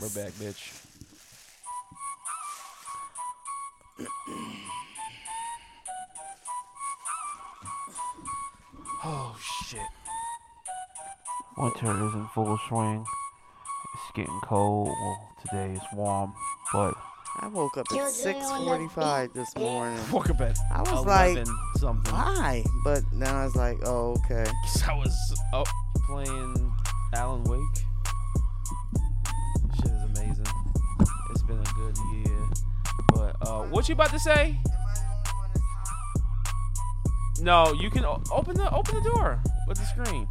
We're back, bitch. oh shit. Winter is in full swing. It's getting cold. Well, today it's warm, but I woke up at 6:45 this morning. Woke up at I was like, 11 something. Why? But now I was like, oh, okay. 'Cause I was up playing Alan Wake. What you about to say? No, you can open the open the door with the screen,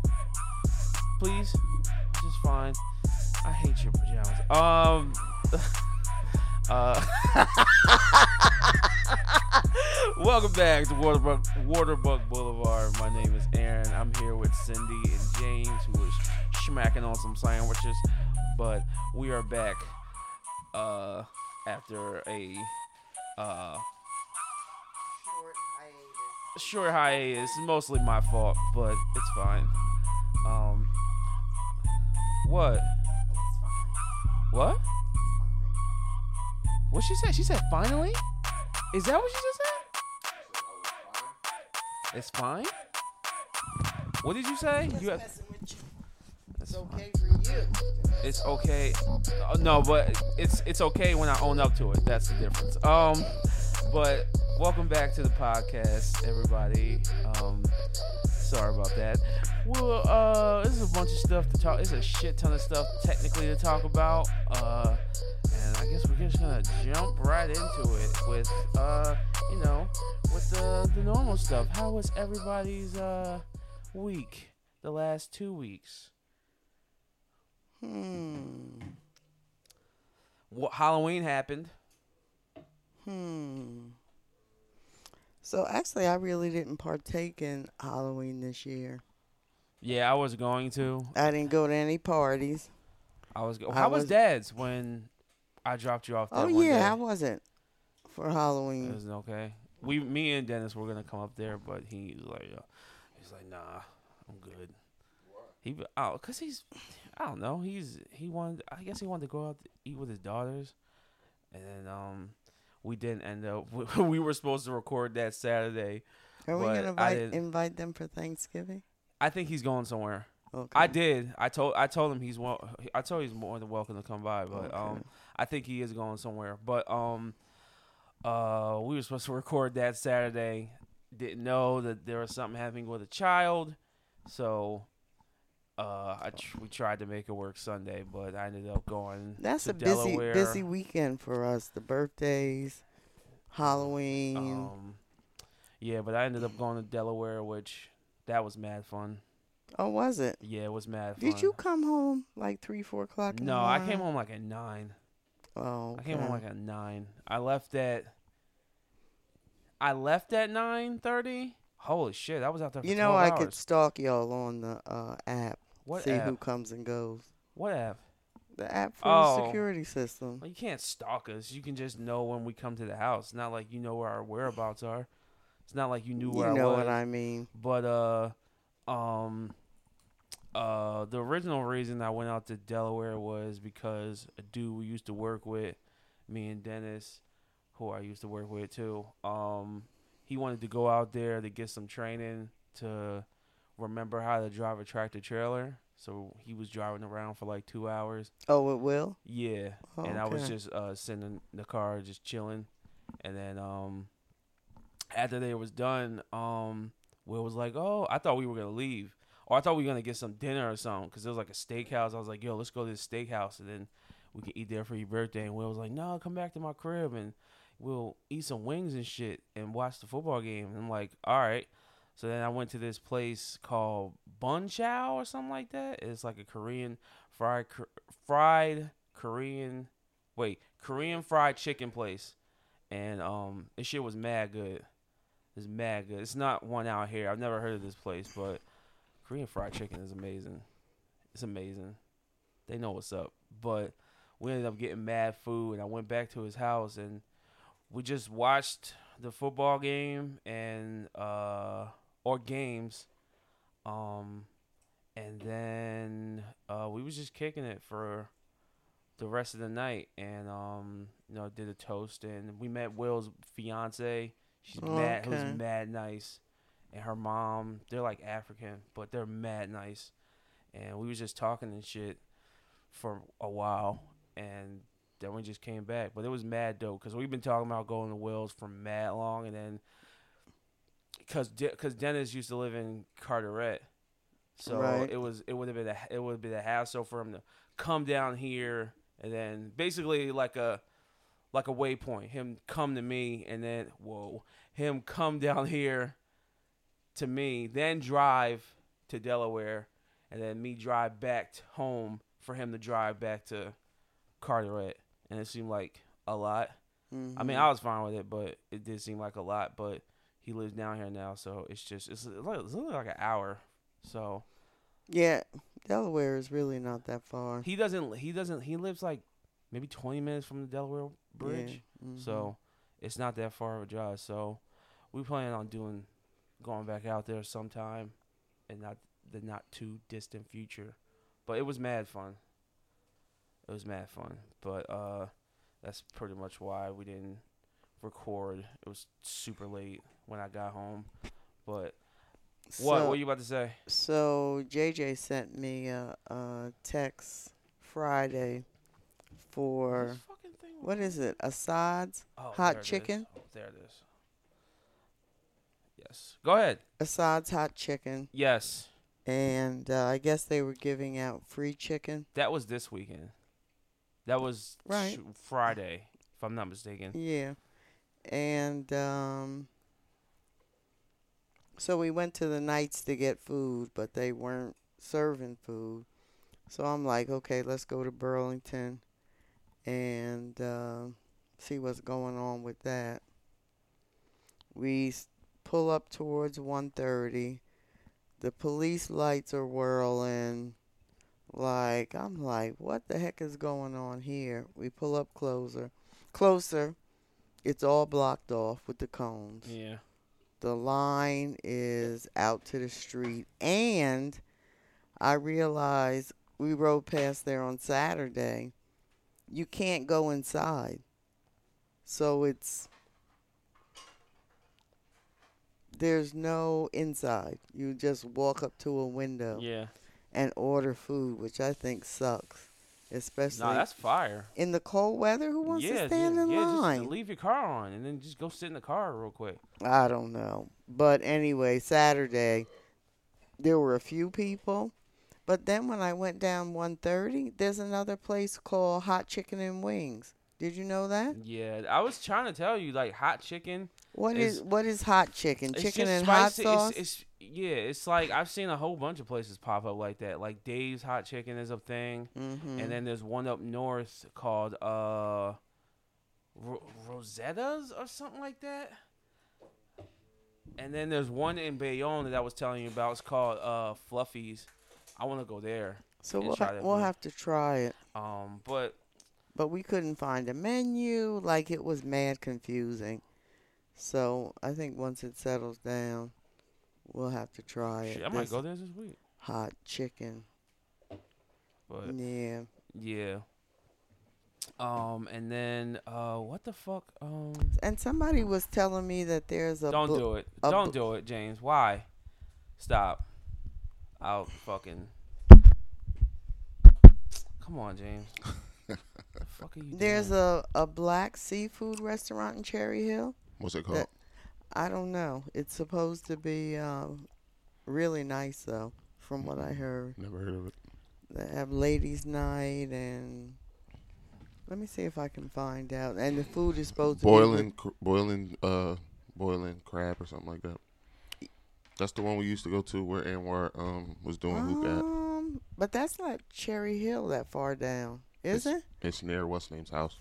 please. This is fine. I hate your pajamas. Um. uh. Welcome back to Waterbuck, Waterbuck Boulevard. My name is Aaron. I'm here with Cindy and James, who is smacking on some sandwiches. But we are back uh, after a uh, short hiatus. It's mostly my fault, but it's fine. Um, what? What? What she said? She said finally. Is that what she just said? It's fine. What did you say? You have, It's okay for you. it's okay. Uh, no, but it's it's okay when I own up to it. That's the difference. Um, but welcome back to the podcast, everybody. Um, sorry about that. Well, uh, this is a bunch of stuff to talk. It's a shit ton of stuff technically to talk about. Uh, and I guess we're just gonna jump right into it with uh, you know, with the the normal stuff. How was everybody's uh week? The last two weeks. Hmm. What Halloween happened. Hmm. So actually, I really didn't partake in Halloween this year. Yeah, I was going to. I didn't go to any parties. I was. Go- I How was, was- Dad's when I dropped you off? That Oh one yeah, I wasn't for It Halloween. was okay. We, me and Dennis were gonna come up there, but he was like, uh, he's like, nah, I'm good. He, oh, cause he's, I don't know, he's he wanted, I guess he wanted to go out to eat with his daughters, and then um, we didn't end up. We were supposed to record that Saturday. Are we gonna invite, invite them for Thanksgiving? I think he's going somewhere. Okay. I did. I told I told him he's wel- I told he's more than welcome to come by, but Okay. um I think he is going somewhere. But um uh we were supposed to record that Saturday. Didn't know that there was something happening with a child. So uh I tr- we tried to make it work Sunday, but I ended up going That's a busy Delaware. busy weekend for us. The birthdays, Halloween. Um yeah, but I ended up going to Delaware, which that was mad fun. oh, was it? Yeah, it was mad fun. Did you come home like three, four o'clock? In No, I came home like at nine. Oh, I came home like at nine. I left at. I left at nine thirty. Holy shit! I was out there. For You know, I hours. could stalk y'all on the uh, app, What see app? who comes and goes. What app? The app for Oh. the security system. Well, you can't stalk us. You can just know when we come to the house. It's not like you know where our whereabouts are. It's not like you knew You where know I was. You know what I mean. But uh, um, uh, the original reason I went out to Delaware was because a dude we used to work with, me and Dennis, who I used to work with too. Um, he wanted to go out there to get some training to remember how to drive a tractor trailer. So he was driving around for like two hours. Oh, it will. Yeah, Oh, and I was just uh, sitting in the car, just chilling. And then um, after they was done, um, Will was like, "Oh, I thought we were gonna leave, or I thought we were gonna get some dinner or something, because it was like a steakhouse." I was like, "Yo, let's go to this steakhouse, and then we can eat there for your birthday." And Will was like, "No, come back to my crib, and we'll eat some wings and shit, and watch the football game." And I'm like, "All right." So then I went to this place called Bonchon or something like that. It's like a Korean fried fried Korean wait, Korean fried chicken place. And um this shit was mad good. It's mad good. It's not one out here. I've never heard of this place, but Korean fried chicken is amazing. It's amazing. They know what's up. But we ended up getting mad food and I went back to his house and we just watched the football game and uh or games. Um and then uh we was just kicking it for the rest of the night, and um, you know, did a toast, and we met Will's fiance. She's mad, who's Okay. mad nice, and her mom. They're like African, but they're mad nice, and we was just talking and shit for a while, and then we just came back. But it was mad dope because we've been talking about going to Will's for mad long, and then because because Dennis used to live in Carteret, so Right. it was it would have been a it would have been a hassle for him to come down here and then basically like a like a waypoint. Him come to me and then whoa, him come down here to me, then drive to Delaware, and then me drive back home for him to drive back to Carteret, and it seemed like a lot. I mean, Mhm. I was fine with it, but it did seem like a lot. But he lives down here now, so it's just it's like it's only like an hour. So yeah, Delaware is really not that far. he doesn't he doesn't he lives like maybe twenty minutes from the Delaware Bridge, Yeah, mhm. so it's not that far of a drive. So we plan on doing going back out there sometime, and not the not too distant future. But it was mad fun. It was mad fun, but uh, that's pretty much why we didn't record. It was super late when I got home. But what? So, what you about to say? so JJ sent me a, a text Friday for This fucking thing what is it? Assad's Oh, hot chicken? Oh, there it is. Yes. Go ahead. Assad's hot chicken, Yes. and uh, I guess they were giving out free chicken. That was this weekend. That was Right. Friday, if I'm not mistaken. Yeah. And um so we went to the nights to get food, but they weren't serving food. So I'm like, okay, let's go to Burlington and uh, see what's going on with that. We pull up towards 1:30. The police lights are whirling. Like I'm like, what the heck is going on here? We pull up closer, closer. It's all blocked off with the cones. Yeah. The line is out to the street, and I realized we rode past there on Saturday. You can't go inside, so it's there's no inside. You just walk up to a window Yeah. and order food, which I think sucks, especially Nah, that's fire. in the cold weather. Who wants yeah, to stand yeah, in yeah, line? Just leave your car on and then just go sit in the car real quick. I don't know. But anyway, Saturday there were a few people. But then when I went down 130, there's another place called Hot Chicken and Wings. Did you know that? Yeah, I was trying to tell you, like hot chicken. What is what is hot chicken? Chicken and spicy. hot sauce? It's, it's yeah, it's like I've seen a whole bunch of places pop up like that. Like Dave's Hot Chicken is a thing, mm-hmm. and then there's one up north called uh Ro- Rosetta's or something like that. And then there's one in Bayonne that I was telling you about. It's called uh Fluffy's. I want to go there. so we'll, ha- we'll have to try it. Um, but But we couldn't find a menu. Like it was mad confusing. So I think once it settles down, we'll have to try it. shit, I might This go there this week. Hot chicken. But Yeah. yeah. Um, and then uh, what the fuck? Um, And somebody was telling me that there's a don't bl- do it. a Don't bl- do it, James. Why? Stop. I'll fucking. Come on, James. the fuck are you There's doing? a, a black seafood restaurant in Cherry Hill. What's it called? That- I don't know. It's supposed to be uh, really nice though, from what I heard. Never heard of it. They have ladies' night and let me see if I can find out. And the food is supposed to be Boiling, cr- boiling, uh, boiling crab or something like that. That's the one we used to go to where Anwar um was doing hookah. at. Um, but that's not Cherry Hill that far down, is it? It's near what's name's house.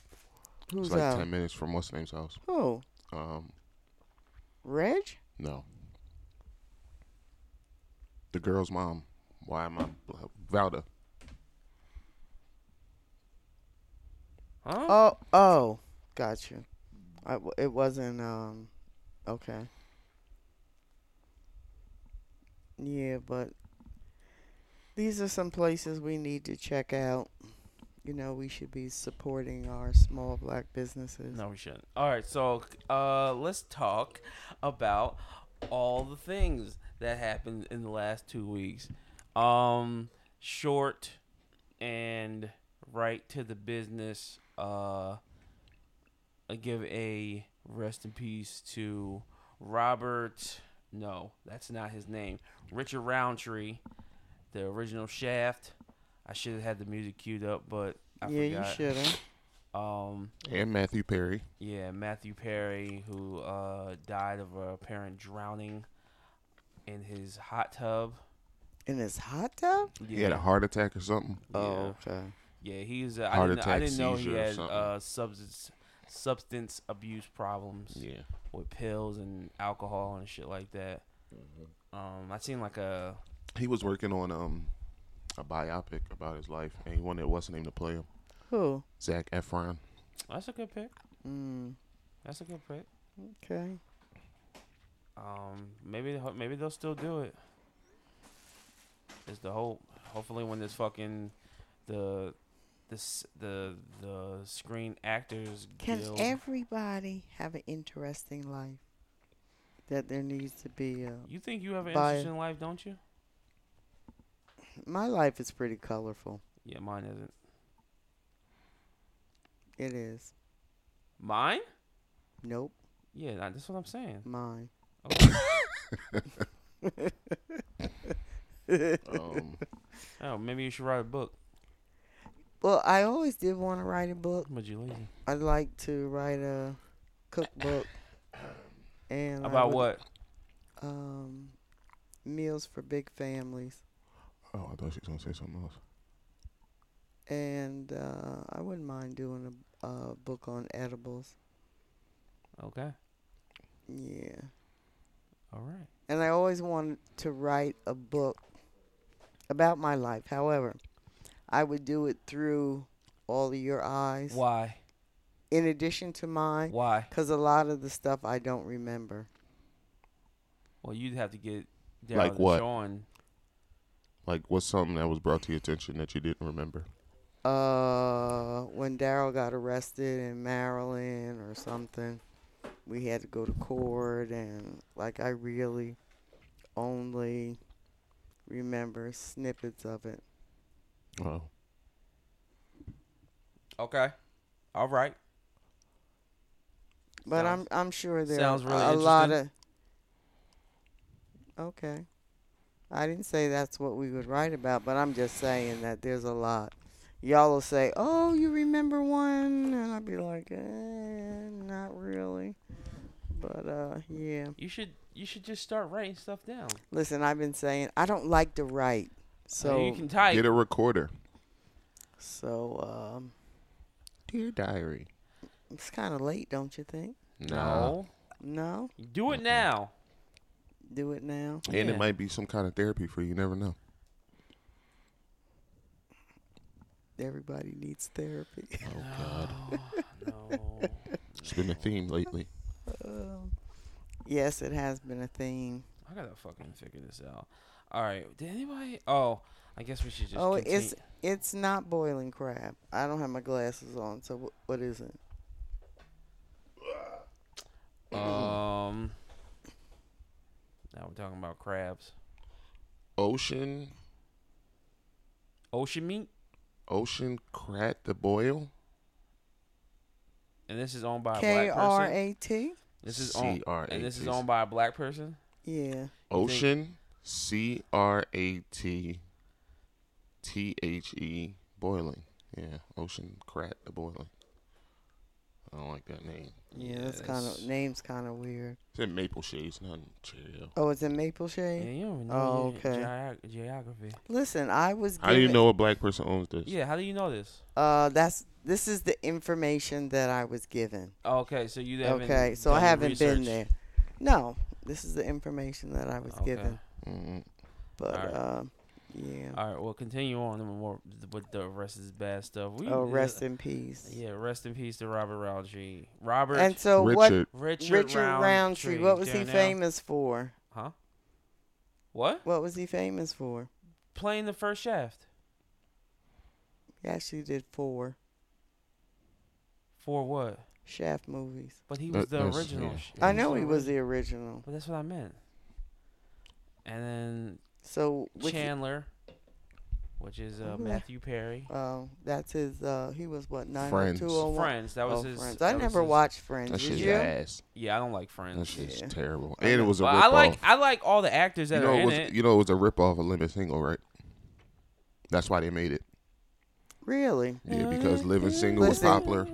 Who's it's like out? ten minutes from what's name's house. Who? Um, Reg? no. The girl's mom. Why am I Valda? Huh? Oh, oh, got you. I w it wasn't. Um, okay. Yeah, but these are some places we need to check out. You know, we should be supporting our small black businesses. No, we shouldn't. All right, so uh, let's talk about all the things that happened in the last two weeks. Um, short and right to the business. Uh, I give a rest in peace to Robert. No, that's not his name. Richard Roundtree, the original Shaft. I should have had the music queued up, but I yeah, forgot. you should have. Um, And Matthew Perry. yeah, Matthew Perry, who uh, died of a apparent drowning in his hot tub. In his hot tub? Yeah. He had a heart attack or something. Oh, okay. Yeah, he's. Uh, I Heart didn't, I didn't know he had uh, substance substance abuse problems Yeah. with pills and alcohol and shit like that. Mm-hmm. Um, I seen like a He was working on um a biopic about his life, and he wanted what's the name to play him? Who? Zac Efron. that's a good pick. Mm, That's a good pick. okay. Um, maybe maybe they'll still do it. Is the hope. Hopefully, when this fucking the this the the Screen Actors Can Guild. everybody have an interesting life? That there needs to be a. you think you have an By- interesting life, don't you? My life is pretty colorful. Yeah, mine isn't. It is. Mine? Nope, Yeah, nah, that's what I'm saying. mine. Okay. Um, oh, maybe you should write a book. Well, I always did want to write a book. But you lazy. I'd like to write a cookbook. And About would- what? Um, meals for big families. Oh, I thought she was gonna say something else. And uh, I wouldn't mind doing a, a book on edibles. Okay. Yeah. All right. And I always wanted to write a book about my life. However, I would do it through all of your eyes. Why? In addition to mine. Why? Because a lot of the stuff I don't remember. Well, you'd have to get Daryl Like what? Deshawn. Like, what's something that was brought to your attention that you didn't remember? Uh, when Daryl got arrested in Maryland or something, we had to go to court, and like I really only remember snippets of it. Oh, Okay. All right. But Sounds- I'm I'm sure there sounds really a lot of. Okay, I didn't say that's what we would write about, but I'm just saying that there's a lot. Y'all will say, "Oh, you remember one?" and I'll be like, eh, "Not really." But uh, yeah. You should you should just start writing stuff down. Listen, I've been saying I don't like to write, so you can type. get a recorder. so um, Dear diary. it's kind of late, don't you think? Nah. No. No, Do it now. Do it now. And Yeah. it might be some kind of therapy for you. You never know. Everybody needs therapy. Oh God, No. it's been a theme lately. Um, yes, it has been a theme. I gotta fucking figure this out. All right. Did anybody? Oh, I guess we should just. oh, continue. it's it's not boiling crab. I don't have my glasses on, so wh- what is it? Um. Now we're talking about crabs. Ocean, Ocean meat, ocean crat the boil. and this is owned by a K black R person. A T. This is owned, C-R-A-T. and this is owned by a black person. Yeah. Ocean, C R A T T H E boiling. Yeah, ocean crat the boiling. I don't like that name. Yeah, that's kind of name's kind of weird. It's in Maple Shades, not in Cherry Hill. Oh, it's in Maple Shade. Yeah, Shade. you don't know Oh, your okay. geog- geography. Listen, I was. How do you know a black person owns this? Yeah, how do you know this? Uh, that's this is the information that I was given. Okay, so you haven't. Okay, so I done your haven't been there. No, this is the information that I was Okay. given. Mm-mm. But Alright. uh, yeah. All right, well, continue on with more with the rest of this bad stuff. We, oh, uh, rest in peace. Yeah, rest in peace to Robert Roundtree. Robert And so what? Richard, Richard, Richard Roundtree. Roundtree. What was he Darnell. famous for? Huh? What? What was he famous for? Playing the first shaft. He actually did four For what? Shaft movies. But he That- was the original. yeah. I know he was the original. But that's what I meant. And then So which, Chandler, which is uh, Who? Matthew Perry. uh, that's his. Uh, he was what nine Friends. two oh one. Friends. That was oh, his. Friends. that I was never his- watched Friends. That Did shit's you? ass. Yeah, I don't like Friends. That Friends. shit's Yeah. terrible. And it was a But rip I like. I like all the actors that You know, are it in was, it. you know, it was a rip off of Living Single, right? That's why they made it. Really? Yeah, because Living Single was Listen. popular,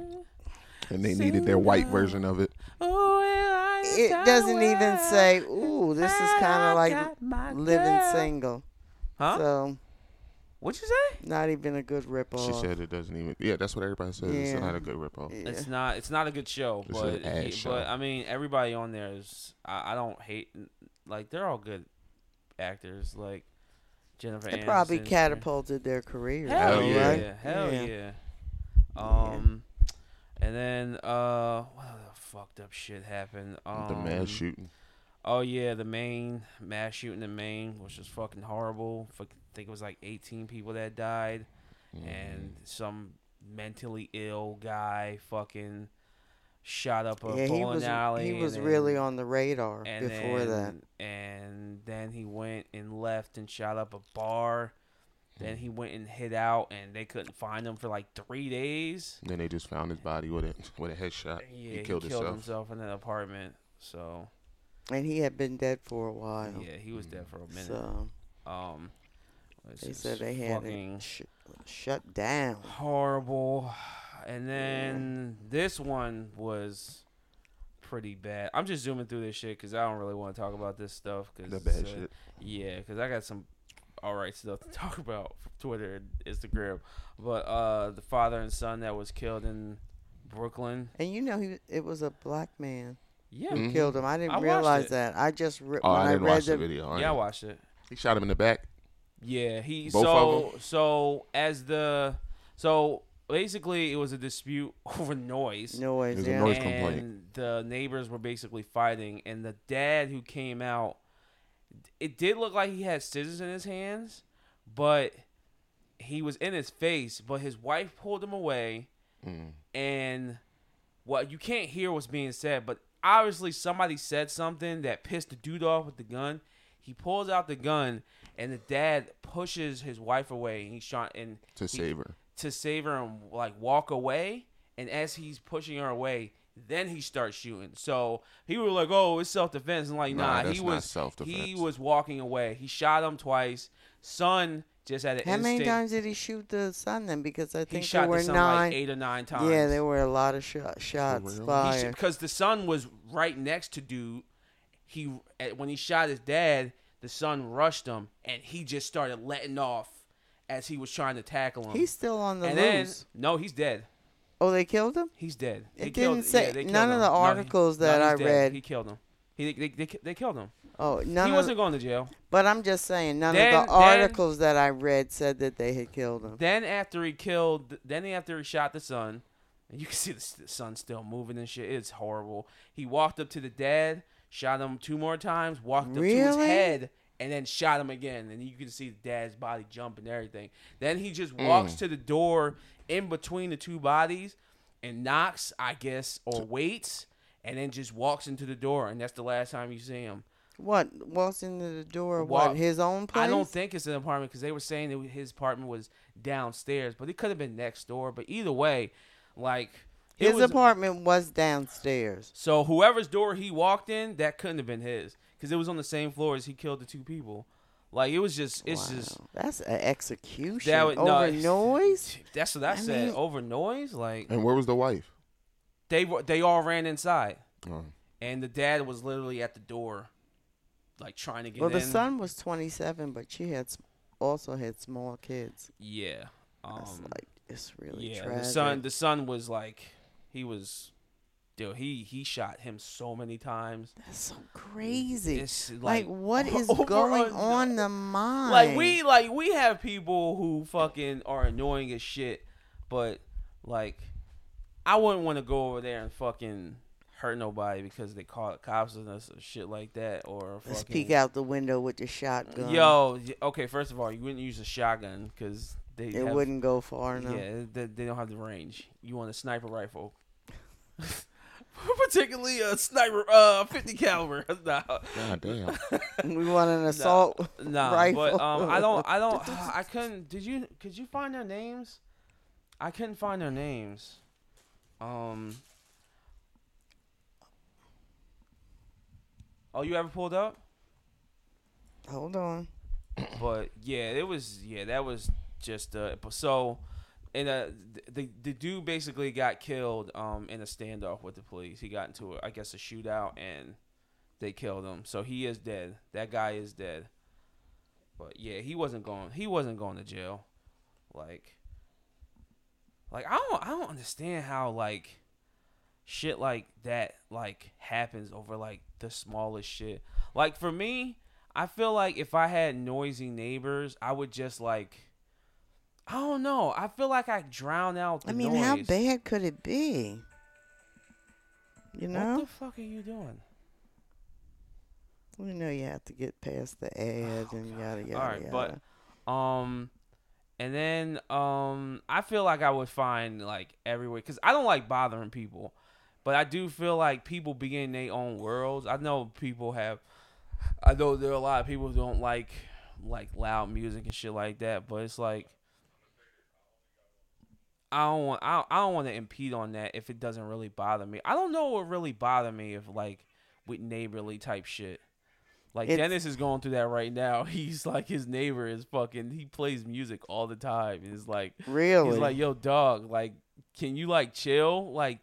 and they needed their white version of it. Oh, well, I It doesn't even say. Ooh, this is kind of like living single. Huh? So What'd you say? not even a good rip She said it doesn't even. Yeah, that's what everybody says. It's not a good rip off. Yeah. It's not. It's not a good show, It's but an ass he- show. but I mean, everybody on there is. I, I don't hate. Like they're all good actors. Like Jennifer. It probably catapulted their careers. Hell Hell yeah! yeah. Hell yeah! Yeah. Um, and then uh, what other fucked up shit happened? Um, the mass shooting. Oh yeah, the Maine mass shooting in Maine, which was fucking horrible. I think it was like 18 people that died, Mm-hmm. and some mentally ill guy fucking shot up a Yeah, he bowling was alley. he was then- really on the radar and before that. And then he went and left and shot up a bar. Then he went and hid out, and they couldn't find him for like three days. Then they just found his body with it with a headshot. Yeah, he killed himself. himself in an apartment. So And he had been dead for a while. yeah, he was dead for a minute. So Um, they said they had fucking it sh- shut down. horrible. And then this one was pretty bad. I'm just zooming through this shit because I don't really want to talk about this stuff. Cause The bad uh, shit. Yeah, because I got some all right stuff to talk about from Twitter and Instagram. But uh, the father and son that was killed in Brooklyn. And you know, he it was a black man Yeah, who Mhm. killed him. I didn't I realize that. I just re- Oh, when I I, didn't read watch the the video. I yeah, I watched it. He shot him in the back. Yeah, he Both so of so as the so basically it was a dispute over noise. noise. There's a yeah. noise and complaint. the neighbors were basically fighting, and the dad who came out, it did look like he had scissors in his hands, but he was in his face. But his wife pulled him away, Mm. and what you can't hear what's being said, but obviously somebody said something that pissed the dude off with the gun. He pulls out the gun, and the dad pushes his wife away. And he shot and To he- save her. to save her and like walk away. And as he's pushing her away, then he starts shooting. So he was like, "Oh, it's self defense," and like, Nah, nah, he was self-defense. he was walking away. He shot him twice. Son just had an How many instinct. times did he shoot the son then? Because I he think shot there were the son nine. like eight or nine times. yeah, there were a lot of shot, shots real? fired. because the son was right next to dude. He at- when he shot his dad, the son rushed him, and he just started letting off as he was trying to tackle him. He's still on the and then loose. no, he's dead. oh, they killed him. He's dead. It They didn't killed, say- yeah, they killed none of him. the No, he- articles no, that he's I dead. read- He killed him. He they, they, they killed him. Oh, none he of. wasn't going to jail. but I'm just saying, none Then- of the then- articles that I read said that they had killed him. Then after he killed, then after he shot the son, and you can see the, the son still moving and shit. It's horrible. He walked up to the dad, shot him two more times, walked up to his head, and then shot him again. And you can see the dad's body jump and everything. Then he just walks Mm. to the door in between the two bodies and knocks, I guess, or waits, and then just walks into the door. And that's the last time you see him. What walks into the door? Walk- What his own place? I don't think it's an apartment because they were saying that his apartment was downstairs, but it could have been next door. But either way, like his was- apartment was downstairs. So whoever's door he walked in, that couldn't have been his because it was on the same floor as he killed the two people. Like it was just, it's Wow. just that's an execution that would no, over it's- noise. That's what I, I said. mean- Over noise, like And where was the wife? They were, they all ran inside, Oh. and the dad was literally at the door, like trying to get Well, in. the son was 27, but she had also had small kids. yeah, That's um, like it's really yeah, tragic. the son, the son was like, he was, dude, he he shot him so many times. That's so crazy. It's like, like, what is going a- on the mind? like we like we have people who fucking are annoying as shit, but like I wouldn't want to go over there and fucking hurt nobody because they call it cops and us or shit like that or Let's fucking peek out the window with the shotgun. Yo, okay. First of all, you wouldn't use a shotgun because they It have- wouldn't go far enough. Yeah, they, they don't have the range. You want a sniper rifle, particularly a sniper, uh, fifty caliber. nah, God damn. We want an assault. nah. Rifle. But um, I don't, I don't, I couldn't. Did you? Could you find their names? I couldn't find their names. Um. Oh, you ever pulled up? Hold on. but yeah, it was yeah, that was just uh so and uh the the dude basically got killed um in a standoff with the police. He got into a, I guess a shootout and they killed him. So he is dead. That guy is dead. But yeah, he wasn't going he wasn't going to jail. Like like I don't I don't understand how like shit like that like happens over like the smallest shit. Like for me, I feel like if I had noisy neighbors, I would just like I don't know. I feel like I drown out the I mean, noise. how bad could it be? You know, What the fuck are you doing? we know you have to get past the ad Oh, and God. yada yada All right, yada. but um and then um I feel like I would find like everywhere cuz I don't like bothering people. But I do feel like people be in their own worlds. I know people have I know there are a lot of people who don't like like loud music and shit like that, but it's like I don't want I I don't want to impede on that if it doesn't really bother me. I don't know what really bother me if like with neighborly type shit. Like It's- Dennis is going through that right now. He's like his neighbor is fucking. He plays music all the time. It's like really, he's like, yo, dog, like, can you like chill? Like,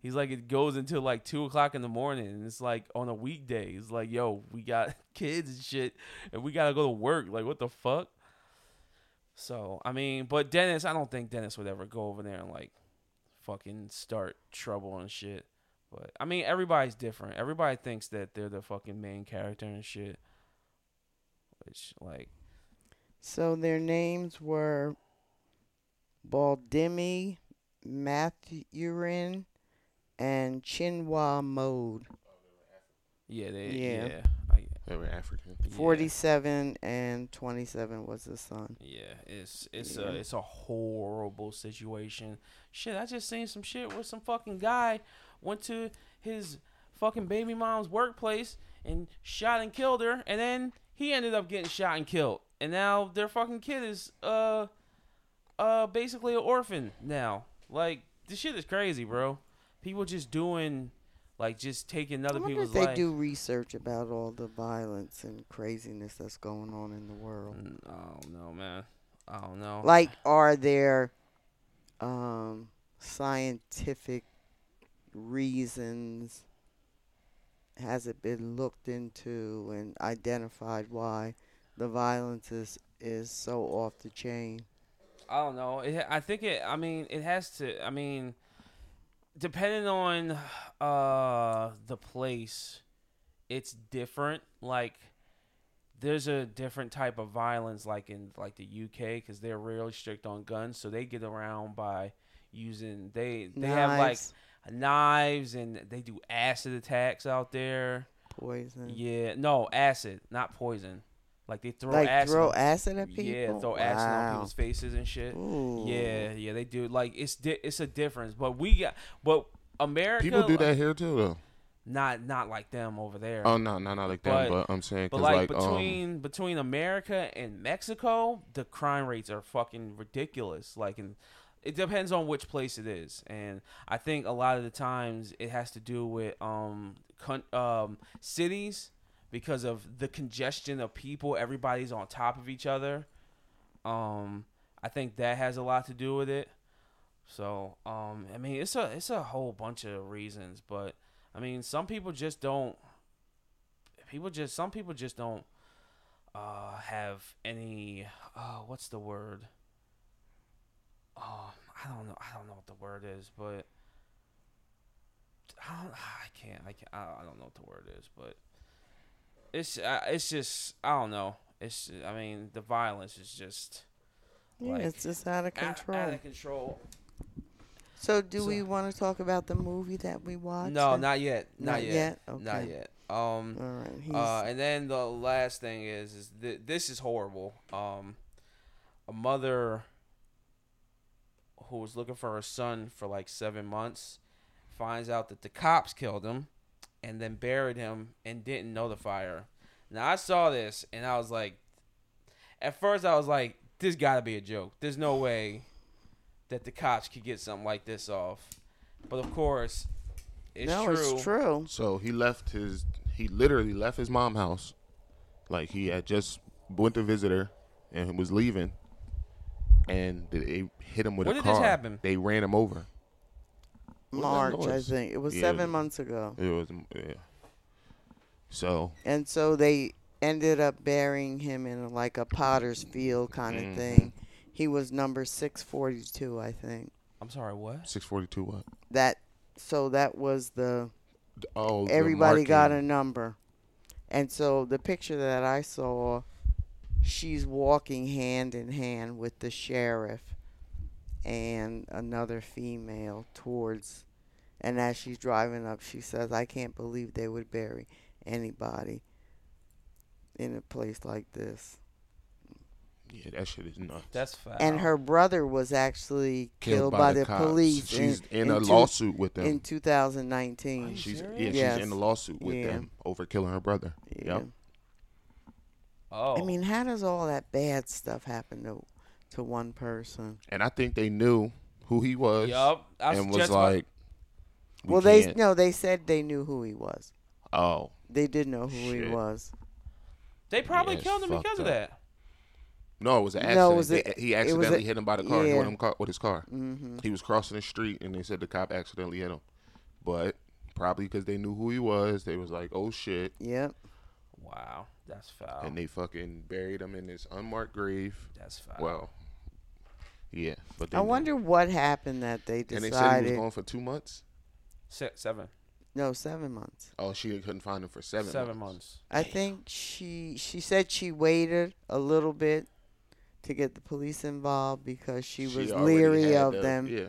he's like, it goes until like two o'clock in the morning, and it's like on a weekday. It's like, yo, we got kids and shit, and we gotta go to work. Like, what the fuck? So I mean, but Dennis, I don't think Dennis would ever go over there and like fucking start trouble and shit. But I mean, everybody's different. Everybody thinks that they're the fucking main character and shit. Which like so their names were Baldimi, Mathurin, and Chinua Mode. yeah, they Yeah. yeah. They were African. yeah. 47 and 27 was the son. Yeah, it's it's Yeah. a it's a horrible situation. Shit, I just seen some shit where some fucking guy went to his fucking baby mom's workplace and shot and killed her, and then he ended up getting shot and killed, and now their fucking kid is uh uh basically an orphan now. Like this shit is crazy, bro. People just doing like just taking I other wonder people's if they life. do research about all the violence and craziness that's going on in the world. I don't know, man. I don't know. Like, are there um, scientific reasons? Has it been looked into and identified why the violence is, is so off the chain? I don't know. It, I think it. I mean, it has to. I mean, depending on uh the place, it's different. Like, there's a different type of violence, like in like the UK, because they're really strict on guns, so they get around by using they they have like Knives, knives and they do acid attacks out there. poison. Yeah, no acid, not poison. Like they throw like acid. throw acid at people. Yeah, throw acid on people's faces and shit. Ooh. Yeah, yeah, they do. Like it's di- it's a difference, but we got but America People do like, that here too, though. Not not like them over there. Oh no, no, not like that. But- But, I'm saying but because like, like, um, between between America and Mexico, the crime rates are fucking ridiculous. Like, and it depends on which place it is, and I think a lot of the times it has to do with um con- um cities because of the congestion of people. Everybody's on top of each other. Um, I think that has a lot to do with it. So, um, I mean, it's a it's a whole bunch of reasons, but I mean, some people just don't. People just some people just don't uh, have any. Uh, what's the word? Oh, I don't know. I don't know what the word is, but I, don't, I can't. I can't. I don't know what the word is, but it's uh, it's just I don't know. It's I mean the violence is just Yeah, like, it's just out of control. Out, of control. so, do So- we want to talk about the movie that we watched? No, not yet. Not, Not yet. yet? Okay. Not yet. Um. All right. Uh, and then the last thing is, is th- this is horrible. Um, a mother who was looking for her son for like seven months finds out that the cops killed him and then buried him and didn't notify her. Now I saw this and I was like, at first I was like, this got to be a joke. There's no way that the cops could get something like this off. But of course, it's no, true. it's true. So he left his. He literally left his mom house, like he had just went to visit her, and was leaving, and they hit him with When a did this car. happen? They ran him over. What was that March, I think. It was Yeah, seven months ago. It was yeah. So And so they ended up burying him in like a potter's field kind of Mhm. thing. He was number 642, I think. I'm sorry, what? six forty two. What? That so that was the Oh, the everybody got a number. And so the picture that I saw, she's walking hand in hand with the sheriff and another female towards and as she's driving up she says, I can't believe they would bury anybody in a place like this. Yeah, that shit is nuts. That's foul. And her brother was actually killed, by, the, cops. police She's in, in, a two- lawsuit with them. in 2019. She's yeah, Yes. she's in a lawsuit with Yeah. them over killing her brother. Yeah. Yep. Oh, I mean, how does all that bad stuff happen to to one person? And I think they knew who he was yup. I was and was just like, we well, they can't- no, they said they knew who he was. oh, They did know who he Shit. was. they probably Yeah, it's killed him because fucked of up. that. no, it was an accident. No, it was They- a- he it was accidentally a- hit him by the car, yeah. hit him car with his car. hmm He was crossing the street, and they said the cop accidentally hit him. But probably because they knew who he was, they was like, "Oh shit," Yep. Wow, that's foul. and they fucking buried him in this unmarked grave. that's foul. Well, yeah, but they I knew. wonder what happened that they decided. And they said he was gone for two months. Six, seven, no, seven months. Oh, she couldn't find him for seven. seven months. months. I think she she said she waited a little bit to get the police involved because she, was leery of the- them. Yeah,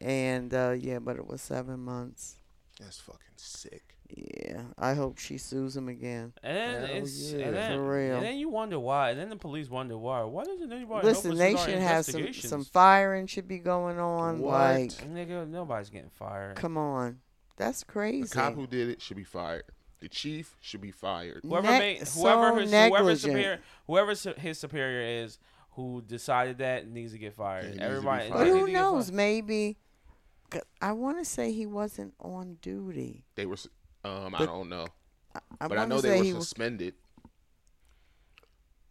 And uh, yeah, but it was seven months. that's fucking sick. Yeah, I hope she sues him again. And then it's yeah. and then, For real. and then you wonder why. And then the police wonder why. Why doesn't anybody Listen, help us they should have some some firing should be going on. What? Like, Nigga, nobody's getting fired. come on, that's crazy. The cop who did it should be fired. The chief should be fired. Whoever Ne- made so whoever his whoever superior whoever su- his superior is who decided that needs to get fired. Yeah, he needs to be Everybody, fired. But who knows? Maybe. I want to say he wasn't on duty. They were. S- Um, I don't know, I, I but I know they were suspended.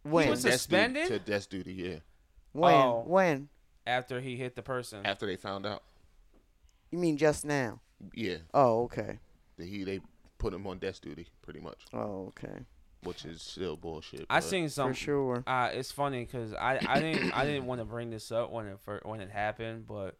when was to desk duty- suspended? to desk duty. Yeah, when Oh. when after he hit the person. after they found out. you mean just now? Yeah, Oh, okay. that he they put him on death duty pretty much, Oh, okay. which is still bullshit. I but- seen some. For sure. Uh, it's funny because I, I didn't I didn't want to bring this up when it fir- when it happened, but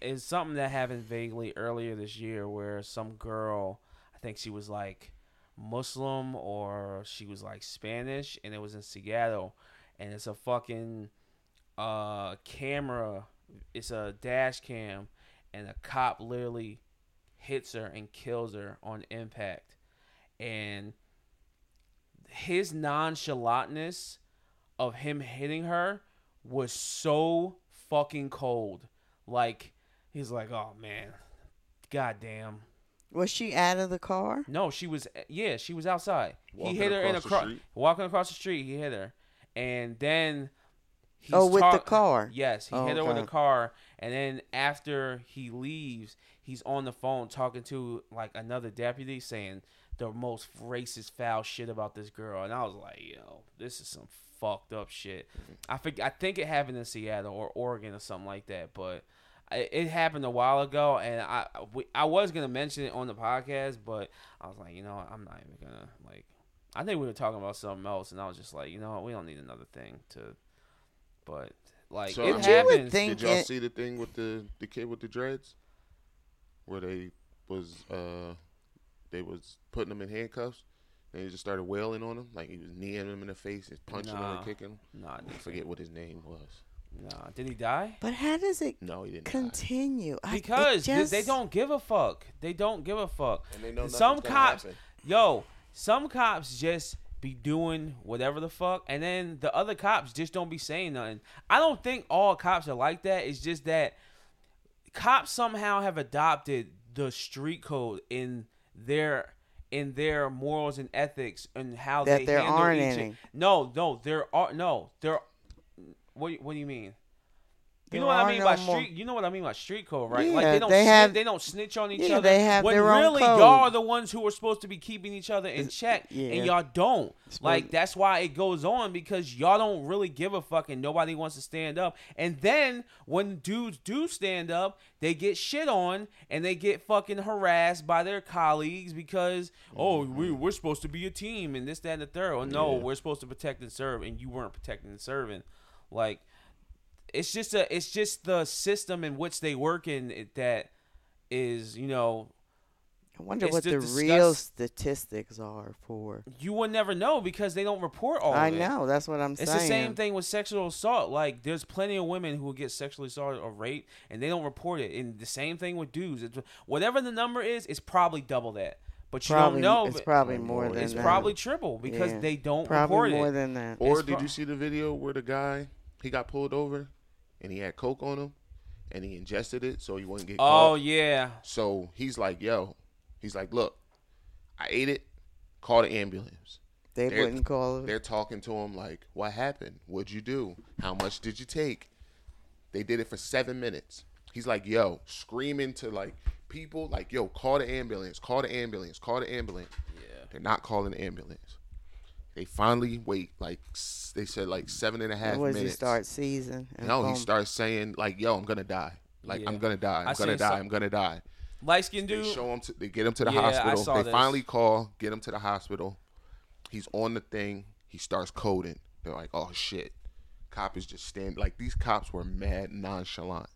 it's something that happened vaguely earlier this year where some girl, I think she was like Muslim or she was like Spanish, and it was in Seattle, and it's a fucking uh camera, it's a dash cam, and a cop literally hits her and kills her on impact, and his nonchalantness of him hitting her was so fucking cold. Like he's like, "Oh man, goddamn." Was she out of the car? No, she was. Yeah, she was outside. Walking he hit her in a car. street? Walking across the street, he hit her, and then. He's oh, with the car. Yes, he Oh, hit her with a okay. car, and then after he leaves, he's on the phone talking to like another deputy, saying the most racist, foul shit about this girl, and I was like, "Yo, this is some fucked up shit." I think I think it happened in Seattle or Oregon or something like that, but I- it happened a while ago, and I we, I was gonna mention it on the podcast, but I was like, you know, I'm not even gonna like. I think we were talking about something else, and I was just like, you know, what, we don't need another thing to. But like So, it I mean- But you would happens. think Did y'all it- see the thing with the the kid with the dreads, where they was uh they was putting him in handcuffs, and he just started wailing on him like he was kneeing him in the face, and punching him and kicking him. Nah, I forget what his name was. Nah, did he die? But how does it No, he didn't. die. continue? I- it Because they- they don't give a fuck. They don't give a fuck. And they know Some gonna cops, happen. yo, some cops just be doing whatever the fuck, and then the other cops just don't be saying nothing. I don't think all cops are like that. It's just that cops somehow have adopted the street code in their in their morals and ethics and how That they there handle aren't each any. no no there are no there what what do you mean you There know what I mean by street. You know what I mean by street code, right? like Yeah, they don't. they snitch, have- they don't snitch on each Yeah, other. they have when their own really code. y'all are the ones who are supposed to be keeping each other in check, yeah. and y'all don't. Supposed- Like that's why it goes on because y'all don't really give a fuck, and nobody wants to stand up. And then when dudes do stand up, they get shit on and they get fucking harassed by their colleagues because oh mm-hmm. we we're supposed to be a team and this that and the third. Oh no, Yeah. we're supposed to protect and serve, and you weren't protecting and serving. Like it's just a it's just the system in which they work in it that is you know I wonder what the just real statistics are for. you will never know because they don't report all I of it. know. That's what I'm It's saying. It's the same thing with sexual assault. Like, there's plenty of women who get sexually assaulted or raped, and they don't report it. And the same thing with dudes. It's, whatever the number is, it's probably double that. But you Probably, don't know. it's probably more more. than it's that. probably triple because Yeah. they don't probably report more it. than that. Or It's did pro- you see the video where the guy he got pulled over and he had coke on him and he ingested it so he wouldn't get oh caught? yeah, So he's like, "Yo," he's like, "Look, I ate it. Call the ambulance." They they're- wouldn't call it. They're talking to him like, "What happened? What'd you do? How much did you take?" They did it for seven minutes. He's like, "Yo," screaming to like people, like, "Yo, call the ambulance! Call the ambulance! Call the ambulance!" yeah. They're not calling the ambulance. They finally wait, like they said, like seven and a half What does he start season? and no, he starts saying like, "Yo, I'm gonna die. Like Yeah. I'm gonna die. I'm I gonna die. some- I'm gonna die." Light skinned They dude. show him. To, they get him to the Yeah, I hospital. saw They this. finally call, get him to the hospital. He's on the thing. He starts coding. They're like, "Oh shit!" Cop is just standing. Like these cops were mad nonchalant.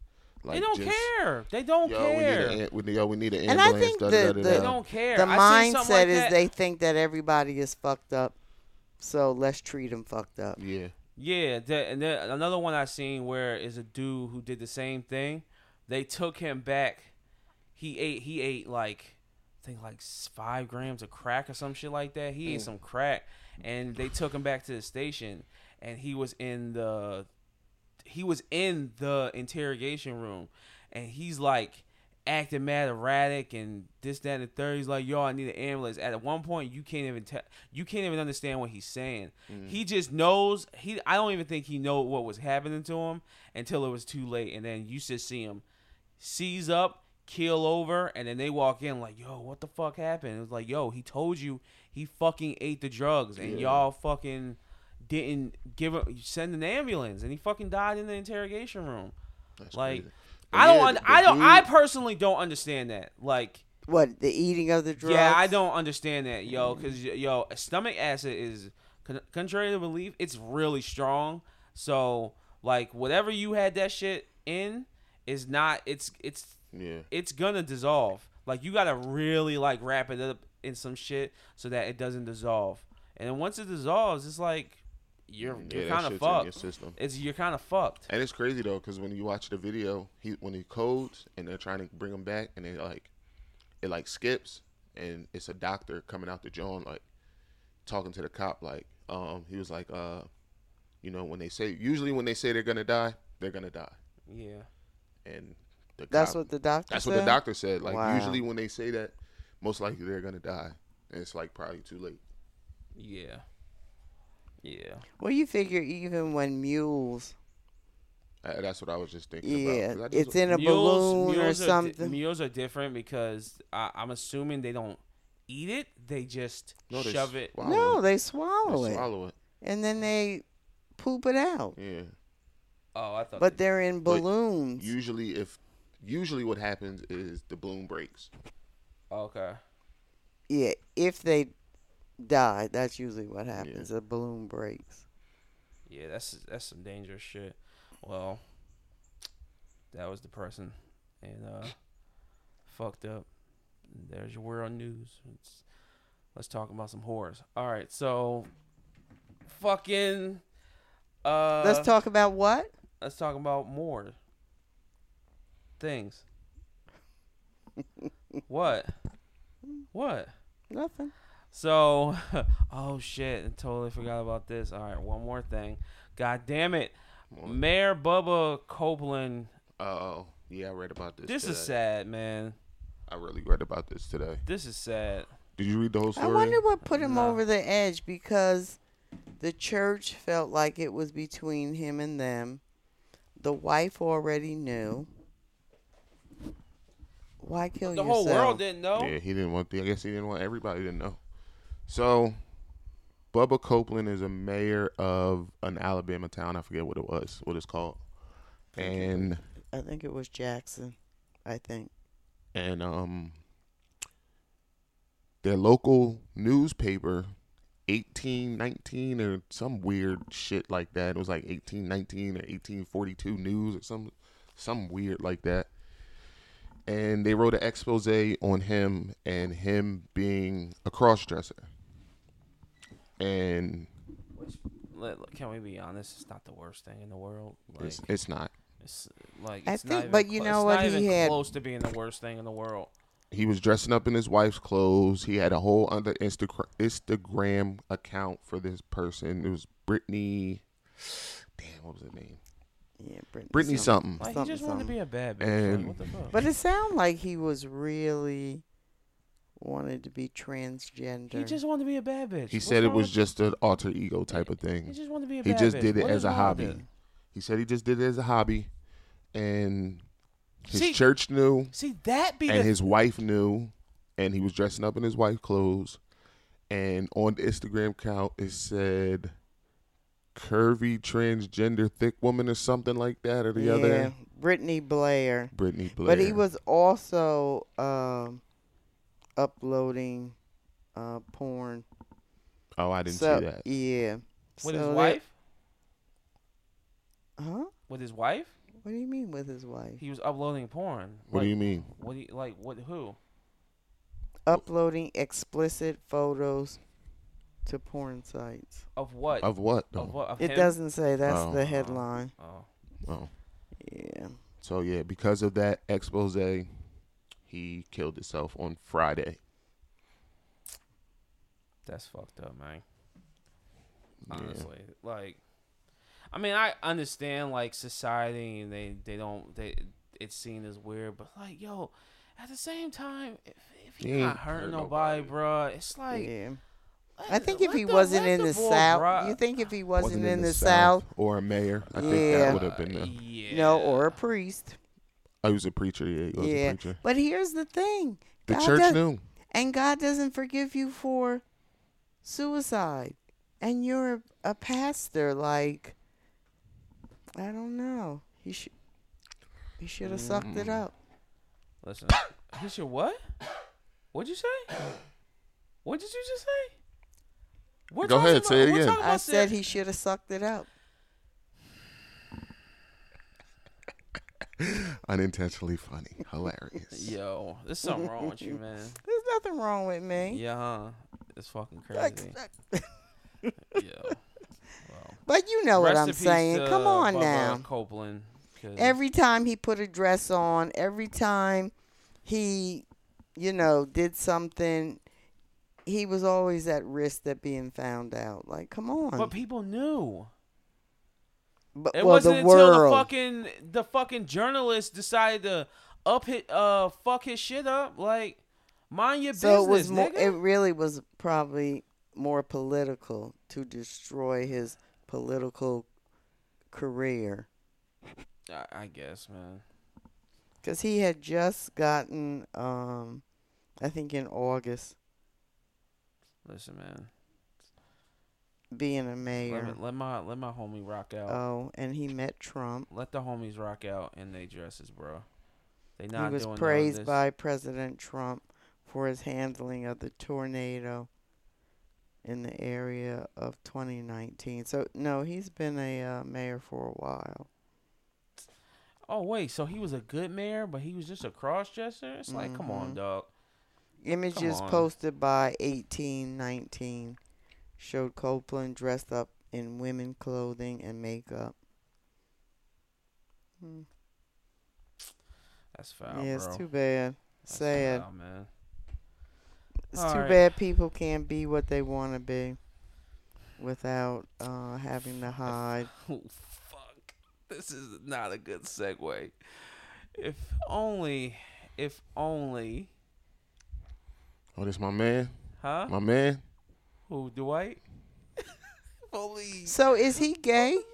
Like, they don't just, care. They don't Yo, care. we need, a, we, yo, we need an ambulance. And I think da, the- da, da, the- da. They don't care. The I mindset like is that. they think that everybody is fucked up, so let's treat them fucked up. Yeah, Yeah, the, and then another one I seen where is a dude who did the same thing. They took him back. He ate. He ate like, I think like five grams of crack or some shit like that. He ate mm. some crack, and they took him back to the station, and he was in the, he was in the interrogation room, and he's like acting mad erratic and this that and the third. He's like, "Yo, I need an ambulance." At one point, you can't even tell, you can't even understand what he's saying. Mm. He just knows he. I don't even think he know what was happening to him until it was too late, and then you just see him seize up, keel over, and then they walk in like, "Yo, what the fuck happened?" It was like, "Yo, he told you he fucking ate the drugs, and Yeah. y'all fucking." Didn't give him send an ambulance, and he fucking died in the interrogation room. that's Like, crazy. But I don't. yeah, un- the- the I don't. I personally don't understand that. Like, What the eating of the drugs? yeah, I don't understand that, yo. Because yo, stomach acid is contrary to belief, it's really strong. So, like, whatever you had that shit in is not. It's it's Yeah, it's gonna dissolve. Like, you gotta really like wrap it up in some shit so that it doesn't dissolve. And then once it dissolves, it's like you're yeah, you're that kind of shit's in your fucked. system. It's you're kind of fucked. And it's crazy though, because when you watch the video, he when he codes and they're trying to bring him back, and they like, it like skips, and it's a doctor coming out to John like, talking to the cop like, um, he was like, uh, you know, when they say usually when they say they're gonna die, they're gonna die, Yeah. and the That's cop- what the doctor. that's said? what the doctor said. Like Wow. usually when they say that, most likely they're gonna die, and it's like probably too late. Yeah. Yeah. Well, you figure even when mules, Uh, that's what I was just thinking yeah, about. 'cause I just- it's in a mules, balloon or mules are di- something. mules are different because I, I'm assuming they don't eat it; they just No, they shove it. swallow no, it. they They swallow it, swallow it. and then they poop it out. Yeah. Oh, I thought. But they, they're in But balloons. Usually, if usually what happens is the balloon breaks. okay. yeah, if they die, that's usually what happens. A balloon breaks. Yeah, that's that's some dangerous shit. Well, that was the person, and uh, fucked up. There's your world news. It's, let's talk about some whores. All right, so fucking. Uh, Let's talk about what? let's talk about more things. what? What? Nothing. So, oh shit, I totally forgot about this. All right, one more thing. God damn it. Come on. Mayor Bubba Copeland Uh Oh, Yeah, I read about this. This is sad, man. I really read about this today. This is sad. Did you read the whole story? I wonder what put him No. over the edge because the church felt like it was between him and them. The wife already knew. Why kill The yourself? The whole world didn't know. Yeah, he didn't want. The, I guess he didn't want everybody to know. So, Bubba Copeland is a mayor of an Alabama town. I forget what it was. What it's called. And I think it was Jackson. I think. and um, their local newspaper, eighteen nineteen or some weird shit like that. It was like eighteen nineteen or eighteen forty two news or some some weird like that. And they wrote an expose on him and him being a cross dresser. And Which, can we be honest? It's not the worst thing in the world. Like, it's, it's not. it's like I it's not think- even but you clo- know it's what? Not He even had- close to being the worst thing in the world. He was dressing up in his wife's clothes. He had a whole other Insta- Instagram account for this person. It was Brittany. Damn, what was her name? Yeah, Brittany. Brittany something. Like Something, he just wanted to something. be a bad bitch. And- like, what the fuck? But it sounded like he was really wanted to be transgender. he just wanted to be a bad bitch. He What's said it wrong was with- just an alter ego type of thing. He just wanted to be a He bad just bitch. did it What as is a wrong hobby. it? He said he just did it as a hobby, and his See- church knew, See that be and the his wife knew, and he was dressing up in his wife's clothes. And on the Instagram account, it said curvy transgender thick woman or something like that, or the other. yeah, other. Brittany Blair. Brittany Blair. But he was also um, uploading uh, porn. Oh, I didn't so, see that. Yeah. with So his that- wife. Huh? With his wife, What do you mean with his wife? he was uploading porn. What like, do you mean? What do you like? What who? Uploading explicit photos to porn sites. Of what? Of what Of what? Of It him? doesn't say. That's Oh. the headline. Oh, Oh, Yeah. so yeah, because of that expose, he killed himself on Friday. that's fucked up, man. Yeah. Honestly, like, I mean, I understand like society and they they don't they it's seen as weird, but like, yo, at the same time, if if He you're ain't not hurting hurt nobody, nobody. bruh, it's like. yeah. I the- think if he the- wasn't in the ball South, dry. you think if he wasn't, Wasn't in, the, South, or a mayor, I think that would have been. Uh, The, yeah. no, or a priest. He was a preacher. Yeah, he was Yeah. a preacher. But here's the thing. The God church does- knew. And God doesn't forgive you for suicide. And you're a pastor. Like, I don't know. He should. He should have sucked it Mm. up. Listen, he should what? What'd you say? What did you just say? We're Go talking ahead, say it again. I said ser- he should have sucked it up. Unintentionally funny, hilarious. Yo, there's something wrong with you, man. There's nothing wrong with me. Yeah, huh? It's fucking crazy. Yo. Well, But you know what I'm saying. to Come on Bubba now. Copeland. 'cause- Every time he put a dress on, every time he, you know, did something, he was always at risk of being found out. Like, come on. but people knew. But- It well, wasn't the until world. the fucking the fucking journalist decided to up hit uh fuck his shit up. Like, mind your so business, it was more. nigga. It really was probably more political to destroy his political career I, I guess, man. because he had just gotten, um, I think in August, Listen, man. Being a Let, mayor. me, let my let my homie rock out. Oh, and he met Trump. let the homies rock out in their dresses, bro. They not he was praised by President Trump for his handling of the tornado in the area of 2019. So no, he's been a uh, mayor for a while. Oh wait, so he was a good mayor, but he was just a cross dresser. It's like, come on, Mhm. dog. Images on. posted by 1819 showed Copeland dressed up in women clothing and makeup. Hmm. That's foul, yeah, bro. it's too bad. That's Sad. foul, man. It's All too right. bad people can't be what they want to be without uh, having to hide. Oh fuck, this is not a good segue. If only, if only, Oh, this my man. huh? My man. Who, Dwight? Only. So is he gay?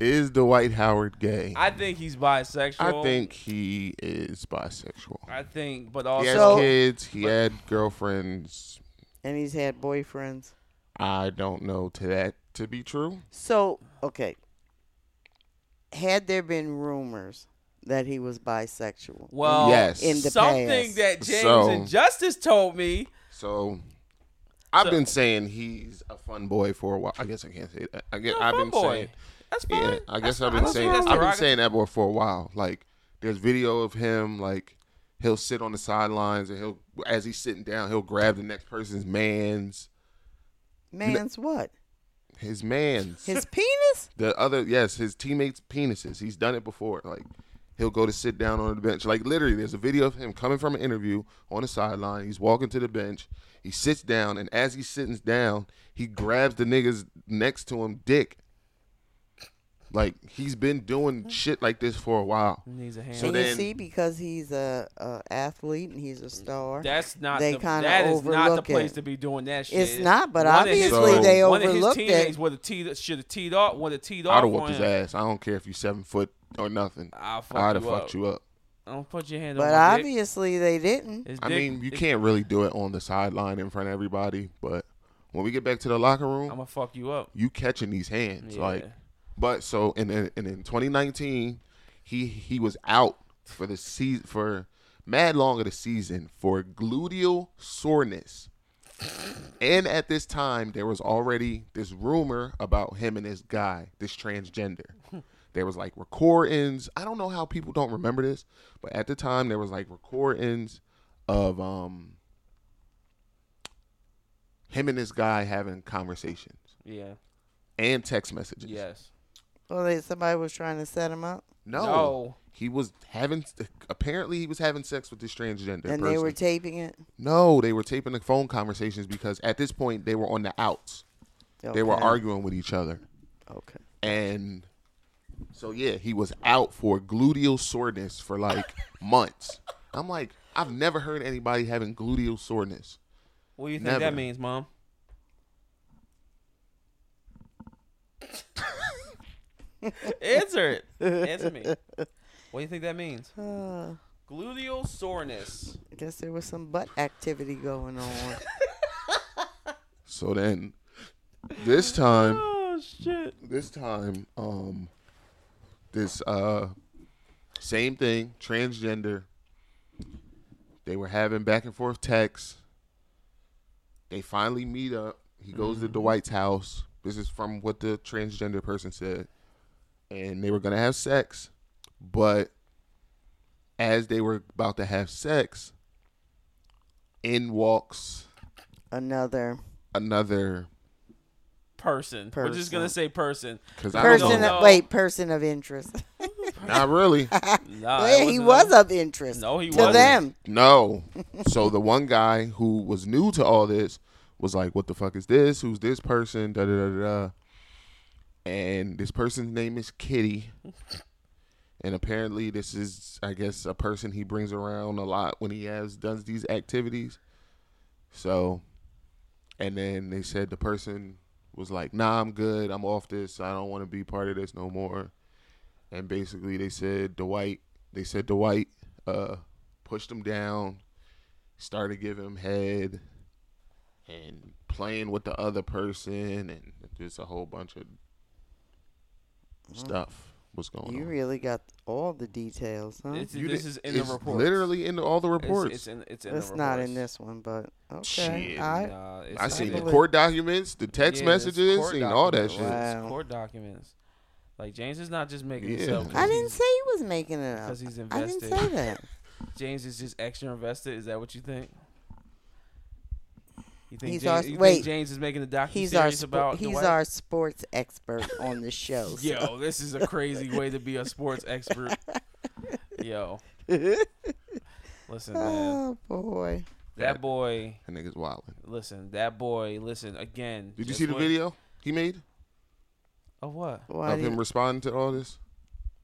Is Dwight Howard gay? I think he's bisexual. I think he is bisexual. I think, but also He has So- kids. He but- had girlfriends. And he's had boyfriends. I don't know to that to be true. So, okay. Had there been rumors that he was bisexual? well, Yes. In the something past. that James So- and Justice told me. So I've So- been saying he's a fun boy for a while. I guess I can't say that. I guess You're a I've been boy. saying That's fine. Yeah, I guess That's I've been That's saying. I've been Derogatory. saying that boy for a while. Like there's video of him like he'll sit on the sidelines and he'll as he's sitting down he'll grab the next person's man's Man's what? his man's His penis? the other yes his teammates penises. He's done it before. Like he'll go to sit down on the bench. Like literally, there's a video of him coming from an interview on the sideline. He's walking to the bench. He sits down, and as he sits down, he grabs the niggas next to him dick. Like he's been doing mm-hmm. shit like this for a while. He needs a hand. So and then- you see, because he's a, a athlete and he's a star. That's not They the, kinda that is not the overlook place it. to be doing that shit. It's not, but One of his- obviously So- they one of his teammates it. would have teed should have teed off would have teed off I'd have on whooped his ass. I don't care if you're seven foot or nothing. I'll fuck I'd have you fucked up. you up. Don't put your hand But on my dick. obviously they didn't. His I mean, you it- can't really do it on the sideline in front of everybody, but when we get back to the locker room, I'm gonna fuck you up. you catching these hands. Yeah. Like But so in in, in in 2019, he he was out for the season for mad long of the season for gluteal soreness. and at this time, there was already this rumor about him and this guy, this transgender. There was like recordings. I don't know how people don't remember this, but at the time there was like recordings of um him and this guy having conversations yeah. and text messages. Yes. Well, they, somebody was trying to set him up, No. No. He was having apparently he was having sex with this transgender and person. they were taping it. no, they were taping the phone conversations because at this point they were on the outs. They were arguing with each other. Okay. And so yeah, he was out for gluteal soreness for like months. I'm like, I've never heard anybody having gluteal soreness. What do you think Never. that means, mom? Answer it. Answer me. What do you think that means? Uh, Gluteal soreness. I guess there was some butt activity going on. So then this time Oh shit. this time, um, this uh, same thing, transgender. They were having back and forth texts. They finally meet up. He goes to Dwight's house. This is from what the transgender person said, and they were gonna have sex, but as they were about to have sex, in walks Another another Person. We're just gonna say person. because I don't person. know, Of, wait, person of interest. not really. Nah, yeah, he wasn't a- of interest No, he to wasn't. them. No. so the one guy who was new to all this was like, "What the fuck is this? Who's this person?" Da da da da. And this person's name is Kitty. And apparently, this is, I guess, a person he brings around a lot when he has does these activities. So, and then they said the person was like, "Nah, I'm good. I'm off this. I don't want to be part of this no more." And basically, they said Dwight. They said Dwight uh, pushed him down, started giving him head, and playing with the other person, and just a whole bunch of stuff was going on? You on. really got all the details, huh? It's, You this di- is in it's the report. Literally in all the reports. It's, in, it's in It's the not in reports. this one, but okay. Shit. I, Nah, it's I not seen in the believe- court documents, the text Yeah, there's messages, court seen all that documents. shit. Wow. It's Court documents. Like James is not just making Yeah. this up. I didn't say he was making it up. because he's I didn't say that. James is just extra invested. Is that what you think? You think, He's James, our- you think wait. James is making a docu He's our series spo- about he's Dwight? our sports expert on the show. so- Yo, this is a crazy way to be a sports expert. Yo, listen, man. oh boy. That boy, That nigga's wilding. listen, that boy, listen again. Did you see the when- video he made? Of what? Why of him you- responding to all this?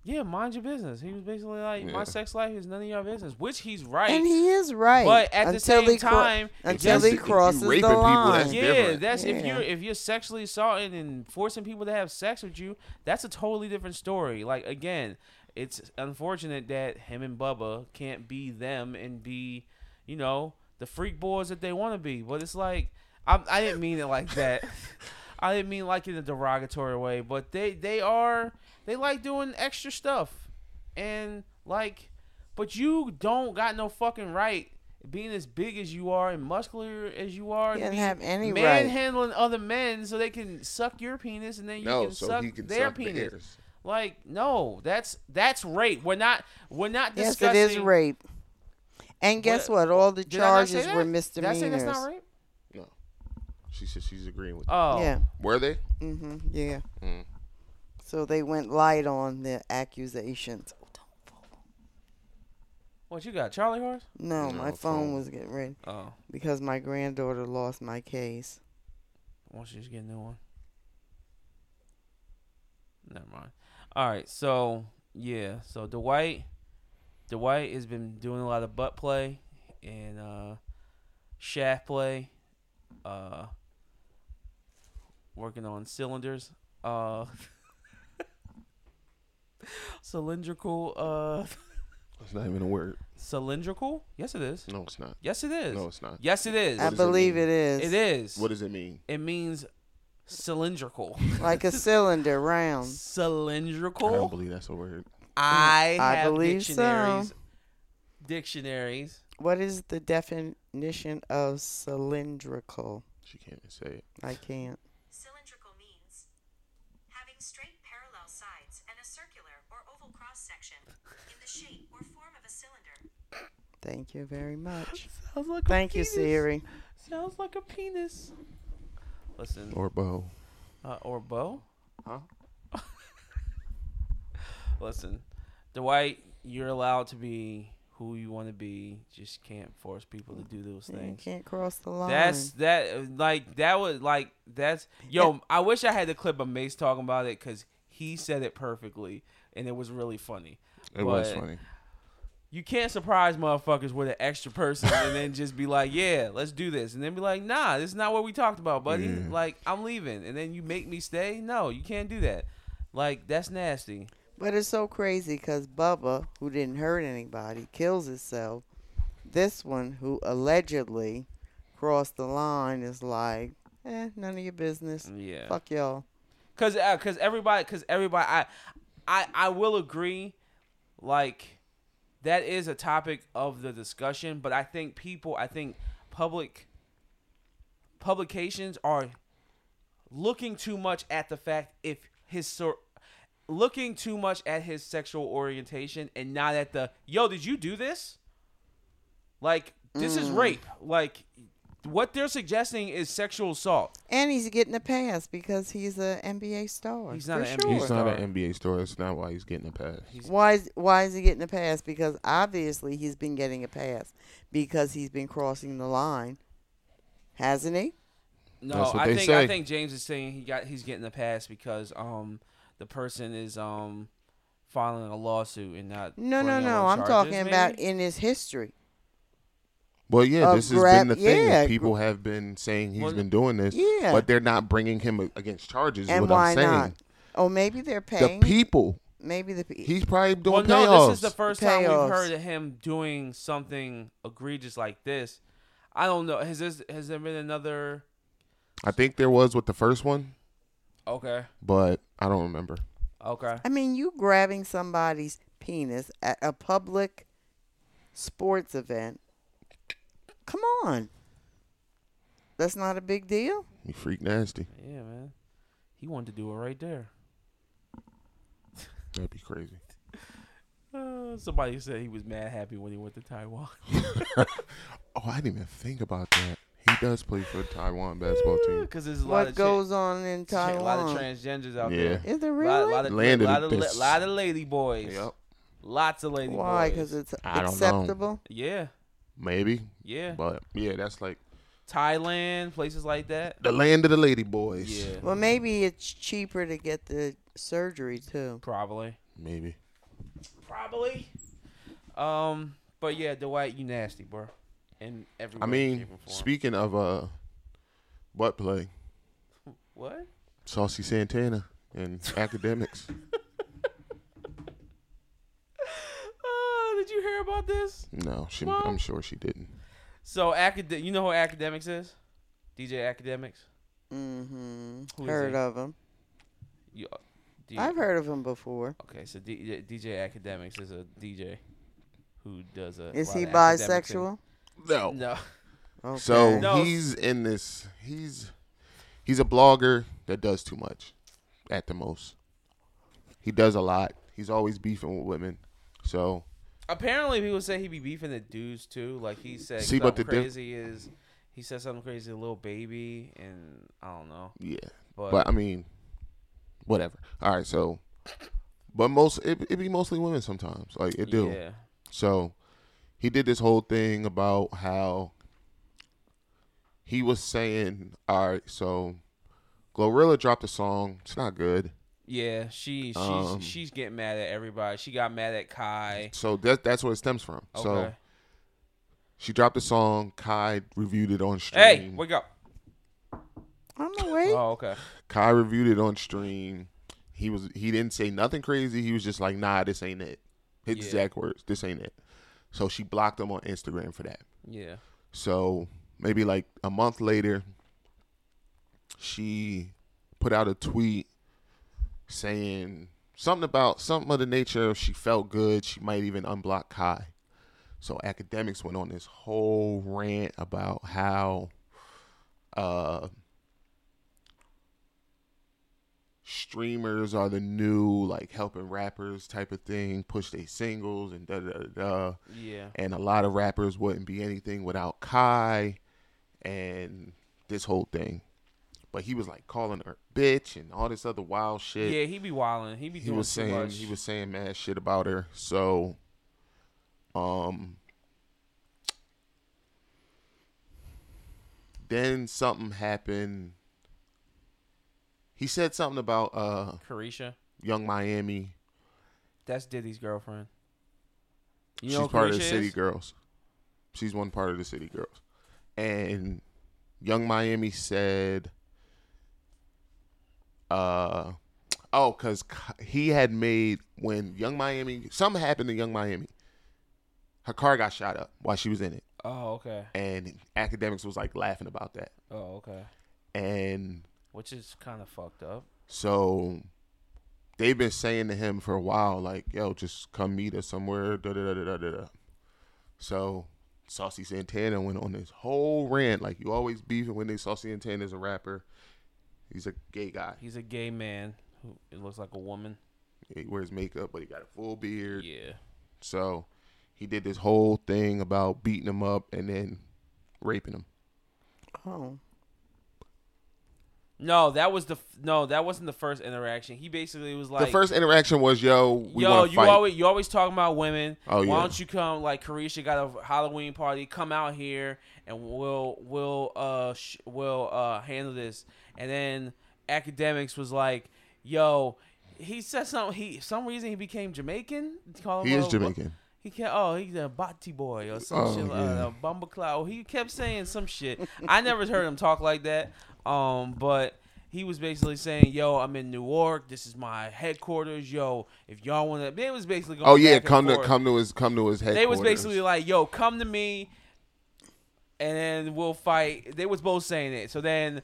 Yeah, mind your business. He was basically like, Yeah. my sex life is none of your business, which he's right. and he is right. but at the until same he cro- time, until he you- if you crosses raping the people, line. that's yeah, different. that's if you're if you're sexually assaulting and forcing people to have sex with you, that's a totally different story. Like again, it's unfortunate that him and Bubba can't be them and be, you know, the freak boys that they want to be. But it's like I I didn't mean it like that. I didn't mean like in a derogatory way, but they they are they like doing extra stuff, and like, but you don't got no fucking right being as big as you are and muscular as you are. He to doesn't have any right. manhandling other men so they can suck your penis and then you No, can so suck he can their suck penis. theirs. Like no, that's that's rape. We're not we're not discussing. Yes, it is rape. And guess what? All the Did I not say charges that? were Did I misdemeanors. say that's not rape? No. She said she's agreeing with. Oh, Yeah. Were they? Mm hmm Yeah. Mm. So they went light on the accusations. What you got, Charlie horse? No, No, my phone phone. was getting ready Oh, because my granddaughter lost my case. why don't you just get a new one? Never mind. All right, so yeah, so Dwight, Dwight has been doing a lot of butt play and uh, shaft play, uh, working on cylinders, uh, cylindrical, uh, That's not even a word. cylindrical. Yes, it is. No, it's not. Yes, it is. No, it's not. Yes, it is. I does it believe mean? it is. It is. What does it mean? It means cylindrical. Like a cylinder, round. Cylindrical. I don't believe that's a word. I I have believe so. dictionaries. Dictionaries. What is the definition of cylindrical? She can't say it. I can't. Thank you very much. Sounds like Thank you, Siri. Sounds like a penis. Listen, Or bow. uh, or bow. Huh? Listen, Dwight, you're allowed to be who you want to be. Just can't force people to do those Yeah, you things. can't cross the line. That's that like that was like that's yo. I wish I had the clip of Mase talking about it because he said it perfectly and it was really funny. It was funny. You can't surprise motherfuckers with an extra person and then just be like, "Yeah, let's do this," and then be like, "Nah, this is not what we talked about, buddy. Yeah. Like, I'm leaving," and then you make me stay. No, you can't do that. Like, that's nasty. But it's so crazy because Bubba, who didn't hurt anybody, kills himself. This one, who allegedly crossed the line, is like, eh, none of your business. Yeah. Fuck y'all. Cause, uh, cause everybody, cause everybody, I, I, I will agree, like, that is a topic of the discussion. But I think people, I think public publications are looking too much at the fact if his looking too much at his sexual orientation and not at the yo, did you do this? Like, this is Mm. rape. Like, what they're suggesting is sexual assault. And he's getting a pass because he's an NBA star. He's not for an sure. NBA He's not star. an NBA star. That's not why he's getting a pass. He's Why is why is he getting a pass? Because obviously he's been getting a pass because he's been crossing the line, hasn't he? No, That's what I they think I think James is saying he got he's getting a pass because um the person is um filing a lawsuit and not No, no, no. I'm talking maybe? about in his history. Well, yeah, this has grab- been the thing. yeah, people have been saying he's Well, been doing this, Yeah. but they're not bringing him against charges. is and what why I'm saying. not? Oh, maybe they're paying The people. maybe the pe- He's probably doing Well, payoffs. no, this is the first time we've heard of him doing something egregious like this. I don't know. Has this has there been another? I think there was with the first one, Okay, but I don't remember. okay. I mean, you grabbing somebody's penis at a public sports event. Come on. That's not a big deal. He freak nasty. Yeah, man. He wanted to do it right there. That'd be crazy. Uh, somebody said he was mad happy when he went to Taiwan. Oh, I didn't even think about that. He does play for the Taiwan basketball team. Because there's a lot What of goes on in cha- a lot of transgenders out Yeah. there. Is there Lot, A lot of, Landed lot of, lot of lady boys. Yep. Lots of lady Why? boys. Because it's I don't know. acceptable. Yeah, Maybe. yeah. But yeah, that's like Thailand, places like that. The land of the lady boys. Yeah, Well, maybe it's cheaper to get the surgery too. probably, Maybe. probably. Um, but yeah, Dwight, you nasty, bro. And every I mean, shape, and form. speaking of uh, butt play, what? Saucy Santana and Akademiks. Did you hear about this? No, she. Well- I'm sure she didn't. So, acad- you know who Akademiks is? DJ Akademiks. Mm-hmm. Who is Heard he? of him. You, you- I've heard of him before. Okay, so D- DJ Akademiks is a DJ who does a. Is he of Akademiks and- bisexual? No. No. Okay. So No. he's in this. He's he's a blogger that does too much, at the most. He does a lot. He's always beefing with women. So Apparently, people say he be beefing the dudes too. Like he said See, something but the diff- crazy is he said something crazy to Lil Baby, and I don't know. yeah, But, but I mean, whatever. All right, so, but most it, it be mostly women sometimes. Like it do. Yeah. So he did this whole thing about how he was saying, all right, so Glorilla dropped a song. It's not good. Yeah, she she's Um, she's getting mad at everybody. She got mad at Kai. So that that's where it stems from. Okay. So she dropped a song. Kai reviewed it on stream. hey, wake up. I'm awake. Oh, okay. Kai reviewed it on stream. He was he didn't say nothing crazy. He was just like, "Nah, this ain't it." His Yeah. exact words, "This ain't it." So she blocked him on Instagram for that. Yeah. So maybe like a month later, she put out a tweet saying something about something of the nature of she felt good. She might even unblock Kai. So Akademiks went on this whole rant about how uh, streamers are the new like helping rappers type of thing, push their singles and da da da. da Yeah. and a lot of rappers wouldn't be anything without Kai and this whole thing. But he was like calling her bitch and all this other wild shit. Yeah, he be wilding. He be he doing was too saying much. he was saying mad shit about her. So um then something happened. He said something about uh Caresha. Young Miami. That's Diddy's girlfriend. You She's part of the City is? Girls. She's one part of the City Girls. And Young Miami said, uh, oh, because he had made, when Young Miami, something happened to Young Miami. Her car got shot up while she was in it. Oh, okay. And Akademiks was like laughing about that. Oh, okay. And Which is kind of fucked up. so they've been saying to him for a while, like, yo, just come meet us somewhere. Da, da, da, da, da. So Saucy Santana went on this whole rant. Like, you always beefing when they Saucy Santana's a rapper. He's a gay guy. He's a gay man who it looks like a woman. He wears makeup, but he got a full beard. Yeah. So he did this whole thing about beating him up and then raping him. Oh. No, that was the f- no, that wasn't the first interaction. He basically was like, the first interaction was, yo, we "Yo, you fight. always you always talking about women. Oh, Why yeah. don't you come? Like Caresha got a Halloween party. Come out here and we'll we'll uh sh- we'll uh handle this." And then Akademiks was like, "Yo." He said something. He some reason he became Jamaican. Call him he is a- Jamaican. He kept, oh, he's a Bati boy or some Oh, shit, yeah. uh, Bumblecloud. He kept saying some shit. I never heard him talk like that. Um, but he was basically saying, "Yo, I'm in New York. This is my headquarters. Yo, if y'all want to," they was basically going. Oh yeah, come to forth. come to his come to his headquarters. They was basically like, "Yo, come to me, and then we'll fight." They was both saying it. So then,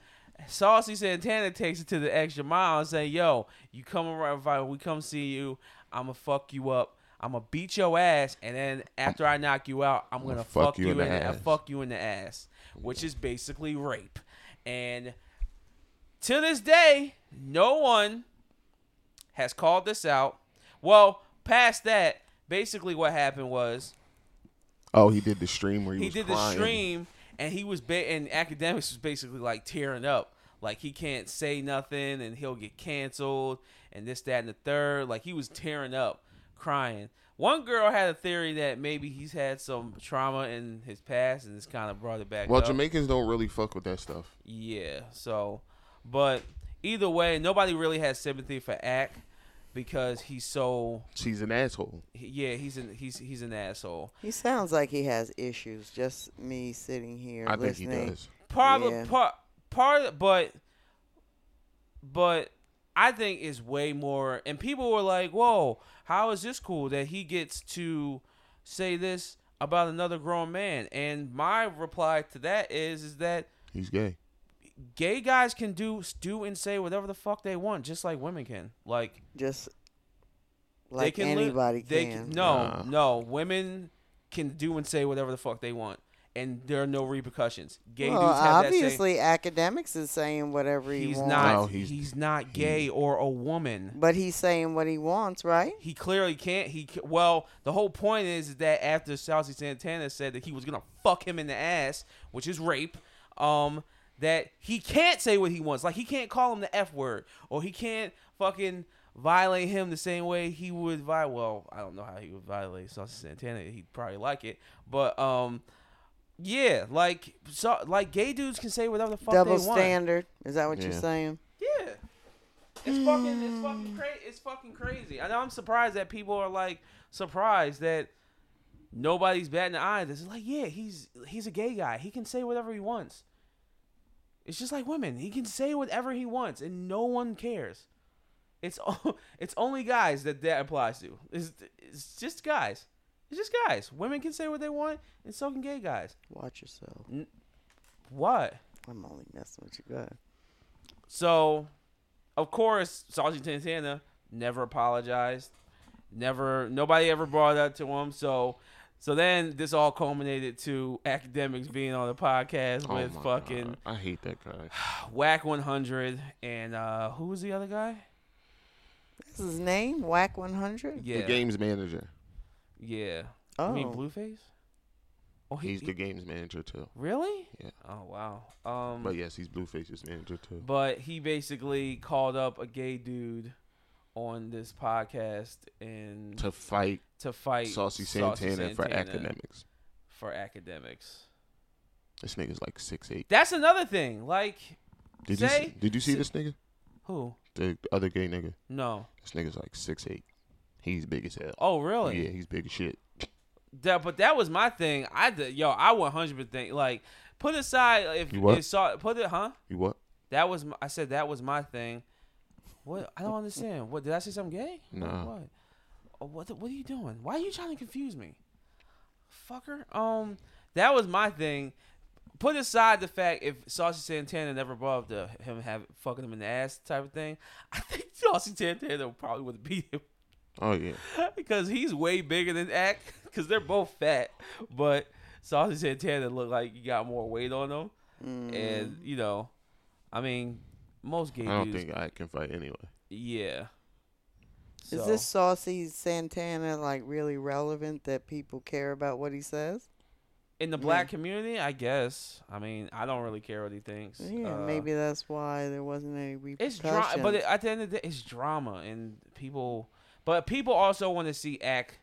Saucy Santana takes it to the extra mile and say, "Yo, you come around, we come see you, I'ma fuck you up. I'ma beat your ass, and then after I knock you out, I'm gonna fuck, you in the, ass." fuck you in the ass, which is basically rape." And to this day, no one has called this out. Well, past that, basically what happened was Oh, he did the stream where he, he did crying. the stream and he was ba- and Akademiks was basically like tearing up like he can't say nothing and he'll get canceled and this that and the third like he was tearing up crying. One girl had a theory that maybe he's had some trauma in his past and it's kind of brought it back. Well, up. Jamaicans don't really fuck with that stuff. Yeah. So, but either way, nobody really has sympathy for Ack because he's so. She's an asshole. he- Yeah, he's an he's he's an asshole. He sounds like he has issues. Just me sitting here I think he does. Part Yeah. of part part, but but I think is way more. And people were like, "Whoa, how is this cool that he gets to say this about another grown man?" And my reply to that is is that He's gay. Gay guys can do do and say whatever the fuck they want, just like women can. Like Just they like can li- anybody they can. no, Nah. no, women can do and say whatever the fuck they want, and there are no repercussions. Gay well, dudes have that same. obviously, Akademiks is saying whatever he He's wants. not. No, he's, he's- not gay or a woman. But he's saying what he wants, right? He clearly can't. He well, the whole point is that after Saucy Santana said that he was gonna fuck him in the ass, which is rape, um, that he can't say what he wants. Like he can't call him the f word, or he can't fucking violate him the same way he would violate. Well, I don't know how he would violate Saucy Santana. He'd probably like it, but um. Yeah, like so, like gay dudes can say whatever the fuck Double they want. standard. Is that what you're saying? Yeah. It's fucking it's fucking crazy. It's fucking crazy. I know I'm surprised that people are like surprised that nobody's batting an eye. at This is like, yeah, he's he's a gay guy. He can say whatever he wants. It's just like women. He can say whatever he wants, and no one cares. It's it's only guys that that applies to. It's, it's just guys. It's just guys. Women can say what they want, and so can gay guys. Watch yourself. What? I'm only messing with you. Ahead. So, of course, Saucy Santana never apologized. Never, nobody ever brought that to him. So, so then this all culminated to Akademiks being on the podcast Oh with my fucking God. I hate that guy. Wack 100 and uh who was the other guy? This is his name, Wack 100. Yeah, The Game's manager. yeah. Oh, I mean Blueface. Oh, he, He's he- the Game's manager too. really? Yeah. Oh wow. Um, But yes, he's Blueface's manager too. But he basically called up a gay dude on this podcast and To fight to fight Saucy Saucy Santana, for Akademiks. For Akademiks. This nigga's like six eight. That's another thing. Like Did you see, did you see this nigga? who? The other gay nigga. No. This nigga's like six eight. He's big as hell. Oh really? Yeah, he's big as shit. That, but that was my thing. I did, yo, I one hundred percent like put aside if You it saw put it, huh? You what? That was my, I said that was my thing. What I don't understand. What did I say something gay? No. What? Oh, What? What are you doing? Why are you trying to confuse me, fucker? Um, that was my thing. Put aside the fact if Saucy Santana never brought up the him have fucking him in the ass type of thing, I think Saucy Santana probably would beat him Oh yeah. because he's way bigger than Act. Because they're both fat, but Saucy Santana looked like he got more weight on him, Mm. and you know, I mean, most gay I don't dudes, think I can fight anyway. yeah. is this Saucy Santana like really relevant that people care about what he says? in the black community? I guess. I mean, I don't really care what he thinks. Yeah, Uh, maybe that's why there wasn't any it's drama, but it, at the end of the day, it's drama, and people. But people also want to see Ack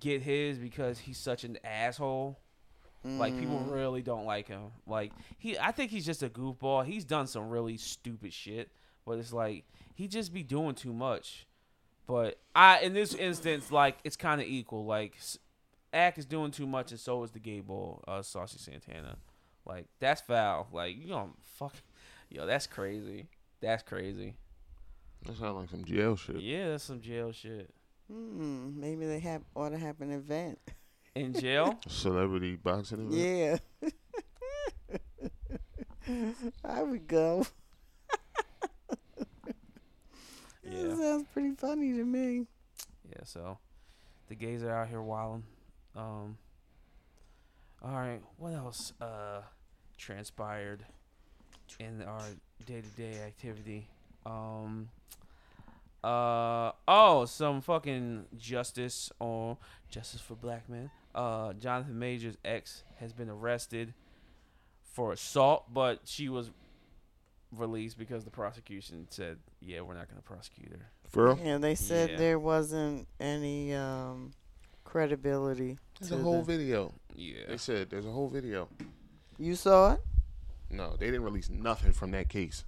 get his because he's such an asshole. Like people Mm. really don't like him. Like he, I think he's just a goofball. He's done some really stupid shit, but it's like he just be doing too much. But I, in this instance, like it's kind of equal. Like S- Ack is doing too much, and so is the gay bull, uh, Saucy Santana. Like that's foul. Like you know, fuck, yo, that's crazy. That's crazy. That sounds like some jail shit. Yeah, that's some jail shit. Hmm. maybe they have ought to have an event. In jail? Celebrity boxing event. Yeah. I would go. That yeah. sounds pretty funny to me. Yeah, so the gays are out here wilding. Um all right, what else uh transpired in our day-to-day activity? Um uh oh, some fucking justice on justice for black men. Uh Jonathan Majors' ex has been arrested for assault, but she was released because the prosecution said, "Yeah, we're not going to prosecute her." For real? Yeah, they said Yeah. there wasn't any um, credibility. There's to a whole the- video. Yeah. They said there's a whole video. You saw it? No, they didn't release nothing from that case.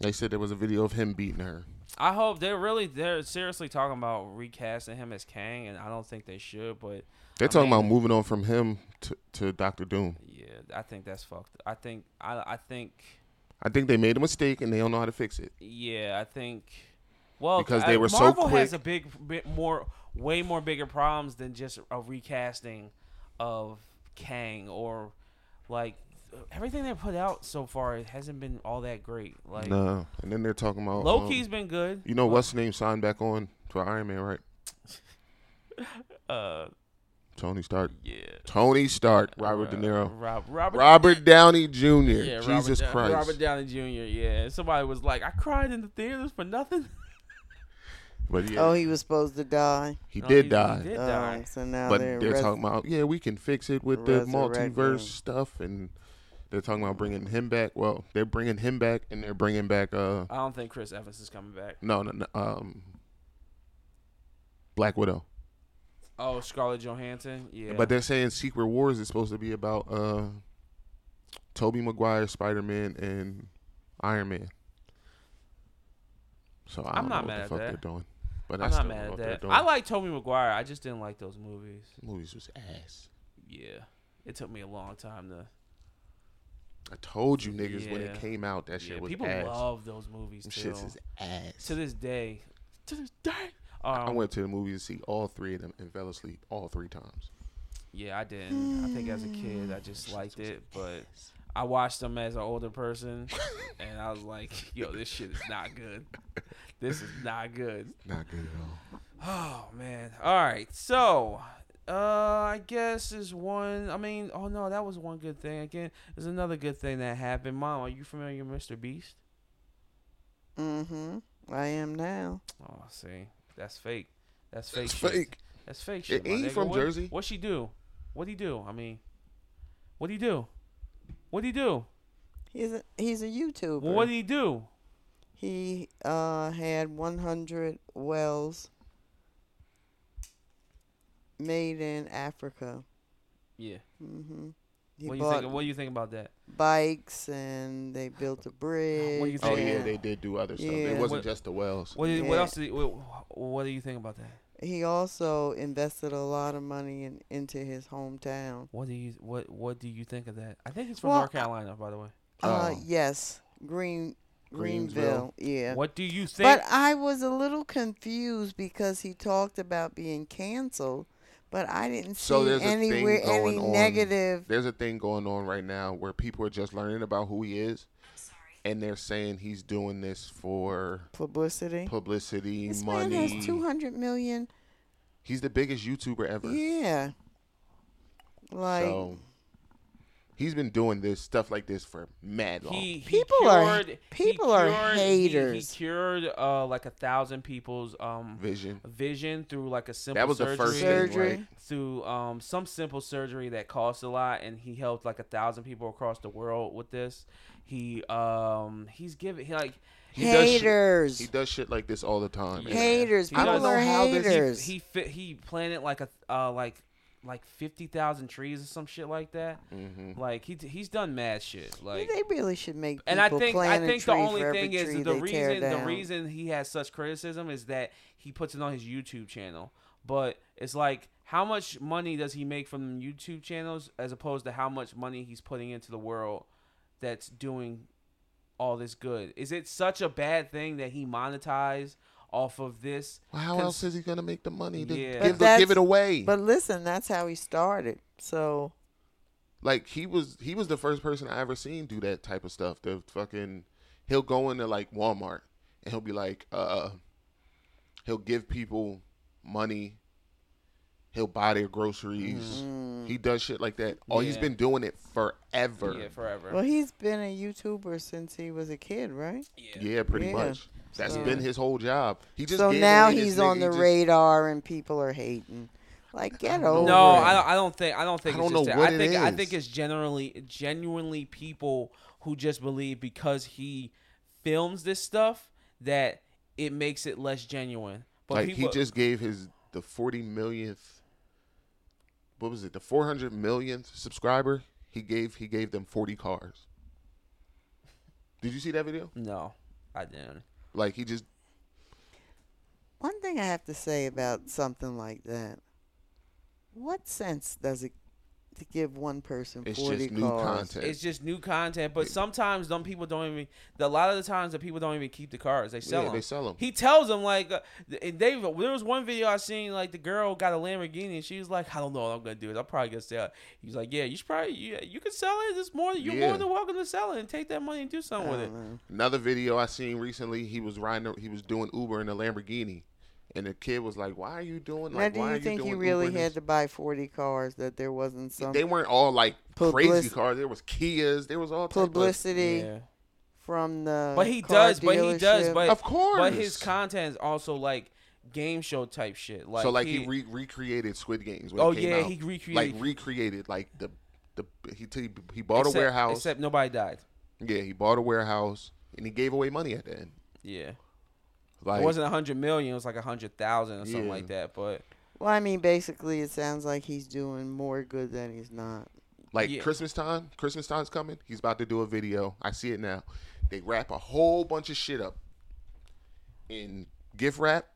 They said there was a video of him beating her. I hope they're really they're seriously talking about recasting him as Kang, and I don't think they should. But They're I talking mean- about moving on from him to, to Doctor Doom. yeah, I think that's fucked. I think I I think I think they made a mistake and they don't know how to fix it. yeah, I think well Because they were so Marvel has a big bit more way more bigger problems than just a recasting of Kang or like everything they put out so far it hasn't been all that great. Like no. And then they're talking about Loki's um, been good. You know Lo- what's his name signed back on to Iron Man, right? Uh, Tony Stark. yeah. Tony Stark, Robert Uh, De Niro. Rob, Robert Robert Downey Jr. Yeah, Jesus Robert, Dow- Christ. Robert Downey Jr. Yeah, somebody was like, "I cried in the theaters for nothing." But yeah, Oh, he was supposed to die. he No, did he- die. He did Oh, die. so now but they're, they're res- talking about yeah, we can fix it with the multiverse stuff, and they're talking about bringing him back. Well, they're bringing him back, and they're bringing back uh I don't think Chris Evans is coming back. no no, no um Black Widow. Oh, Scarlett Johansson. Yeah, But they're saying Secret Wars is supposed to be about uh Tobey Maguire, Spider Man, and Iron Man. So I I'm don't not know mad what at fuck that. they're doing. But I'm not mad at that. I like Tobey Maguire. I just didn't like those movies. movies was ass. Yeah, it took me a long time to. I told you niggas when it came out that shit yeah, was people ass. love those movies too. shits is ass. To this day, to this day. Um, I went to the movies to see all three of them and fell asleep all three times. Yeah, I didn't. I think as a kid, I just liked it, but I watched them as an older person, and I was like, "Yo, this shit is not good. This is not good." Not good at all. Oh man. All right. So, uh, I guess is one. I mean, oh no, that was one good thing. Again, there's another good thing that happened. Mom, are you familiar with Mr. Beast? Mm-hmm. I am now. Oh, see, that's fake. That's fake. It's shit. fake. That's fake shit. my ain't he nigga. from What- Jersey? What she do? What he do? I mean, what do he do? What he do? He's a he's a YouTuber. Well, what did he do? he uh had 100 wells made in Africa. Yeah. hmm What do you think? What do you think about that? bikes and they built a bridge. What do you Oh yeah, they did do other stuff. Yeah. It wasn't What- just the wells. What? Did, What else? Did he, what, what do you think about that? He also invested a lot of money in, into his hometown. What do you what What do you think of that? I think he's from Well, North Carolina, by the way. Uh, Oh. yes, Green Greensville. Greenville. Yeah. What do you think? But I was a little confused because he talked about being canceled, but I didn't see So there's a thing anywhere any on. negative. There's a thing going on right now where people are just learning about who he is, and they're saying he's doing this for Publicity. publicity, This money. man has two hundred million. He's the biggest YouTuber ever. Yeah. Like so he's been doing this stuff like this for mad long. he, he People are- people he are haters. he- He, cured uh like a thousand people's um Vision. vision through like a simple That was the surgery. first Surgery. thing, right? through um, some simple surgery that cost a lot, and he helped like a thousand people across the world with this. He um he's giving he like He does shit- haters. He does shit like this all the time. Yeah. and Haters. He People does- are how this- haters. he fit he planted like a uh like like fifty thousand trees or some shit like that. Mhm. Like he he's done mad shit like. they really should make. And I people think I plant a think the only for every thing is tree the they tear reason the reason he has such criticism is that he puts it on his YouTube channel. But it's like how much money does he make from YouTube channels as opposed to how much money he's putting into the world that's doing all this good? Is it such a bad thing that he monetized off of this? Well, how else is he gonna make the money to Yeah. Give, the, give it away? But listen, that's how he started. So like he was he was the first person I ever seen do that type of stuff. The fucking he'll go into like Walmart and he'll be like, uh, he'll give people money. He'll buy their groceries. He does shit like that. Oh, he's been doing it forever. Yeah, forever. well, he's been a YouTuber since he was a kid, right? Yeah, pretty Yeah. much. That's So- been his whole job. He just so gave now away he's nigga- on he the just- radar and people are hating. Like get over No, it. I don't. I don't think. I don't think. I it's don't just know that. what I it think. I think it's generally, genuinely people who just believe because he films this stuff that it makes it less genuine. But like people, he just gave his the forty millionth. What was it? The four hundred millionth subscriber. He gave he gave them forty cars. Did you see that video? no, I didn't. Like he just One thing I have to say about something like that. What sense does it to give one person it's 40 just new cars? content. It's just new content, but sometimes them people don't even. A lot of the times, the people don't even keep the cars; they sell yeah, them. they sell them. He tells them like, uh, and Dave. There was one video I seen like the girl got a Lamborghini and she was like, I don't know what I'm gonna do. I'm probably gonna sell. it. He's like, Yeah, you should probably you, you can sell it. It's more. You're Yeah. more than welcome to sell it and take that money and do something with it. know. Another video I seen recently, he was riding, he was doing Uber in a Lamborghini, and the kid was like, "Why are you doing? Now, Like, do why you are think you he really Uber had this?" to buy 40 cars? That there wasn't some They weren't all like crazy cars. There was Kias. There was all type of- publicity Yeah, from the but he car does. But he does. But Of course. But his content is also like game show type shit. Like so like he, re- recreated Squid Games. When Oh it came yeah, out. he recreated. like recreated like the the he he, he bought except, a warehouse. Except nobody died. yeah, he bought a warehouse and he gave away money at the end. Yeah, Like it wasn't a hundred million. It was like a hundred thousand or something Yeah. like that. But Well, I mean, basically, it sounds like he's doing more good than he's not. like Yeah. Christmas time. Christmas time's coming. He's about to do a video. I see it now. They wrap a whole bunch of shit up in gift wrap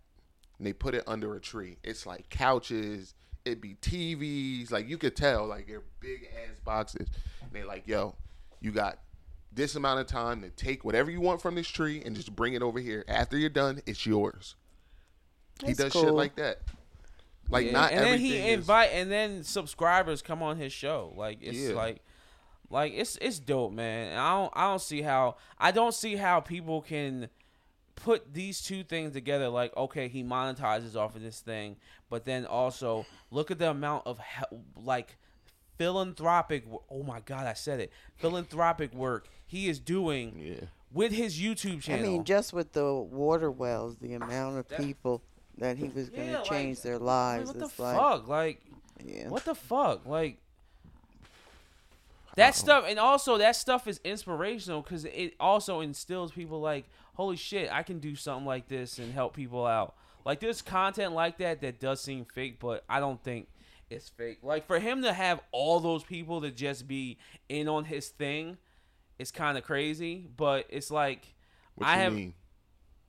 and they put it under a tree. It's like couches. It'd be TVs. Like you could tell, like they're big ass boxes. And they like, yo, you got this amount of time to take whatever you want from this tree and just bring it over here. After you're done, it's yours. he That's does shit like that. Like Yeah, not and then he is- invite and then subscribers come on his show. Like it's Yeah. like like it's it's dope, man. And I don't I don't see how I don't see how people can put these two things together like okay, he monetizes off of this thing, but then also look at the amount of like philanthropic oh my god, I said it. Philanthropic work he is doing yeah. with his YouTube channel. I mean, just with the water wells, the amount of That- people that he was going to Yeah, like- change their Like, lives. what the like, fuck? Like yeah. What the fuck? Like that stuff, and also that stuff is inspirational because it also instills people like, holy shit, I can do something like this and help people out. Like there's content like that that does seem fake, but I don't think it's fake. Like for him to have all those people to just be in on his thing, it's kind of crazy. But it's like What I you have mean?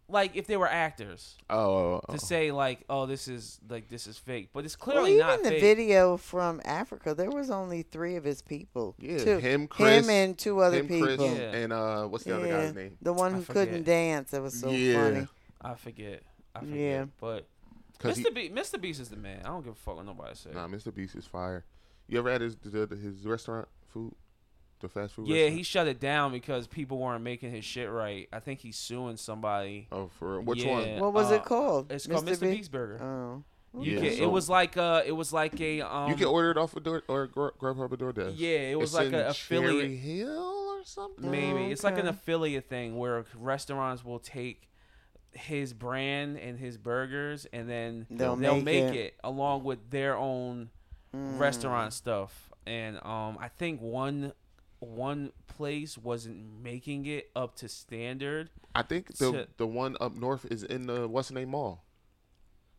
like if they were actors Oh, oh, oh. to say like, oh, this is like this is fake, but it's Well, clearly even not the fake. video from Africa, there was only three of his people. Yeah, two, him, Chris, him and two other him, people. Chris, Yeah. and uh, what's the other guy's name? The one who couldn't dance. That was so Yeah. funny. I forget. I forget. Yeah. But Because Mr. Be- Mr. Beast is the man. I don't give a fuck what nobody says. nah, Mr. Beast is fire. You ever had his the, the- his restaurant food, the fast food? yeah, restaurant? he shut it down because people weren't making his shit right. I think he's suing somebody. Oh, for which Yeah. one? What was Uh, it called? It's called Mr. Beast? Beast Burger. Oh. You Yeah, can, so- it was like a, it was like a um you can order it off of door or Gr- Grubhub or DoorDash. yeah it was It's like in an Cherry affiliate Hill or something. maybe it's like an affiliate thing where restaurants will take his brand and his burgers and then They'll they'll make make it. it along with their own Mm. restaurant stuff and um i think one one place wasn't making it up to standard I think the Shit. the one up north is in the what's the name mall,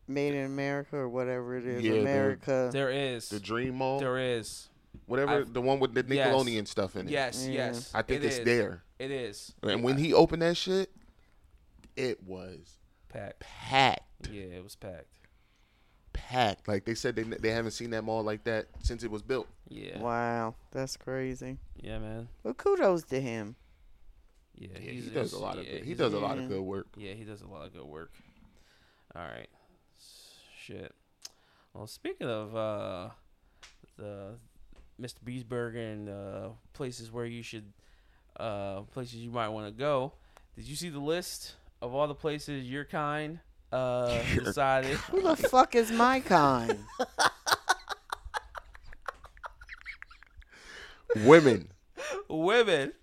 Made in America or whatever it is. Yeah, the- America. there is the Dream Mall, there is whatever I've- the one with the Yes. Nickelodeon stuff in it. yes Yeah. yes I think it it's is. there. it is And when he opened that shit, it was packed packed, yeah it was packed packed. Like they said, they they haven't seen that mall like that since it was built. yeah Wow, that's crazy. yeah man Well, kudos to him. yeah, Yeah, he's- he does a he's- lot of yeah, good, he does a lot of good work. Yeah, he does a lot of good work. All right. Shit. Well, speaking of uh, the Mr. Beast Burger and uh, places where you should, uh, places you might want to go, did you see the list of all the places your kind uh, Your decided? Who the fuck is my kind? Women, Women.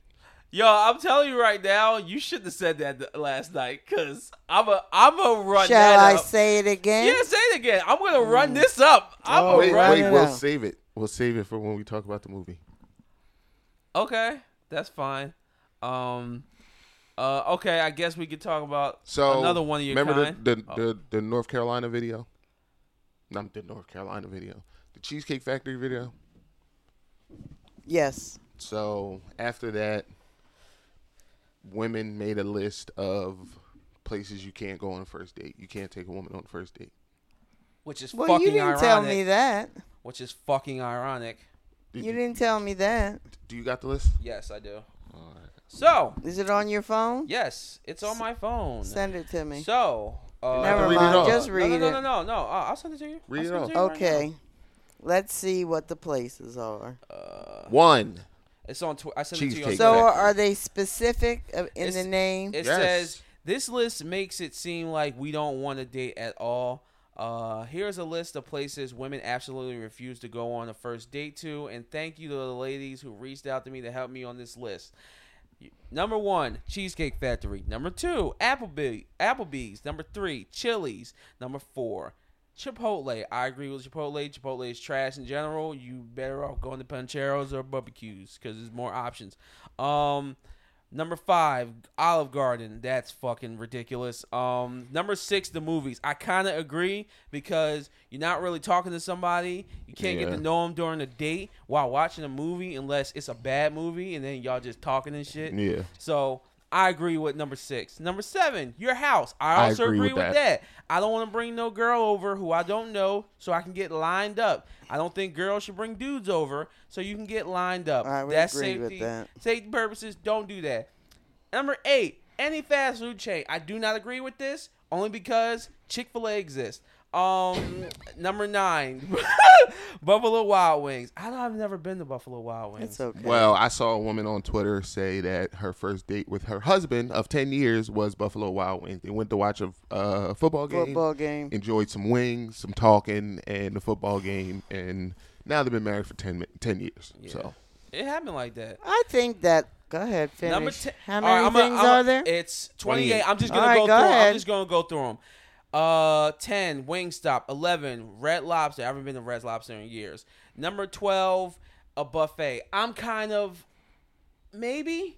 Yo, I'm telling you right now, you shouldn't have said that th- last night, cause I'm a I'm a run Shall that I up. say it again? Yeah, say it again. I'm gonna run this up. I'm Oh, gonna wait, run wait, we'll out. save it. We'll save it for when we talk about the movie. Okay, that's fine. Um, Uh, okay, I guess we could talk about So another one of your remember kind. the the, Oh. the the North Carolina video? Not the North Carolina video. The Cheesecake Factory video. Yes. So after that, women made a list of places you can't go on a first date. You can't take a woman on a first date. which is Well, fucking you didn't ironic. tell me that. Which is fucking ironic. Did You didn't tell me that. Do you got the list? Yes, I do. All right. So, Is it on your phone? yes, it's on my phone. Send it to me. So, uh, Never read it mind. off. Just no, read no, no, it. no, no, no. Uh, I'll send it to you. Read I'll it send off. to you right Okay. Let's see what the places are. Uh, One. it's on. Tw- I sent it to you. On Cheesecake So Twitter. Are they specific uh, in It's- the name? It Yes. says this list makes it seem like we don't want to date at all. Uh, here's a list of places women absolutely refuse to go on a first date to, and thank you to the ladies who reached out to me to help me on this list. Number one, Cheesecake Factory. Number two, Applebee, Applebee's. Number three, Chili's. Number four, Chipotle. I agree with Chipotle. Chipotle is trash in general. You better off going to Pancheros or barbecues because there's more options. Um, number five, Olive Garden. That's fucking ridiculous. Um, number six, the movies. I kind of agree because you're not really talking to somebody. You can't get to know them during a date while watching a movie unless it's a bad movie and then y'all just talking and shit. Yeah. So I agree with number six. Number seven, your house. I I also agree agree, with with, that. that. I don't want to bring no girl over who I don't know so I can get lined up. I don't think girls should bring dudes over so you can get lined up. I would That's agree with that. Safety purposes, don't do that. Number eight, any fast food chain. I do not agree with this only because Chick Fil A exists. Um, number nine, Buffalo Wild Wings. I don't, I've never been to Buffalo Wild Wings. It's okay. Well, I saw a woman on Twitter say that her first date with her husband of 10 years was Buffalo Wild Wings. They went to watch a uh, football game, Football game. enjoyed some wings, some talking, and the football game. And now they've been married for 10, 10 years. Yeah. So, It happened like that. I think that. Go ahead, finish. Number ten. How many right, I'm a- things I'm a- are there? It's 28. 28. I'm just gonna right, go, go through. 'em. ahead. I'm just gonna go through them. Uh, 10 Wingstop. 11 Red Lobster. I haven't been to Red Lobster in years. Number 12 a buffet. I'm kind of maybe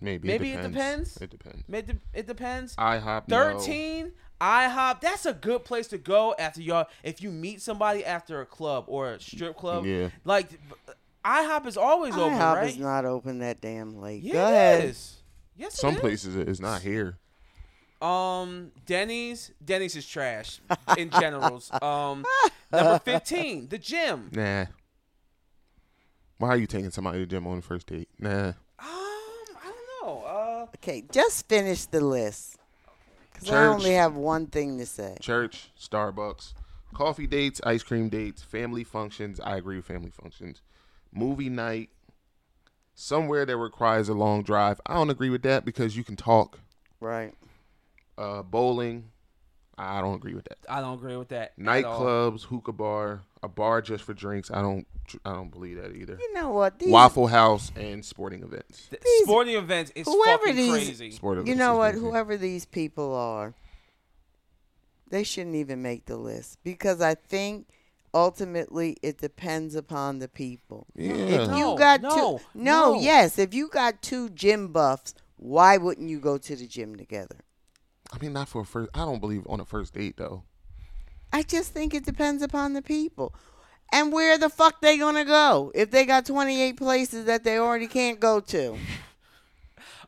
maybe, Maybe it it depends. depends. It depends. It, de- it depends. IHOP, no. 13 IHOP. That's a good place to go after y'all. If you meet somebody after a club or a strip club, Yeah. like IHOP is always open, IHOP right? is not open that damn late. yeah, Go ahead. Yes, it Some is. places it is not here. Um, Denny's. Denny's is trash in generals. Um, number fifteen, the gym. Nah. Why are you taking somebody to the gym on the first date? Nah. Um, I don't know. Uh, Okay, just finish the list. Because I Church. only have one thing to say. Church, Starbucks, coffee dates, ice cream dates, family functions. I agree with family functions. Movie night, somewhere that requires a long drive. I don't agree with that because you can talk. Right. Uh, bowling, I don't agree with that. I don't agree with that. Nightclubs, hookah bar, a bar just for drinks. I don't. I don't believe that either. You know what? These, Waffle House and sporting events. These- sporting events is whoever fucking these- crazy. Sporting You know what? crazy. Whoever these people are, they shouldn't even make the list because I think ultimately it depends upon the people. Yeah. If you got no, two, no, no. yes, if you got two gym buffs, why wouldn't you go to the gym together? I mean, not for a first. I don't believe on a first date though. I just think it depends upon the people. And where the fuck they gonna go if they got 28 places that they already can't go to?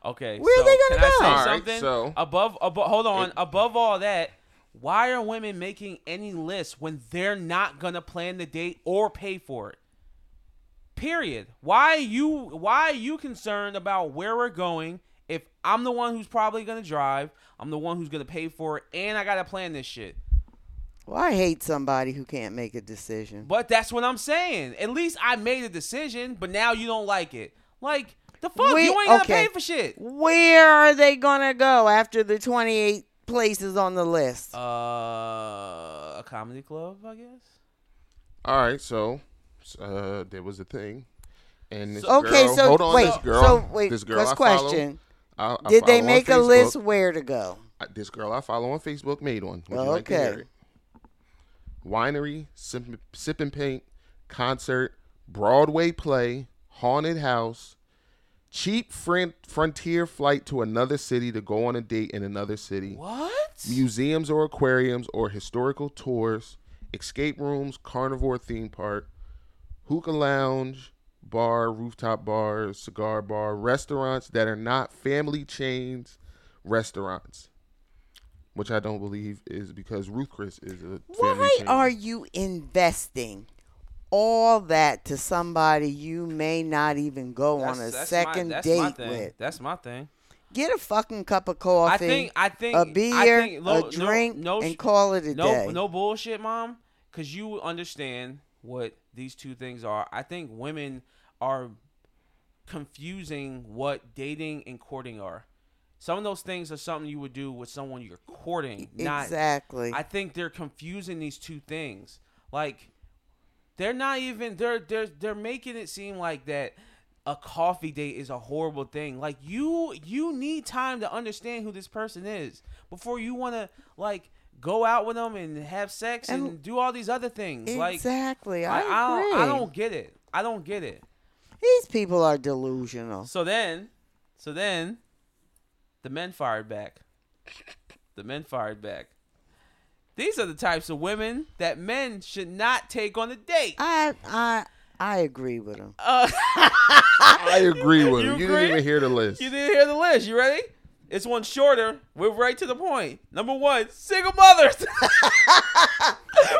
Okay, Where so are they gonna can I go? say All right, something? so- above, above, hold on. It- above all that, why are women making any lists when they're not gonna plan the date or pay for it? Period. Why are you why are you concerned about where we're going if I'm the one who's probably gonna drive, I'm the one who's gonna pay for it, and I gotta plan this shit. Well, I hate somebody who can't make a decision. But that's what I'm saying. At least I made a decision, but now you don't like it. Like the fuck, We- you ain't gonna okay. pay for shit. Where are they gonna go after the 28 places on the list? Uh, a comedy club, I guess. All right, so uh, there was a thing, and this okay, girl, so hold on, wait, this girl, so wait, this girl first I follow, question: I- I Did they make a Facebook. list where to go? This girl I follow on Facebook made one. Would Oh, like okay. Winery, sip, sip and paint, concert, Broadway play, haunted house, cheap fron- frontier flight to another city to go on a date in another city, What? museums or aquariums or historical tours, escape rooms, carnivore theme park, hookah lounge, bar, rooftop bars, cigar bar, restaurants that are not family chains restaurants. Which I don't believe is because Ruth Chris is a family Why chain. are you investing all that to somebody you may not even go on a second my, date with? That's my thing. Get a fucking cup of coffee, I think. I think. a I beer, think, no- a drink, no, no, and call it a no, day. no bullshit, mom. Because you understand what these two things are. I think women are confusing what dating and courting are. Some of those things are something you would do with someone you're courting, not exactly. I think they're confusing these two things. Like they're not even they're they're they're making it seem like that a coffee date is a horrible thing. Like you you need time to understand who this person is before you want to like go out with them and have sex and, And- do all these other things. Like exactly. I, I, I don't I don't get it. I don't get it. These people are delusional. So then, so then, the men fired back. The men fired back. These are the types of women that men should not take on a date. I I I agree with them. Uh, I agree with You him. You agree? didn't even hear the list. you didn't hear the list. You ready? It's one shorter. We're right to the point. Number one, single mothers.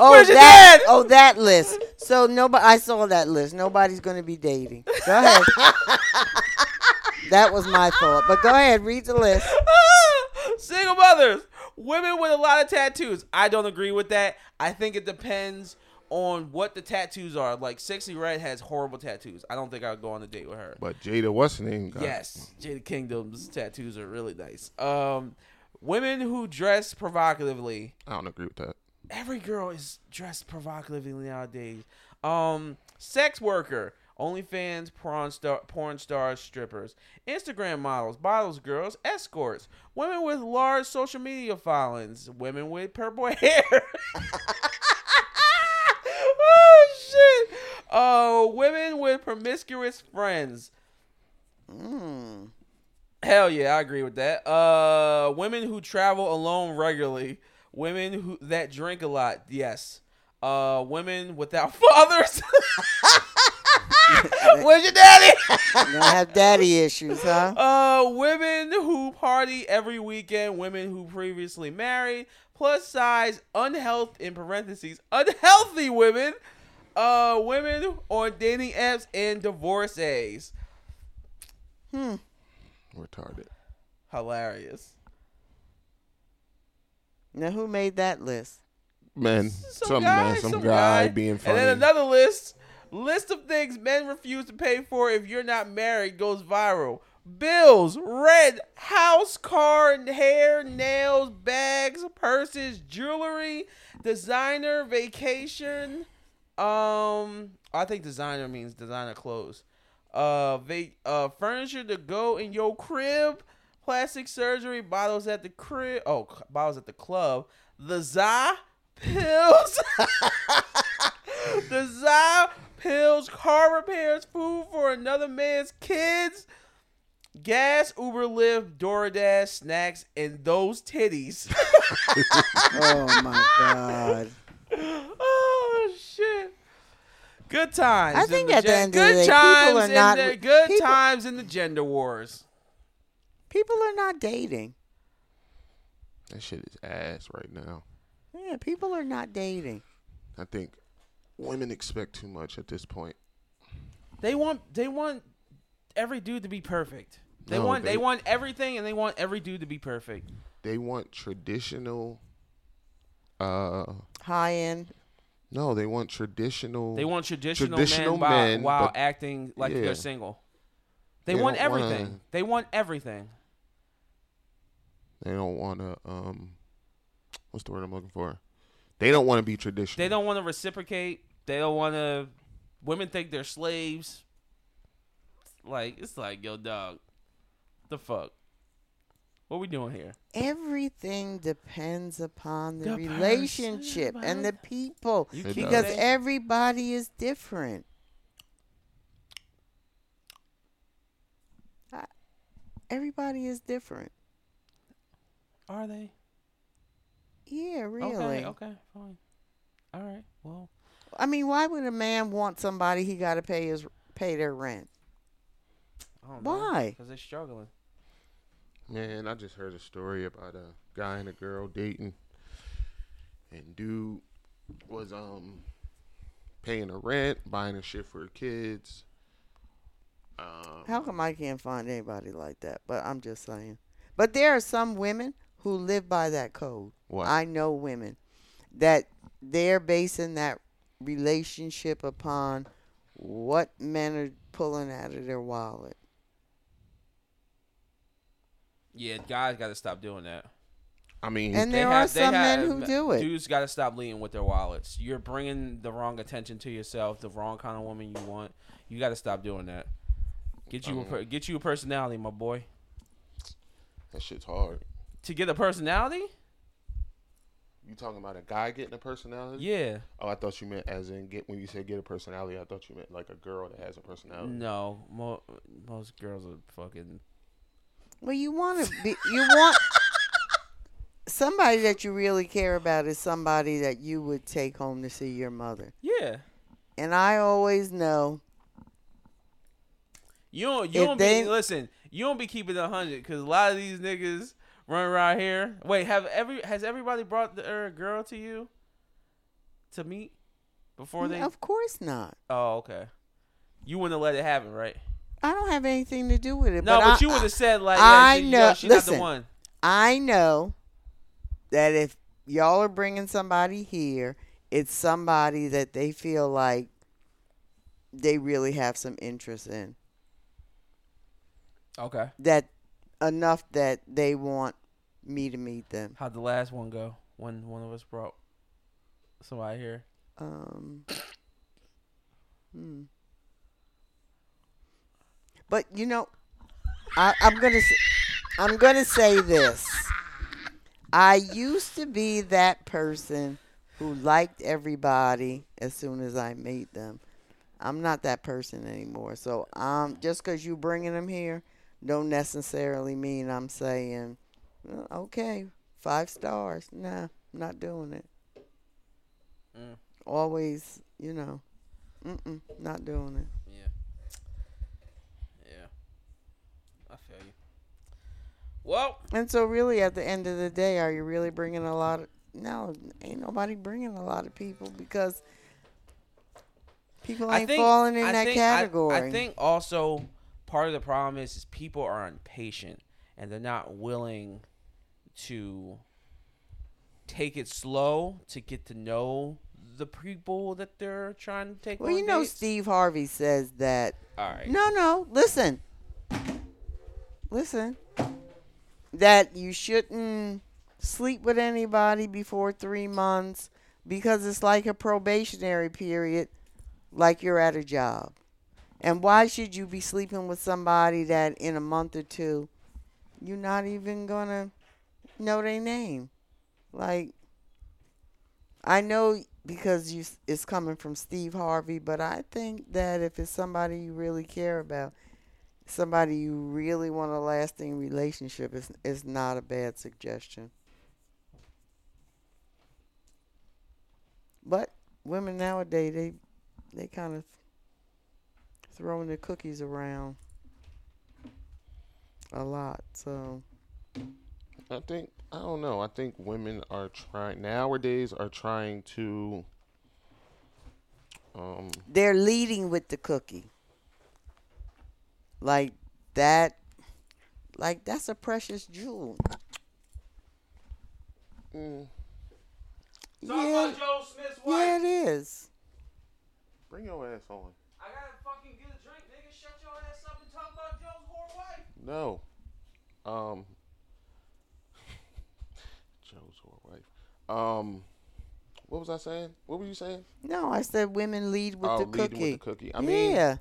Oh Where's your that dad? oh that list. So nobody I saw that list. Nobody's gonna be dating. Go ahead. that was my thought. But go ahead, read the list. Single mothers, women with a lot of tattoos. I don't agree with that. I think it depends on what the tattoos are. Like Sexyy Red has horrible tattoos. I don't think I'd go on a date with her. But Jada, what's her name? got- Yes, Jada Kingdom's tattoos are really nice. Um, women who dress provocatively. I don't agree with that. Every girl is dressed provocatively nowadays. Um, sex worker, OnlyFans, porn star, porn stars, strippers, Instagram models, bottles girls, escorts, women with large social media followings, women with purple hair. oh shit! Uh, women with promiscuous friends. Mm. Hell yeah, I agree with that. Uh, women who travel alone regularly, women who that drink a lot, yes. Uh, women without fathers. Where's your daddy? Gonna have daddy issues, huh? uh, women who party every weekend, women who previously married, plus size, unhealth in parentheses, unhealthy women, uh, women on dating apps and divorcees. Hmm. Retarded. Hilarious. Now who made that list? Men. some, Some, guy, man. Some, some guy, guy. being And funny. then another list. List of things men refuse to pay for if you're not married goes viral. Bills, rent, house, car, hair, nails, bags, purses, jewelry, designer, vacation. Um, I think designer means designer clothes. Uh, va- uh, furniture to go in your crib, plastic surgery, bottles at the crib. Oh, bottles at the club. The za pills. the za pills, car repairs, food for another man's kids, gas, Uber, Lyft, DoorDash, snacks, and those titties. Oh my god. oh shit. Good times. I think the at the gen- end of the good day, people are not- the good people- times in the gender wars. People are not dating. that shit is ass right now. Yeah, people are not dating. I think women expect too much at this point. They want they want every dude to be perfect. They No, want they, they- want everything and they want every dude to be perfect. They want traditional. Uh, High end. no, they want traditional. They want traditional, Traditional men, while, men, while but- acting like yeah. they're single. They, They want don't wanna- everything. They want everything. They don't want to. Um, what's the word I'm looking for? They don't want to be traditional. They don't want to reciprocate. They don't want to. Women think they're slaves. Like it's like yo, dog. The fuck. What we doing here? Everything depends upon the, The relationship person, and the people. You It keep Because does. everybody is different. Everybody is different. Are they? Yeah, really. Okay. Okay. Fine. All right. Well. I mean, why would a man want somebody he got to pay his pay their rent? I don't know. Why? Because they're struggling. Man, I just heard a story about a guy and a girl dating, and dude was um paying her rent, buying her shit for her kids. Um, How come I can't find anybody like that? But I'm just saying. But there are some women who live by that code. what? I know women that they're basing that relationship upon what men are pulling out of their wallet. Yeah, guys got to stop doing that. I mean, And They there have- are they some have- men who do it. Dudes got to stop leading with their wallets. You're bringing the wrong attention to yourself, the wrong kind of woman you want. You got to stop doing that. Get you a Um, per- get you a personality, my boy. that shit's hard. To get a personality? You talking about a guy getting a personality? Yeah. Oh, I thought you meant as in get when you said get a personality. I thought you meant like a girl that has a personality. No, mo- most girls are fucking. Well, you want to be, you want somebody that you really care about is somebody that you would take home to see your mother. Yeah. And I always know You don't. You If don't they- be listen. You don't be keeping a hundred because a lot of these niggas run around here. Wait, have every has everybody brought their girl to you to meet before they? Of course not. Oh, okay. You wouldn't have let it happen, right? I don't have anything to do with it. No, but, but, I, you would have said like, I yeah, she, know- she's not the one. I know that if y'all are bringing somebody here, it's somebody that they feel like they really have some interest in. Okay. That enough that they want me to meet them. How'd the last one go? When one of us brought somebody here. Um, hmm. But you know, I, I'm gonna say, I'm gonna say this. I used to be that person who liked everybody as soon as I meet them. I'm not that person anymore. So um, just because you bringing them here, don't necessarily mean I'm saying, "Uh, okay, five stars. Nah, not doing it Mm. always, you know, mm-mm, not doing it. Yeah. Yeah. I feel you. Well, And so, really, at the end of the day, are you really bringing a lot of? No, ain't nobody bringing a lot of people because people I ain't think falling in I that think- I- category. I, think also part of the problem is, is people are impatient and they're not willing to take it slow to get to know the people that they're trying to take. well, you know, dates. Steve Harvey says that. All right. No, no, listen, listen. That you shouldn't sleep with anybody before three months because it's like a probationary period, like you're at a job. And why should you be sleeping with somebody that in a month or two you're not even gonna know their name? Like, I know because you it's coming from Steve Harvey, but I think that if it's somebody you really care about, somebody you really want a lasting relationship, it's, is not a bad suggestion. But women nowadays they they kind of throwing the cookies around a lot. So I think I don't know. I think women are trying nowadays are trying to um they're leading with the cookie. Like that like that's a precious jewel. mm, Yeah, Joe Smith's yeah, it is. bring your ass on. I gotta fucking get a drink, nigga. Shut your ass up and talk about Joe's whore wife. No. Um Joe's whore wife. Um what was I saying? What were you saying? No, I said women lead with oh, the cookie. with the cookie. I mean, yeah.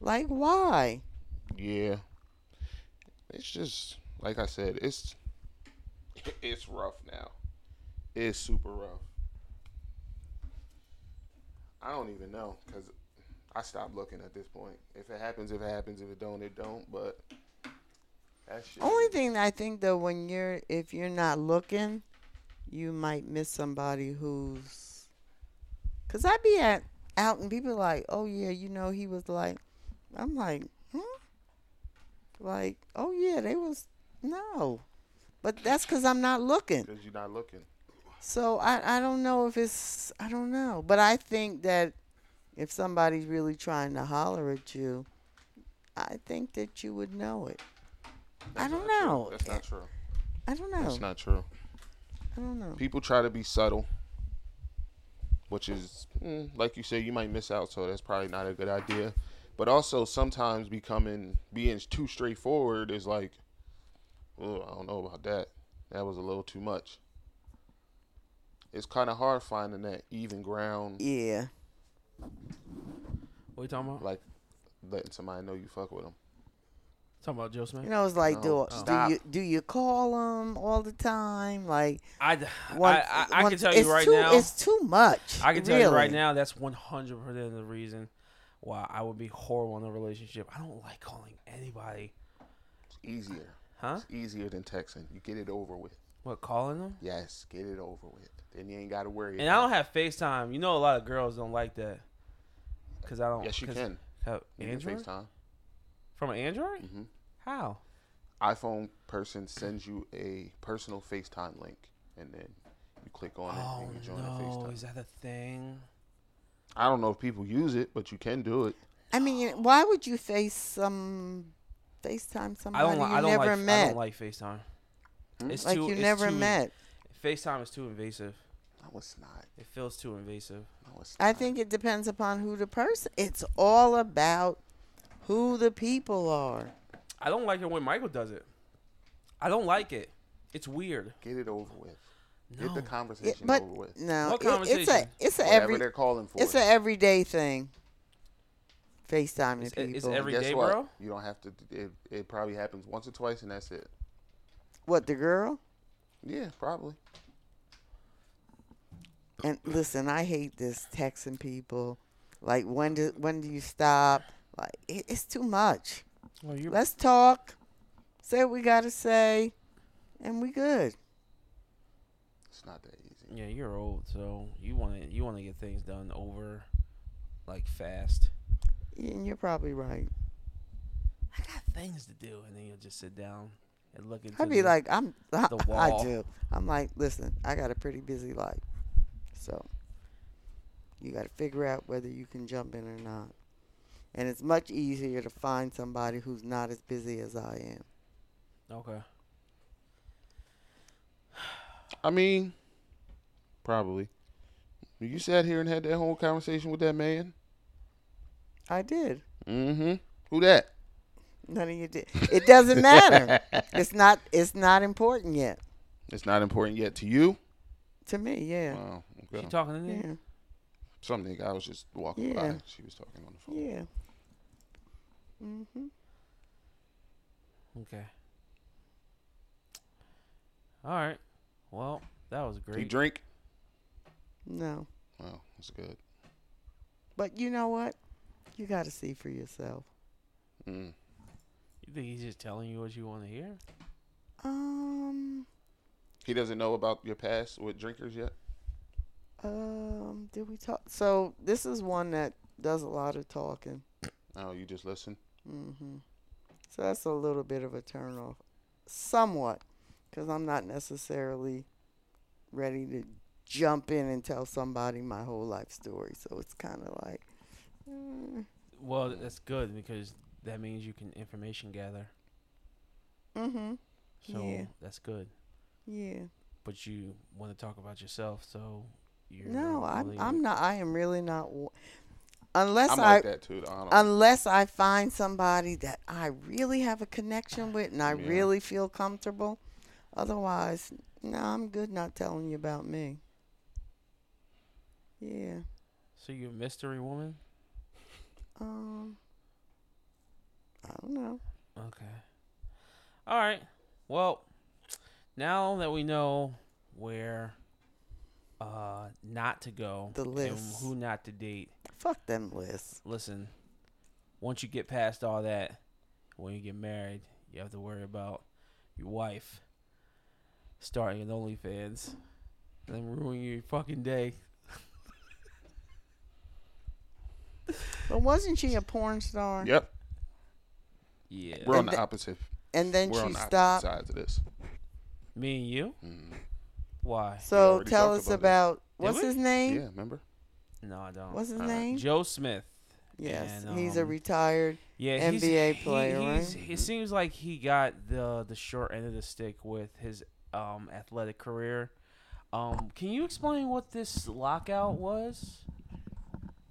Like why? Yeah. It's just like I said, it's it's rough now. It's super rough. I don't even know cuz I stopped looking at this point. If it happens, if it happens, if it don't, it don't, but. Only thing I think though, when you're if you're not looking, you might miss somebody who's. Cause I be at out and people like, oh yeah, you know he was like, I'm like, hmm, like, oh yeah, they was no, but that's cause I'm not looking. Because you're not looking. So I I don't know if it's I don't know, but I think that if somebody's really trying to holler at you, I think that you would know it. I don't know. That's not true. I don't know. That's not true. I don't know. People try to be subtle, which is, mm, like you say, you might miss out. So that's probably not a good idea. But also, sometimes becoming being too straightforward is like, oh, I don't know about that. That was a little too much. It's kind of hard finding that even ground, Yeah. What you talking about? like letting somebody know you fuck with them. Talking about Joe Smith? You know, it's like, No, do, stop. do you do you call them all the time? Like, I, one- I, I, I one- can tell you right too, now. it's too much. I can tell you right now that's 100 percent the reason why I would be horrible in a relationship. I don't like calling anybody. It's easier. Huh? It's easier than texting. You get it over with. What calling them? Yes, get it over with. Then you ain't got to worry. And I don't have FaceTime. You know, a lot of girls don't like that. Cause I don't. Yes, you 'cause- can. Have You can Android FaceTime. From an Android? hmm How? iPhone person sends you a personal FaceTime link, and then you click on it Oh and you join the no, FaceTime. is that a thing? I don't know if people use it, but you can do it. I mean, why would you face some FaceTime I somebody don't. Li- you I don't never like. I met? don't like FaceTime. Hmm? It's like too. you it's never too- met. FaceTime is too invasive. No, it's not. It feels too invasive. No, it's I think it depends upon who the person. It's all about who the people are. I don't like it when Michael does it. I don't like it. It's weird. Get it over with. No. Get the It, conversation but over with. no, What it- it's a conversation? it's a Whatever every they're calling for. it's a everyday thing. FaceTime It's- people. it's every- Guess day, what? bro? You don't have to. It, it probably happens once or twice, and that's it. what the girl? Yeah, probably. And listen, I hate this texting people. Like when do when do you stop? Like it, it's too much. Well, you Let's talk. Say what we gotta say, and we good. It's not that easy. yeah, you're old, so you want to you want to get things done over, like fast. And you're probably right. I got things to do, and then you'll just sit down and look into. I'd be the- like, I'm. I, the I do. I'm like, listen, I got a pretty busy life, so you got to figure out whether you can jump in or not. And it's much easier to find somebody who's not as busy as I am. okay. I mean, probably. You sat here and had that whole conversation with that man. I did. Mm-hmm. Who that? None of you did. It doesn't matter. it's not. It's not important yet It's not important yet to you. to me. Yeah. Wow. Okay. She Okay. talking to me? Yeah. Something I was just walking Yeah. by. She was talking on the phone. Yeah. Mhm. Okay. All right. Well, that was Do you drink? No. Wow, that's good. But you know what? You got to see for yourself. Mm. You think he's just telling you what you want to hear? Um. He doesn't know about your past with drinkers yet. Um. Did we talk? So this is one that does a lot of talking. Oh, you just listen. Hmm So that's a little bit of a turnoff, somewhat, because I'm not necessarily ready to jump in and tell somebody my whole life story. So it's kind of like, mm, Well, that's good because that means you can information gather. mm-hmm, So Yeah. that's good. yeah. But you want to talk about yourself, so you're No, not I'm I'm not. I am really not. w- Unless I'm I like that too. I unless I find somebody that I really have a connection with and I Yeah. really feel comfortable. Otherwise, no, I'm good not telling you about me. Yeah. So you're a mystery woman? Um. I don't know. Okay. All right. Well, now that we know where uh not to go The and list. who not to date, Fuck them lists. listen. Once you get past all that, when you get married, you have to worry about your wife starting an OnlyFans and then ruining your fucking day. But wasn't she a porn star? Yep, Yeah. we're on And the the- opposite. And then We're on she the opposite stopped. sides of this. Me and you? Mhm. Why? So tell us about about what's his name? Yeah, remember? No, I don't. What's his Uh, name? Joe Smith. Yes, and, he's a um, retired. Yeah, he's- NBA he- player, he's- right? It seems like he got the the short end of the stick with his um, athletic career. Um, can you explain what this lockout was?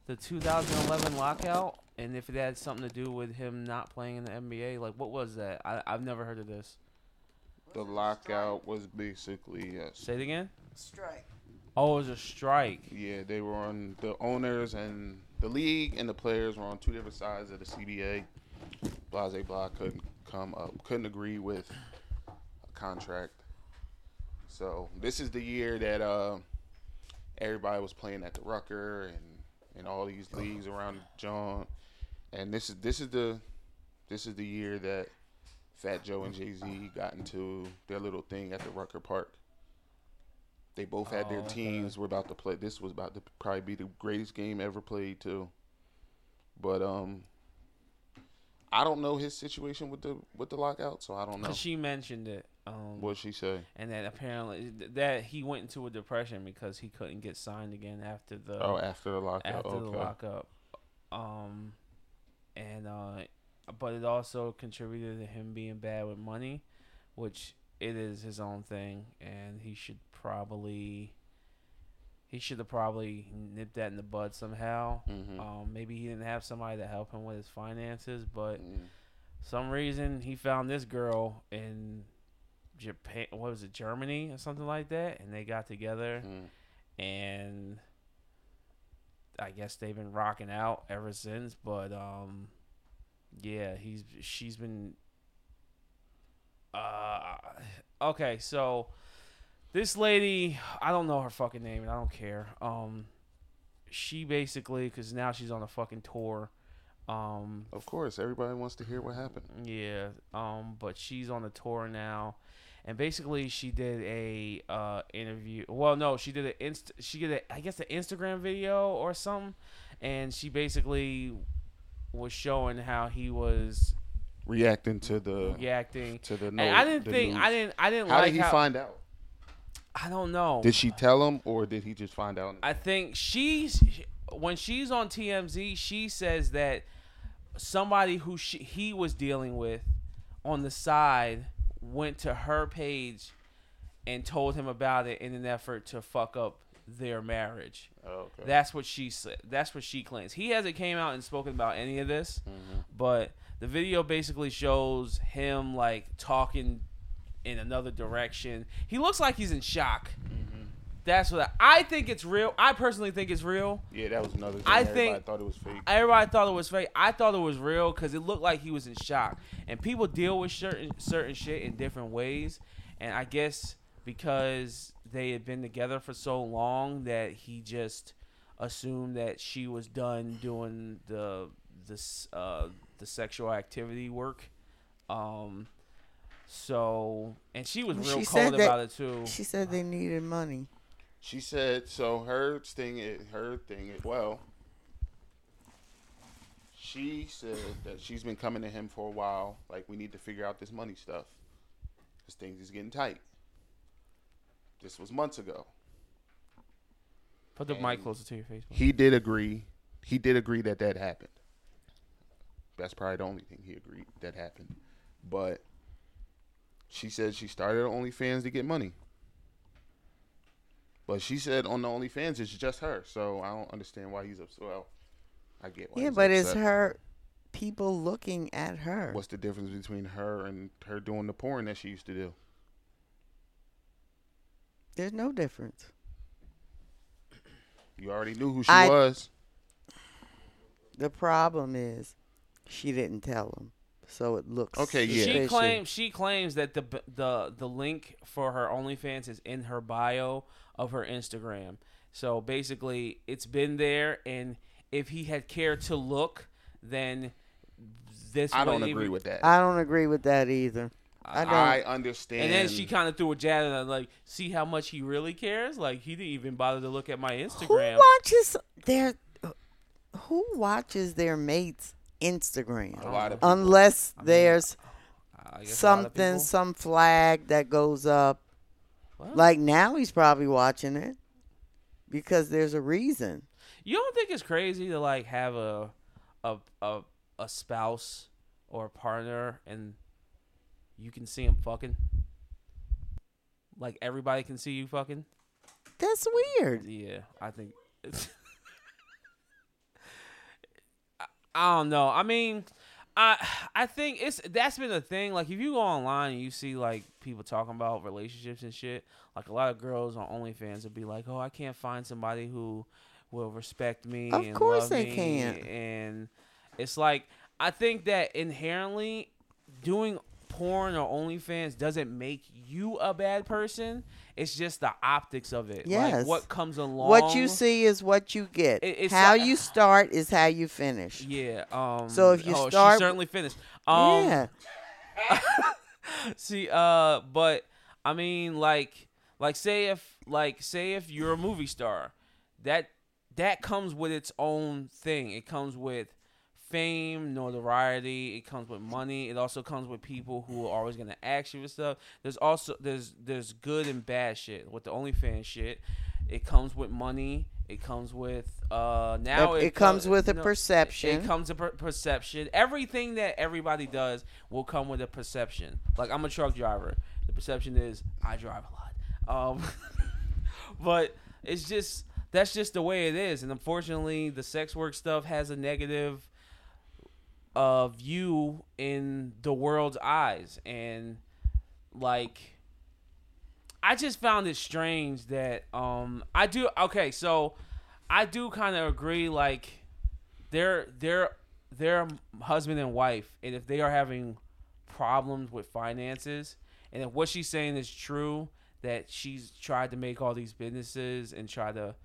The 2011 lockout, and if it had something to do with him not playing in the NBA. Like, what was that? I, I've never heard of this. The lockout was basically yes. Say it again. Strike. Oh, it was a strike. Yeah, they were on the owners and the league and the players were on two different sides of the CBA. Blase Blah couldn't come up, couldn't agree with a contract. So this is the year that uh, everybody was playing at the Rucker and and all these leagues around John. And this is this is the this is the year that Fat Joe and Jay Z got into their little thing at the Rucker Park. They both had their Oh, okay. teams. Were about to play. This was about to probably be the greatest game ever played too. But um, I don't know his situation with the with the lockout, so I don't know. She mentioned it. Um, What she say? and that apparently that he went into a depression because he couldn't get signed again after the Oh, after the lockout. after okay. the lockup. Um, and uh, but it also contributed to him being bad with money, which it is his own thing, and he should probably he should have probably nipped that in the bud somehow. Mhm. Um, maybe he didn't have somebody to help him with his finances, but Mm. some reason he found this girl in Japan. What was it, Germany or something like that? And they got together Mm. and I guess they've been rocking out ever since. But um, yeah, he's she's been. Uh, okay, so this lady, I don't know her fucking name, and I don't care. Um, she basically, because now she's on a fucking tour. Um, Of course, everybody wants to hear what happened. yeah. Um, but she's on the tour now, and basically she did a uh interview. Well, no, she did an inst. She did a, I guess, an Instagram video or something, and she basically was showing how he was Reacting to the reacting. to the. And I didn't the think news. I didn't I didn't like How like did he how, find out? I don't know. Did she tell him, or did he just find out? I think she's when she's on TMZ, she says that somebody who she, he was dealing with on the side went to her page and told him about it in an effort to fuck up their marriage. Oh, okay. That's what she said. That's what she claims. He hasn't came out and spoken about any of this, Mhm. but the video basically shows him like talking in another direction. He looks like he's in shock. That's what I, I think it's real. I personally think it's real. Yeah, that was another thing. I Everybody think- thought it was fake. Everybody thought it was fake. I thought it was real because it looked like he was in shock. And people deal with certain certain shit in different ways. And I guess because they had been together for so long that he just assumed that she was done doing the this uh the sexual activity work. Um so and she was Well, real she cold said that- about it too. She said they needed money. She said so. Her thing, is, her thing, is, well, she said that she's been coming to him for a while. Like we need to figure out this money stuff, because things is getting tight. This was months ago. Put the mic closer to your face. man. He did agree. He did agree that that happened. That's probably the only thing he agreed that happened. But she said she started OnlyFans to get money. But she said on the OnlyFans it's just her, so I don't understand why he's upset. Well, I get why. Yeah, he's but it's her people looking at her. What's the difference between her and her doing the porn that she used to do? There's no difference. You already knew who she I- was. The problem is she didn't tell him, so it looks Okay, yeah. She claims she claims that the the the link for her OnlyFans is in her bio of her Instagram. So basically, it's been there, and if he had cared to look, then this. I don't wasn't agree even- with that. I don't agree with that either. I don't. I understand. And then she kind of threw a jab at her, like, see how much he really cares. Like he didn't even bother to look at my Instagram. Who watches their Who watches their mates' Instagram? a lot of. Unless I mean, there's I guess a lot of something, some flag that goes up. What? Like now, he's probably watching it because there's a reason. You don't think it's crazy to like have a a a, a spouse or a partner and you can see him fucking? Like everybody can see you fucking? That's weird. Yeah, I think it's I, I don't know. I mean, I I think it's that's been a thing. Like if you go online and you see like people talking about relationships and shit, like a lot of girls on OnlyFans would be like, "Oh, I can't find somebody who will respect me." Of and course love they me," can't. And it's like I think that inherently doing porn or OnlyFans doesn't make you a bad person. It's just the optics of it. Yes. Like what comes along. What you see is what you get. It- how like- you start is how you finish. Yeah. Um. So if you oh, start- she certainly finished. Um, yeah. See, uh, but I mean, like, like, say if, like, say if you're a movie star, that that comes with its own thing. It comes with fame, notoriety. It comes with money. It also comes with people who are always gonna ask you for stuff. There's also there's there's good and bad shit with the OnlyFans shit. It comes with money. It comes with uh now It- it, it comes co- with a know, perception. It comes to per- perception. Everything that everybody does will come with a perception. Like I'm a truck driver. The perception is I drive a lot. Um, but it's just that's just the way it is. And unfortunately, the sex work stuff has a negative uh, you in the world's eyes. And like, I just found it strange that um I do okay. So I do kind of agree. Like, they're they're they're husband and wife, and if they are having problems with finances, and if what she's saying is true, that she's tried to make all these businesses and try to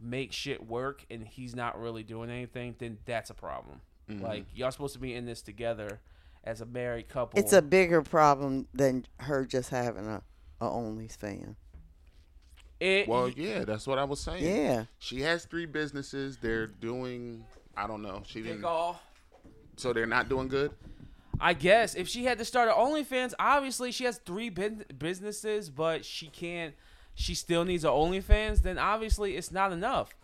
make shit work, and he's not really doing anything, then that's a problem. Mm-hmm. Like y'all supposed to be in this together as a married couple. It's a bigger problem than her just having a, a OnlyFans. it, Well, yeah, that's what I was saying. Yeah. She has three businesses. They're doing. I don't know. She didn't. all. So they're not doing good. I guess if she had to start her OnlyFans, obviously she has three bin- businesses, but she can't. She still needs a OnlyFans. Then obviously it's not enough.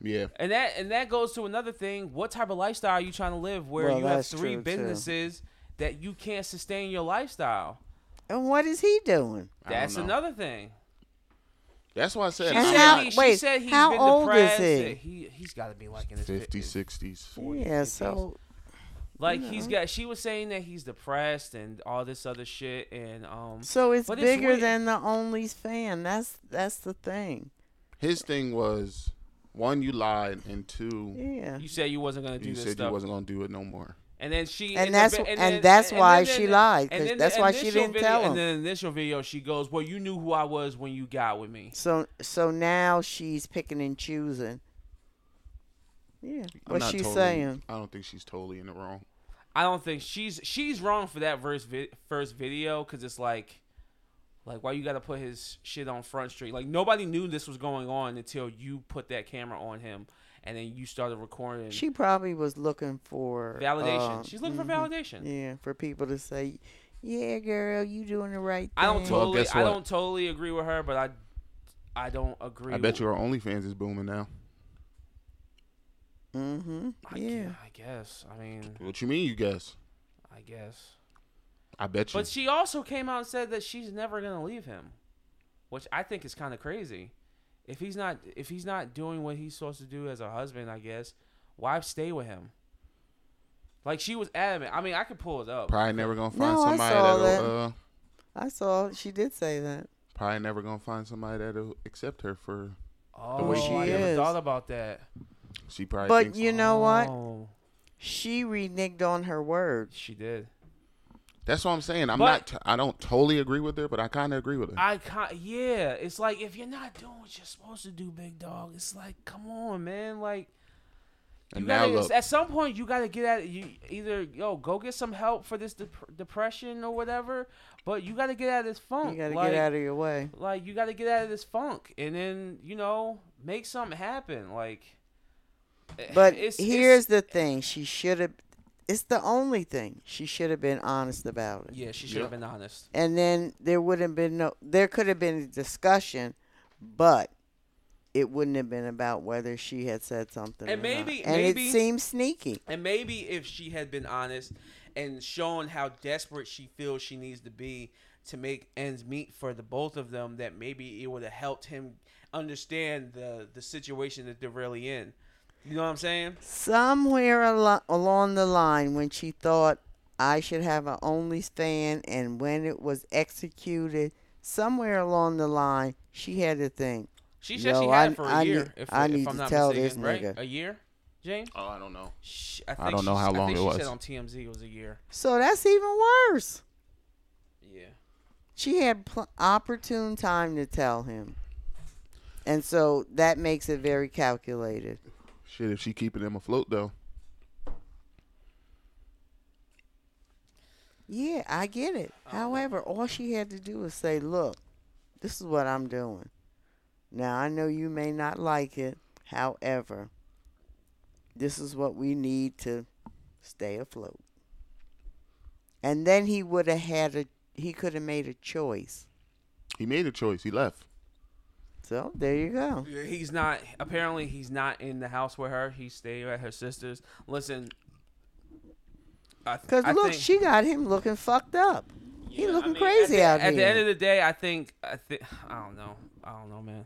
Yeah. And that and that goes to another thing. What type of lifestyle are you trying to live where Well, you have three true, too. businesses that you can't sustain your lifestyle? And what is he doing? That's another thing. That's why I said. She And I'm said, how- he, she wait, said he's how been old is depressed. he? that He he's got to be like in his 50, 50s. 60s. 40, yeah, 50s. so like you he's know. got. She was saying that he's depressed and all this other shit, and um. so it's But it's bigger than the OnlyFans. That's that's the thing. His thing was one, you lied, and two, Yeah. You said you wasn't gonna do you this said stuff, you wasn't gonna do it no more. and then she And in the that's vi- and, then- that's and why then- she and lied. then 'cause the that's why she didn't video, tell him. And then the initial video, she goes, "Well, you knew who I was when you got with me." So so now she's picking and choosing. Yeah. I'm What's not totally- saying? I don't think she's totally in the wrong. I don't think she's she's wrong for that verse vi- first video because it's like, like why you got to put his shit on Front Street? Like nobody knew this was going on until you put that camera on him, and then you started recording. She probably was looking for validation. uh, she's looking mhm. for validation. Yeah, for people to say, "Yeah, girl, you doing the right thing." I don't totally, guess I don't totally agree with her, but I, I don't agree. I bet you her OnlyFans is booming now. Mm-hmm. I Yeah. gue- I guess. I mean, What you mean? You guess? I guess. I bet you. But she also came out and said that she's never gonna leave him, which I think is kind of crazy. If he's not, if he's not doing what he's supposed to do as a husband, I guess, why stay with him? Like she was adamant. I mean, I could pull it up. probably never gonna find No, I somebody saw that'll. that. Uh, I saw she did say that. probably never gonna find somebody that'll accept her for. Oh, way she I never is. thought about that. She probably. But thinks, you know what? Oh, She reneged on her word. she did. That's what I'm saying. I'm But- not. T- I don't totally agree with her, but I kind of agree with her. I can't. Yeah, it's like if you're not doing what you're supposed to do, big dog. It's like, come on, man. Like, And you now gotta, look, at some point you gotta get at you either yo go get some help for this dep- depression or whatever, but you gotta get out of this funk. You got to like, get out of your way. like you gotta get out of this funk and then you know make something happen. Like, But it's, here's it's, the thing: she should have. It's the only thing she should have been honest about it. yeah, she should have been honest. And then there would have been no. There could have been a discussion, but it wouldn't have been about whether she had said something. And or maybe- not. and maybe- it seems sneaky. And maybe if she had been honest and shown how desperate she feels she needs to be to make ends meet for the both of them, that maybe it would have helped him understand the the situation that they're really in. You know what I'm saying? Somewhere al- along the line, when she thought I should have an OnlyFans, and when it was executed, somewhere along the line, she had to think. She said Yo, she I- had it for a I year. need- if, I if need I'm to not tell mistaken, this right? nigga. A year, James? oh, I don't know. She, I, I don't know she- how I long think it she was. said on TMZ it was a year. So that's even worse. Yeah. She had pl- opportune time to tell him. And so that makes it very calculated. Shit, if she keeping him afloat though, Yeah, I get it. I. However, all she had to do was say, "Look, this is what I'm doing." Now I know you may not like it. However, this is what we need to stay afloat. And then he would have had a. He could have made a choice. he made a choice. He left. So there you go. He's not. Apparently, he's not in the house with her. He's staying at her sister's. Listen. I th- Cause look, think- she got him looking fucked up. He Yeah, I looking mean, crazy at the, out At the end of the day, I think I think I don't know. I don't know, man.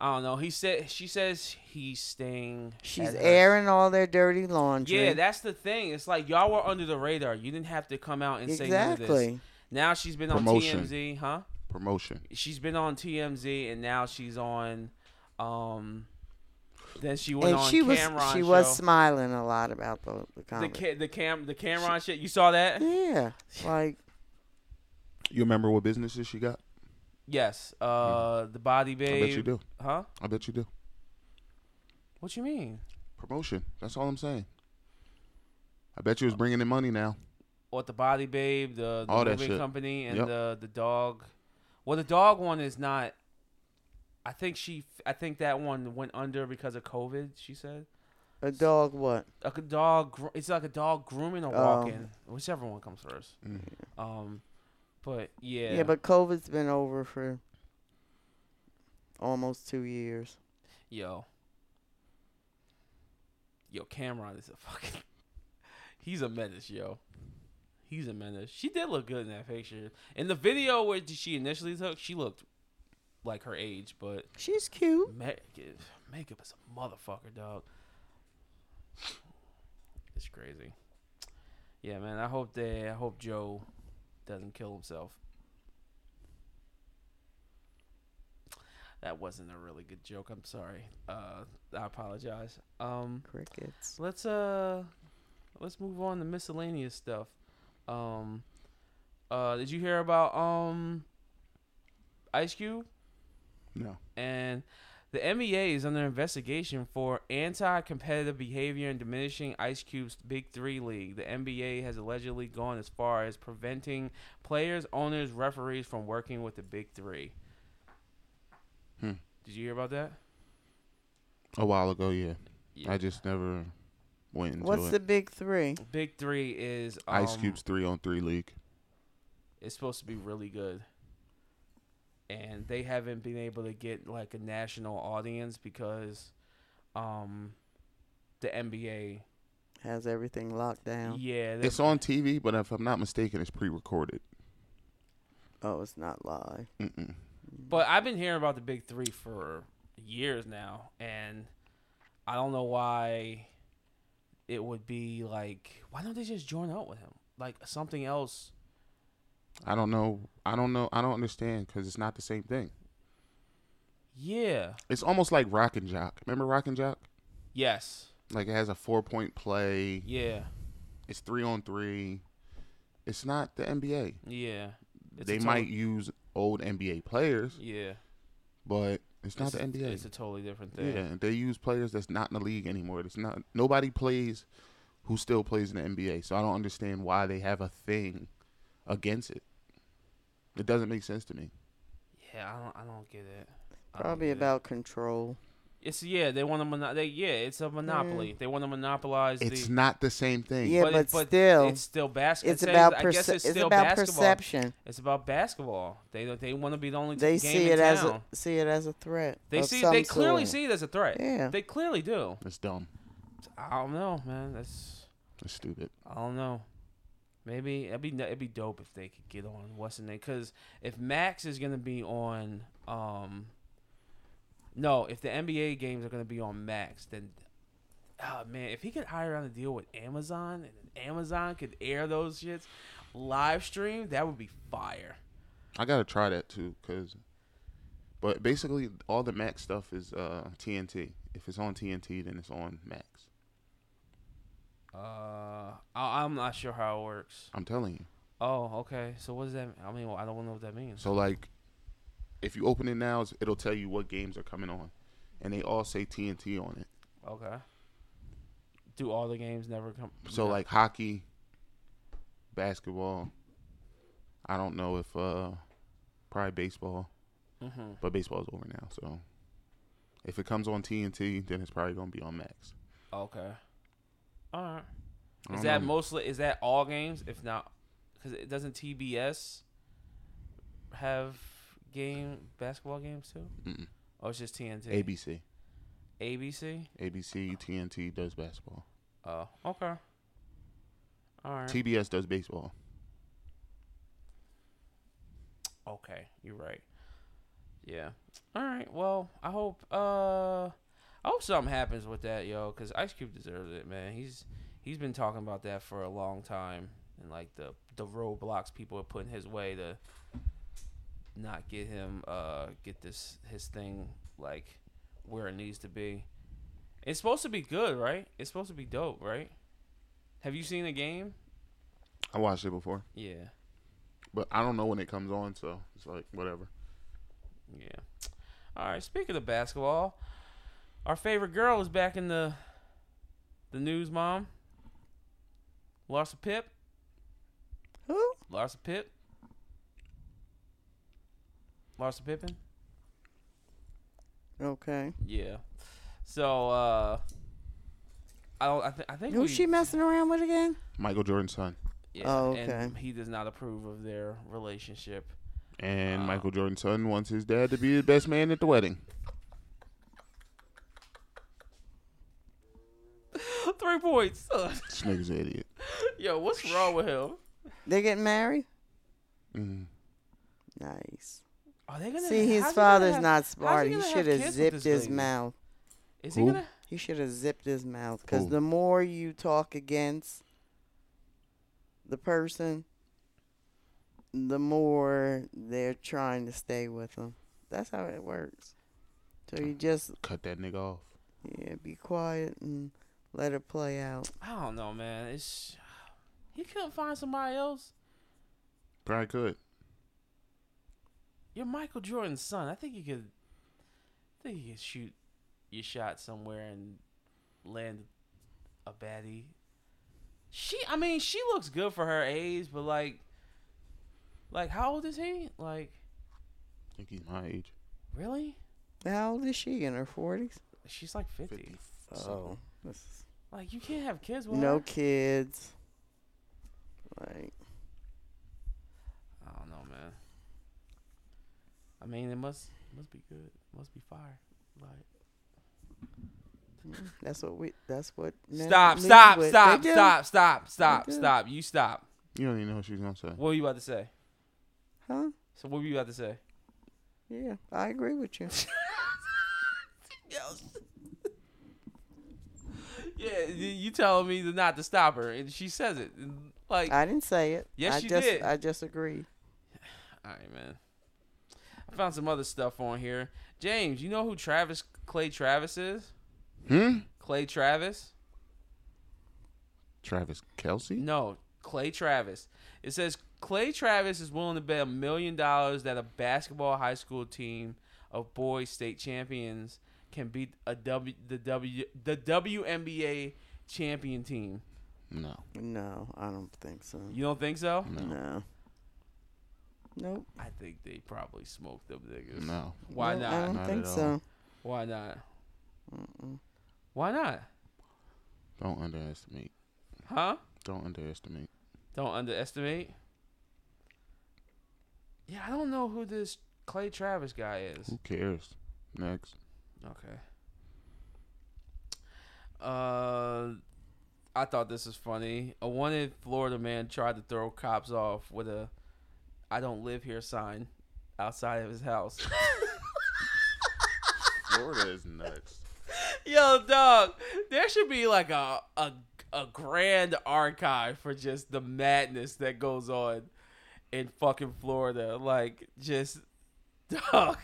I don't know. He said she says he's staying. She's at her- airing all their dirty laundry. Yeah, that's the thing. It's like y'all were under the radar. You didn't have to come out and say none of this. exactly. Now she's been Promotion. on TMZ, huh? Promotion. She's been on TMZ, and now she's on. Um, then she went And on she was Cameron she show. was smiling a lot about the the the comment. ca- the cam the Cameron shit. You saw that? Yeah, like You remember what businesses she got? Yes. Uh, the body Babe. I bet you do. Huh? I bet you do. What you mean? Promotion. That's all I'm saying. I bet you was bringing in money now. What the body babe, the, the All that moving shit. company, and Yep. the the dog. Well, the dog one is not. I think she. I think that one went under because of COVID. She said. a dog. What? Like a dog. It's like a dog grooming or Oh. walking, whichever one comes first. Mm. Um, but yeah. Yeah. but COVID's been over for almost two years. yo, yo, Cameron is a fucking. He's a menace, yo. He's a menace. She did look good in that picture. In the video where she initially took, she looked like her age, but She's cute. ma- makeup is a motherfucker, dog. It's crazy. Yeah, man. I hope they. I hope Joe doesn't kill himself. That wasn't a really good joke. I'm sorry. Uh, I apologize. Um, Crickets. let's uh, let's move on to miscellaneous stuff. Um, uh, did you hear about um, Ice Cube? No. and the NBA is under investigation for anti-competitive behavior and diminishing Ice Cube's Big Three league. The NBA has allegedly gone as far as preventing players, owners, referees from working with the Big Three. Hmm. Did you hear about that? A while ago, yeah. Yeah. I just never went into What's it. the big three? Big Three is um, Ice Cube's three on three league. It's supposed to be really good. And they haven't been able to get like a national audience because um the NBA Has everything locked down. yeah, It's on TV, but if I'm not mistaken, it's pre-recorded. Oh, it's not live. Mm-mm. But I've been hearing about the big three for years now, and I don't know why it would be like. Why don't they just join up with him? Like something else. I don't know. I don't know. I don't understand because it's not the same thing. Yeah. It's almost like Rock and Jock. Remember Rock and Jock? Yes. Like it has a four point play. Yeah. It's three on three. It's not the NBA. Yeah. It's they might use old NBA players, Yeah. but It's not it's, the NBA. It's a totally different thing. yeah, they use players that's not in the league anymore. It's not nobody plays who still plays in the NBA. So I don't understand why they have a thing against it. It doesn't make sense to me. Yeah, I don't. I don't get it. I don't Probably get it. about control. It's yeah. They want to mono- they, Yeah, it's a monopoly. They want to monopolize the It's the. not the same thing. Yeah, but, but it- but still, it's still basketball. It's about I guess perce- it's it's still about basketball. perception. It's about basketball. They they want to be the only They game see in it as a see it as a threat. They see. They clearly sort. see it as a threat. Yeah. They clearly do. It's dumb. I don't know, man. That's It's stupid. I don't know. Maybe it'd be it'd be dope if they could get on what's the name? Because if Max is gonna be on, um, no, if the NBA games are gonna be on Max, then, oh man, if he could hire on a deal with Amazon and Amazon could air those shits live stream, that would be fire. I gotta try that too, cause. But basically, all the Max stuff is uh, TNT. If it's on TNT, then it's on Max. Uh, I, I'm not sure how it works. I'm telling you. Oh, okay. So what does that? Mean? I mean, I don't know what that means. So like, if you open it now, it'll tell you what games are coming on, and they all say TNT on it. Okay. Do all the games never come? So like hockey, basketball. I don't know if uh, probably baseball, hmm but baseball's over now. So if it comes on TNT, then it's probably gonna be on Max. Okay. All right. Is that know. mostly? Is that all games? If not, because it doesn't TBS have game basketball games too? Mm-mm. Oh, it's just TNT. ABC, ABC. ABC, TNT does basketball. Oh, okay. All right. TBS does baseball. okay, you're right. Yeah. All right. Well, I hope. Uh, I hope something happens with that, yo. Because Ice Cube deserves it, man. He's he's been talking about that for a long time, and like the the roadblocks people are putting his way to not get him uh get this his thing like where it needs to be. It's supposed to be good, right? It's supposed to be dope, right? Have you seen the game? I watched it before, Yeah. but I don't know when it comes on, so it's like whatever. Yeah. All right. Speaking of basketball, our favorite girl is back in the the news. Mom, Larsa Pip. Who? Larsa Pip. Larsa Pippen. Okay. Yeah. So uh, I don't. I, th- I think Who's we- she messing around with again? Michael Jordan's son, Yeah, Oh, And okay. he does not approve of their relationship. and Wow. Michael Jordan's son wants his dad to be the best man at the wedding. Three points. This nigga's an idiot. Yo, what's wrong with him? They getting married? Mm. Nice. Are they gonna See, his how's he gonna father's have- not smart. he He gonna should have have with zipped this his baby? mouth. Is he Who? gonna? He should have zipped his mouth. Because Who? the more you talk against the person, the more they're trying to stay with them. That's how it works. So you just, Cut that nigga off. yeah, be quiet and let it play out. I don't know, man. It's he couldn't find somebody else. Probably could. You're Michael Jordan's son. I think you could. I think you could shoot your shot somewhere and land a baddie. She, I mean, she looks good for her age, but like, like how old is he? Like, I think he's my age. really? How old is she? In her 40s? She's like fifty. 50. Oh. this is- Like, you can't have kids with No her. kids. Like, I don't know, man. I mean, it must must be good. It must be fire. Like. Mm, that's what we, that's what men Stop, stop, with. stop, They do. stop, stop, stop, stop. You stop. You don't even know what she's gonna say. What were you about to say? Huh? So what were you about to say? Yeah, I agree with you. Yeah, you telling me not to stop her, and she says it. Like, I didn't say it. Yes, I you just, did. I just agreed. all right, man. I found some other stuff on here. James, you know who Travis Clay Travis is? Hmm. Clay Travis? Travis Kelce. No, Clay Travis. It says Clay Travis is willing to bet a million dollars that a basketball high school team of boys state champions can beat a W the W the WNBA champion team. No, No, I don't think so. You don't think so? no, No. Nope. I think they probably smoked them niggas. no. Why No, I don't Not think so. Why not? Mm-mm. Why not? Don't underestimate. Huh? Don't underestimate. Don't underestimate. Yeah, I don't know who this Clay Travis guy is. Who cares? Next. Okay. Uh, I thought this was funny. A wanted Florida man tried to throw cops off with a "I don't live here" sign outside of his house. Florida is nuts. Yo, dog, there should be like a a a grand archive for just the madness that goes on in fucking Florida. Like, just dog.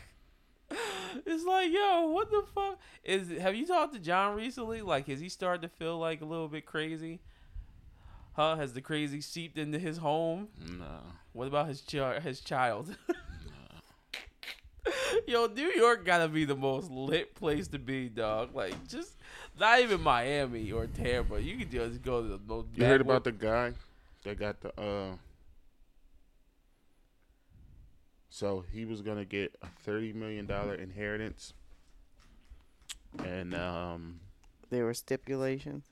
It's like, yo, what the fuck is? Have you talked to John recently? Like, has he started to feel like a little bit crazy? Huh? Has the crazy seeped into his home? No. What about his chi- his child? Yo, New York gotta be the most lit place to be, dog. Like, just not even Miami or Tampa. You can just go to the most. You heard about the guy that got the uh so he was gonna get a thirty million dollar inheritance and um There were stipulations.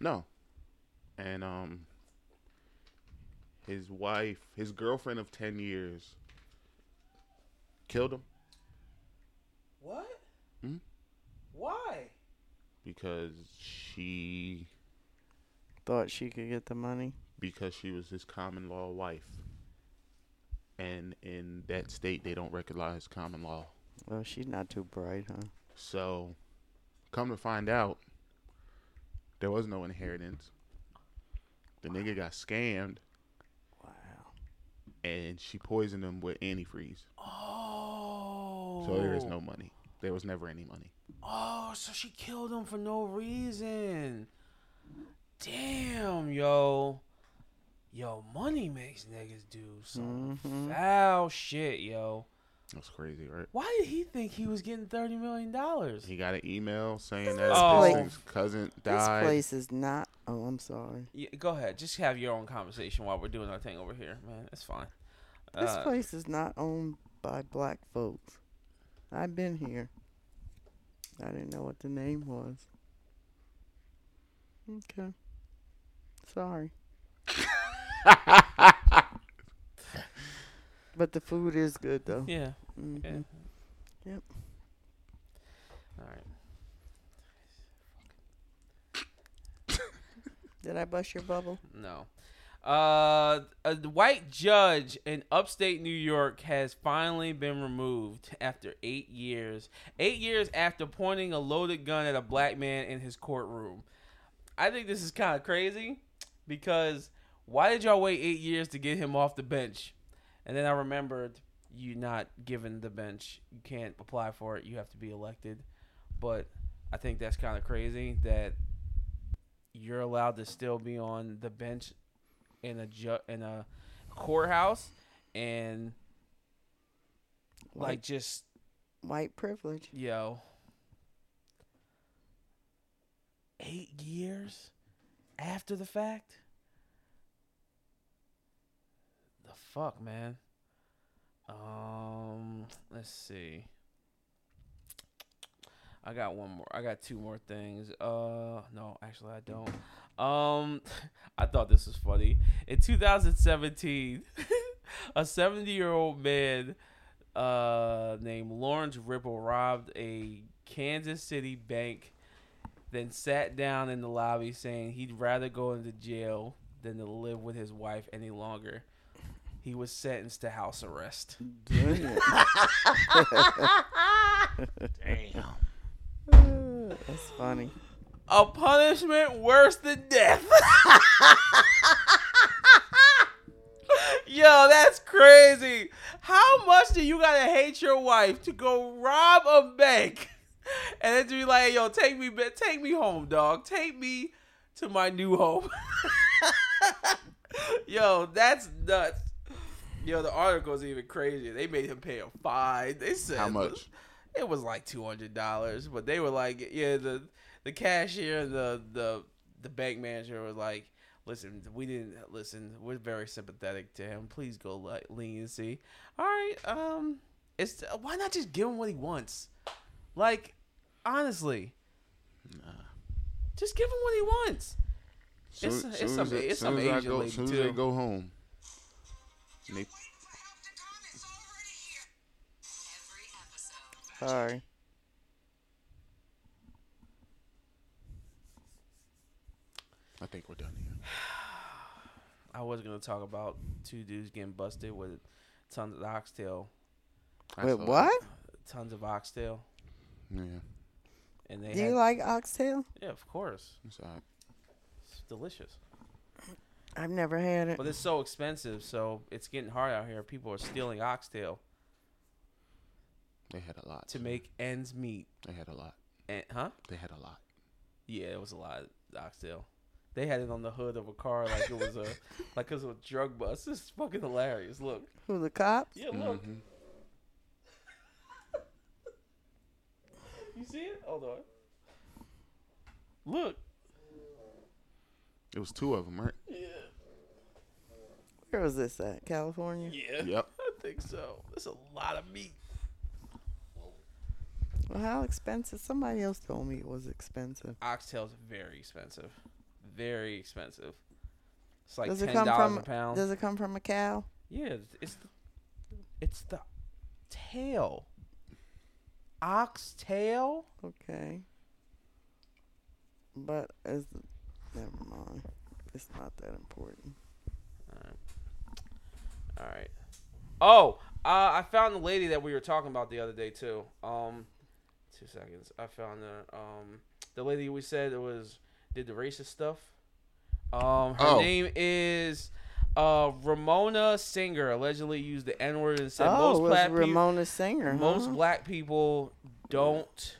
no. And um his wife his girlfriend of ten years killed him what? Hmm? Why? because she Thought she could get the money. because she was his common law wife. And in that state they don't recognize common law. Well, she's not too bright, huh? So, come to find out, there was no inheritance. The nigga got scammed, Wow. And she poisoned him with antifreeze. Oh. So there is no money. There was never any money. Oh, so she killed him for no reason. Damn, yo. Yo, money makes niggas do some Mhm. foul shit, yo. That's crazy, right? Why did he think he was getting thirty million dollars? He got an email saying that Oh. his thing's cousin died. This place is not. Oh, I'm sorry. Yeah, go ahead, just have your own conversation while we're doing our thing over here, man. It's fine. This Uh, place is not owned by black folks. I've been here. I didn't know what the name was. Okay. Sorry. But the food is good though. yeah. Mhm. Okay. Yep. All right. Did I bust your bubble? No. Uh, a white judge in upstate New York has finally been removed after eight years. Eight years after pointing a loaded gun at a black man in his courtroom. I think this is kind of crazy because why did y'all wait eight years to get him off the bench? And then I remembered you not given the bench. You can't apply for it. You have to be elected. But I think that's kind of crazy that you're allowed to still be on the bench in a ju- in a courthouse and like just white privilege. yo eight years after the fact the fuck man um let's see I got one more. I got two more things. Uh, no, actually, I don't. Um, I thought this was funny. In 2017, a 70 year old man, uh, named Lawrence Ripple robbed a Kansas City bank, then sat down in the lobby saying he'd rather go into jail than to live with his wife any longer. He was sentenced to house arrest. Damn. Damn. That's funny. A punishment worse than death. Yo, that's crazy. How much do you gotta hate your wife to go rob a bank and then to be like, yo, take me, take me home, dog. Take me to my new home. yo, that's nuts. Yo, the article's even crazier. They made him pay a fine. They said How much? It was like two hundred dollars, but they were like, yeah, the the cashier, the the the bank manager was like, listen, we didn't listen. We're very sympathetic to him. Please go like leniency. All right, um, it's why not just give him what he wants? Like, honestly, nah. just give him what he wants. Soon, It's- it's some- as it's some as Asian go, lady, soon as too. they go home. And they- Waiting for help to come is already here. Every episode. Sorry. I think we're done here. I was gonna talk about two dudes getting busted with tons of oxtail, I Wait, what? tons of oxtail. Yeah, and they Do had, you like oxtail? yeah, of course, it's all right. it's delicious, I've never had it. but it's so expensive, so it's getting hard out here. People are stealing oxtail They had a lot to make ends meet, They had a lot. and huh? They had a lot. Yeah, it was a lot of oxtail. They had it on the hood of a car like it was a like it was a drug bust. This is fucking hilarious. Look, Who the cops? yeah, look, Mhm. you see it? Hold on, look. It was two of them, right? Yeah. Where was this at? California? Yeah. Yep. I think so. That's a lot of meat. Well, how expensive? Somebody else told me it was expensive. Oxtail's very expensive. Very expensive. It's like Does it ten come dollars from? a pound. Does it come from a cow? yeah, it's- it's the, it's the tail. Oxtail. Okay. But as never mind. It's not that important. All right. Oh, uh, I found the lady that we were talking about the other day too. Um, two seconds. I found the um the lady we said it was did the racist stuff. Um, her Oh. name is uh Ramona Singer. Allegedly used the N word and said oh, most it was black people Ramona Singer. most black people don't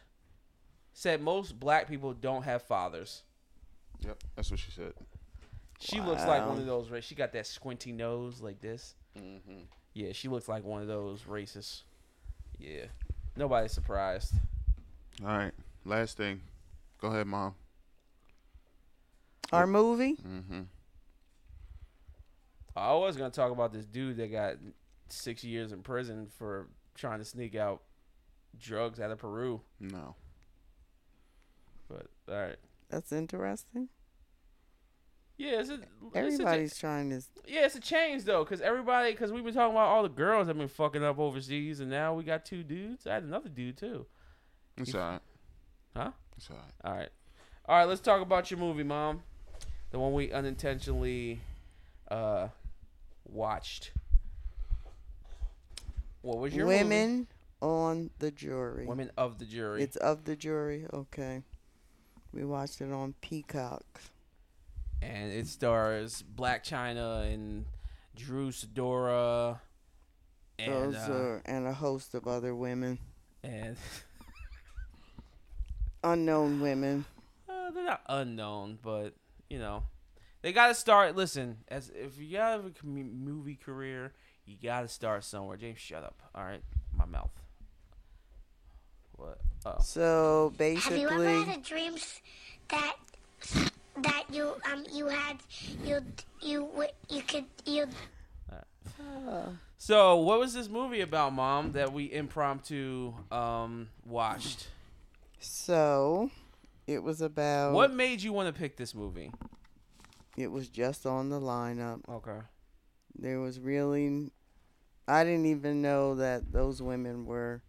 said most black people don't have fathers. Yep. That's what she said. She looks like one of those. ra- She got that squinty nose like this. Mm-hmm. Yeah, she looks like one of those racists. Yeah. Nobody's surprised. All right. Last thing. Go ahead, mom. Our movie. Mm-hmm. I was gonna talk about this dude that got six years in prison for trying to sneak out drugs out of Peru. No. But all right. That's interesting. Yeah, it's a, it's a- Everybody's trying to. yeah, it's a change though, cause everybody, cause we've been talking about all the girls that been fucking up overseas, and now we got two dudes. I had another dude too. It's You- all right. Huh? It's all right. All right, all right. Let's talk about your movie, mom. The one we unintentionally uh watched. What was your movie? Women on the jury. Women of the jury. It's of the jury. Okay. We watched it on Peacock. And it stars Blac Chyna and Drew Sidora and Those uh, are and a host of other women, and unknown women. uh, they're not unknown, but you know they got to start. Listen, as if you got a com- movie career, you got to start somewhere. James, shut up. All right, my mouth. What? Oh, So basically, Have you ever had a dream that that you um you had you you you could you so what was this movie about, Mom? That we impromptu um watched. so it was about. What made you want to pick this movie? It was just on the lineup. Okay. There was really, I didn't even know that those women were.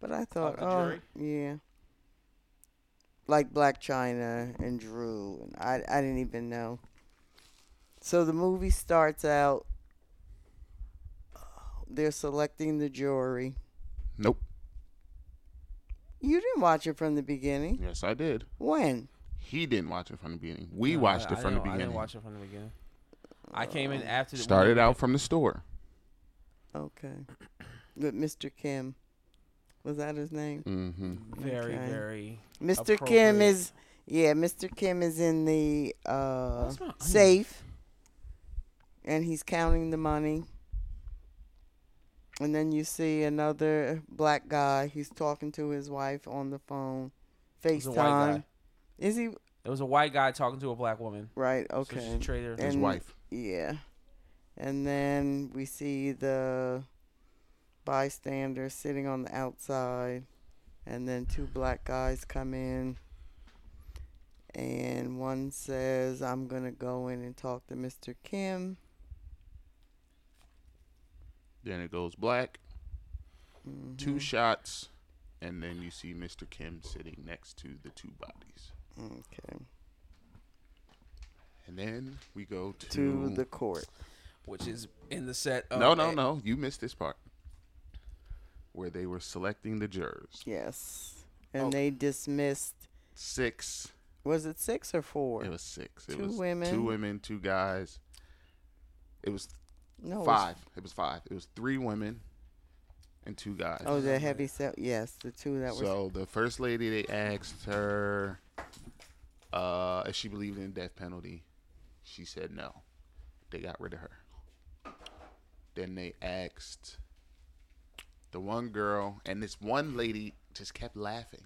But I thought, oh jury? yeah, like Blac Chyna and Drew, and I I didn't even know. So the movie starts out. They're selecting the jury. Nope. You didn't watch it from the beginning. Yes, I did. When? He didn't watch it from the beginning. We No, watched I- it I from the didn't- I beginning. didn't watch it from the beginning. I came in after the Started when- out from the store. Okay. With Mr. Kim. Was that his name? Mm-hmm. very Okay. very. Mr. Kim is yeah, Mr. Kim is in the uh That's my onion. safe. and he's counting the money. And then you see another black guy. He's talking to his wife on the phone. was a white guy. FaceTime. Is he It was a white guy talking to a black woman. right? So she's Okay. a traitor. His wife. Yeah. And then we see the bystander sitting on the outside. And then two black guys come in. And one says, I'm going to go in and talk to Mr. Kim. Then it goes black. Mhm. Two shots, and then you see Mr. Kim sitting next to the two bodies. Okay. And then we go to, To the court. which is in the set. Of no, no, a- no. You missed this part where they were selecting the jurors. Yes. And Oh. they dismissed. Six. Was it six or four? It was six. It Two was women. Two women, two guys. It was no. it was- five. It was five. It was three women and two guys. Oh, the heavy set. Yes, the two that were. so the first lady, they asked her uh, if she believed in death penalty. She said no. They got rid of her. Then they asked the one girl, and this one lady just kept laughing.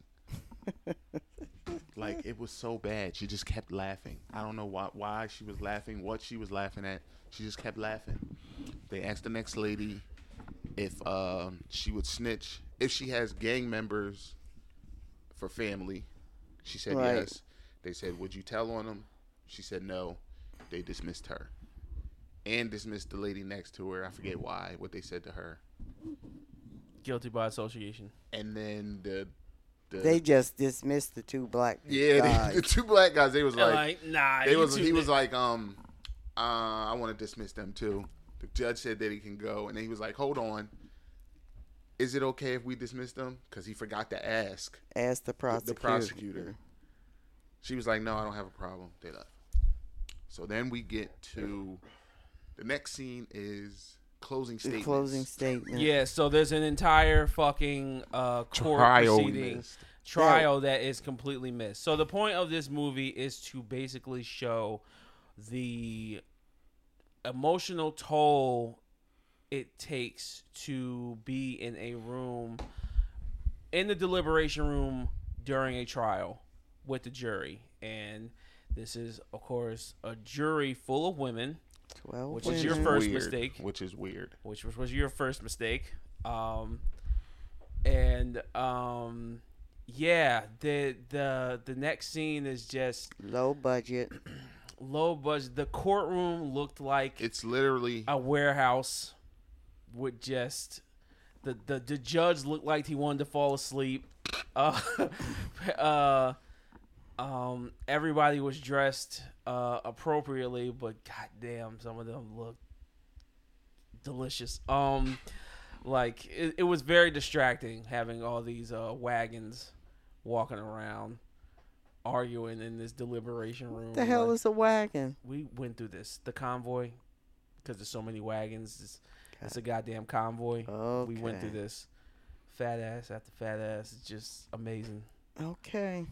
like it was so bad. She just kept laughing. I don't know why why she was laughing, what she was laughing at. She just kept laughing. They asked the next lady if um, she would snitch if she has gang members for family. She said Right. yes. They said, "Would you tell on them?" She said no. They dismissed her and dismissed the lady next to her. I forget why. What they said to her. Guilty by association. And then the the They just dismissed the two black yeah guys. the, the two black guys. They was like, like, nah. they was two he was like um uh I want to dismiss them too. The judge said that he can go, and then he was like, hold on. Is it okay if we dismiss them? Because he forgot to ask Asked the the, prosecutor. the prosecutor. She was like, "No, I don't have a problem." They left. So then we get to the next scene is closing The statements. closing statement. Yeah, so there's an entire fucking uh, court Trial proceeding missed. trial that is completely missed. So the point of this movie is to basically show the emotional toll it takes to be in a room in the deliberation room during a trial with the jury and this is of course a jury full of women Twelve. Which is your women. first Weird, mistake. which is weird. which was, was your first mistake. Um, and um, yeah, the the the next scene is just low budget. low budget. The courtroom looked like It's literally a warehouse with just the the, the judge looked like he wanted to fall asleep. Uh, uh, um, everybody was dressed uh, appropriately, but goddamn, some of them looked delicious. Um, like it, it was very distracting having all these uh, wagons walking around arguing in this deliberation room. The hell Like, is a wagon? we went through this the convoy because there's so many wagons it's, it's a goddamn convoy Okay. we went through this fat ass after fat ass it's just amazing Okay.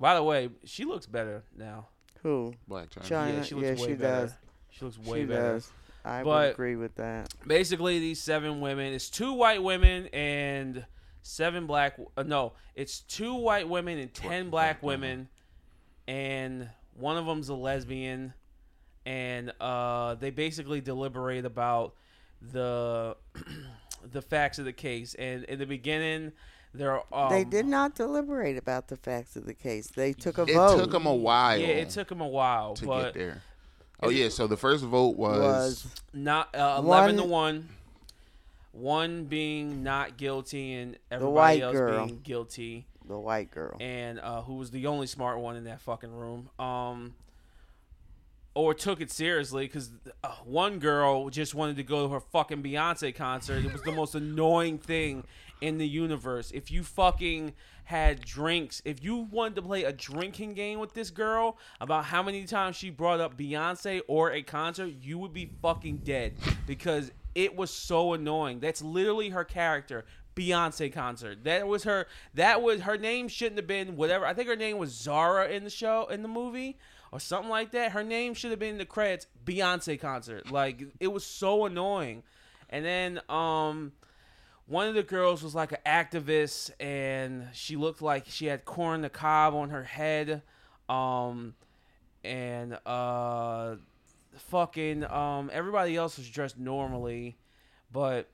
By the way she looks better now Who? Blac Chyna. Chyna. yeah she looks yeah, way she better does. she looks way she better does. I But- would agree with that. basically these seven women it's two white women and seven black uh, no it's two white women and ten black women and one of them's a lesbian and uh, they basically deliberate about the the facts of the case and in the beginning there um, they did not deliberate about the facts of the case. They took a It vote. It took them a while. yeah it took them a while to but get there. Oh yeah, so the first vote was, was not uh, 11 to One- 1 being not guilty and everybody white else girl. being guilty the white girl. and uh, who was the only smart one in that fucking room um or took it seriously because uh, one girl just wanted to go to her fucking Beyonce concert. It was the most annoying thing in the universe. If you fucking had drinks, if you wanted to play a drinking game with this girl about how many times she brought up Beyonce or a concert, you would be fucking dead because it was so annoying. That's literally her character. Beyonce concert. That was her. That was her name. Shouldn't have been whatever. I think her name was Zara in the show in the movie or something like that. Her name should have been in the credits. Beyonce concert. Like it was so annoying. And then um, one of the girls was like an activist, and she looked like she had corn the cob on her head. Um, and uh, fucking um, everybody else was dressed normally, but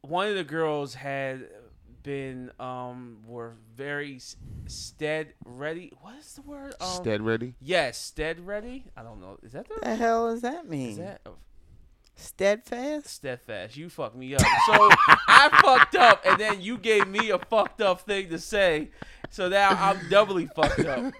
one of the girls had been um were very stead ready. What is the word? Um, Stead ready. Yes, stead ready. I don't know. Is that the? the hell does that mean? Is that Steadfast? steadfast? You fucked me up. So I fucked up, and then you gave me a fucked up thing to say. So now I'm doubly fucked up.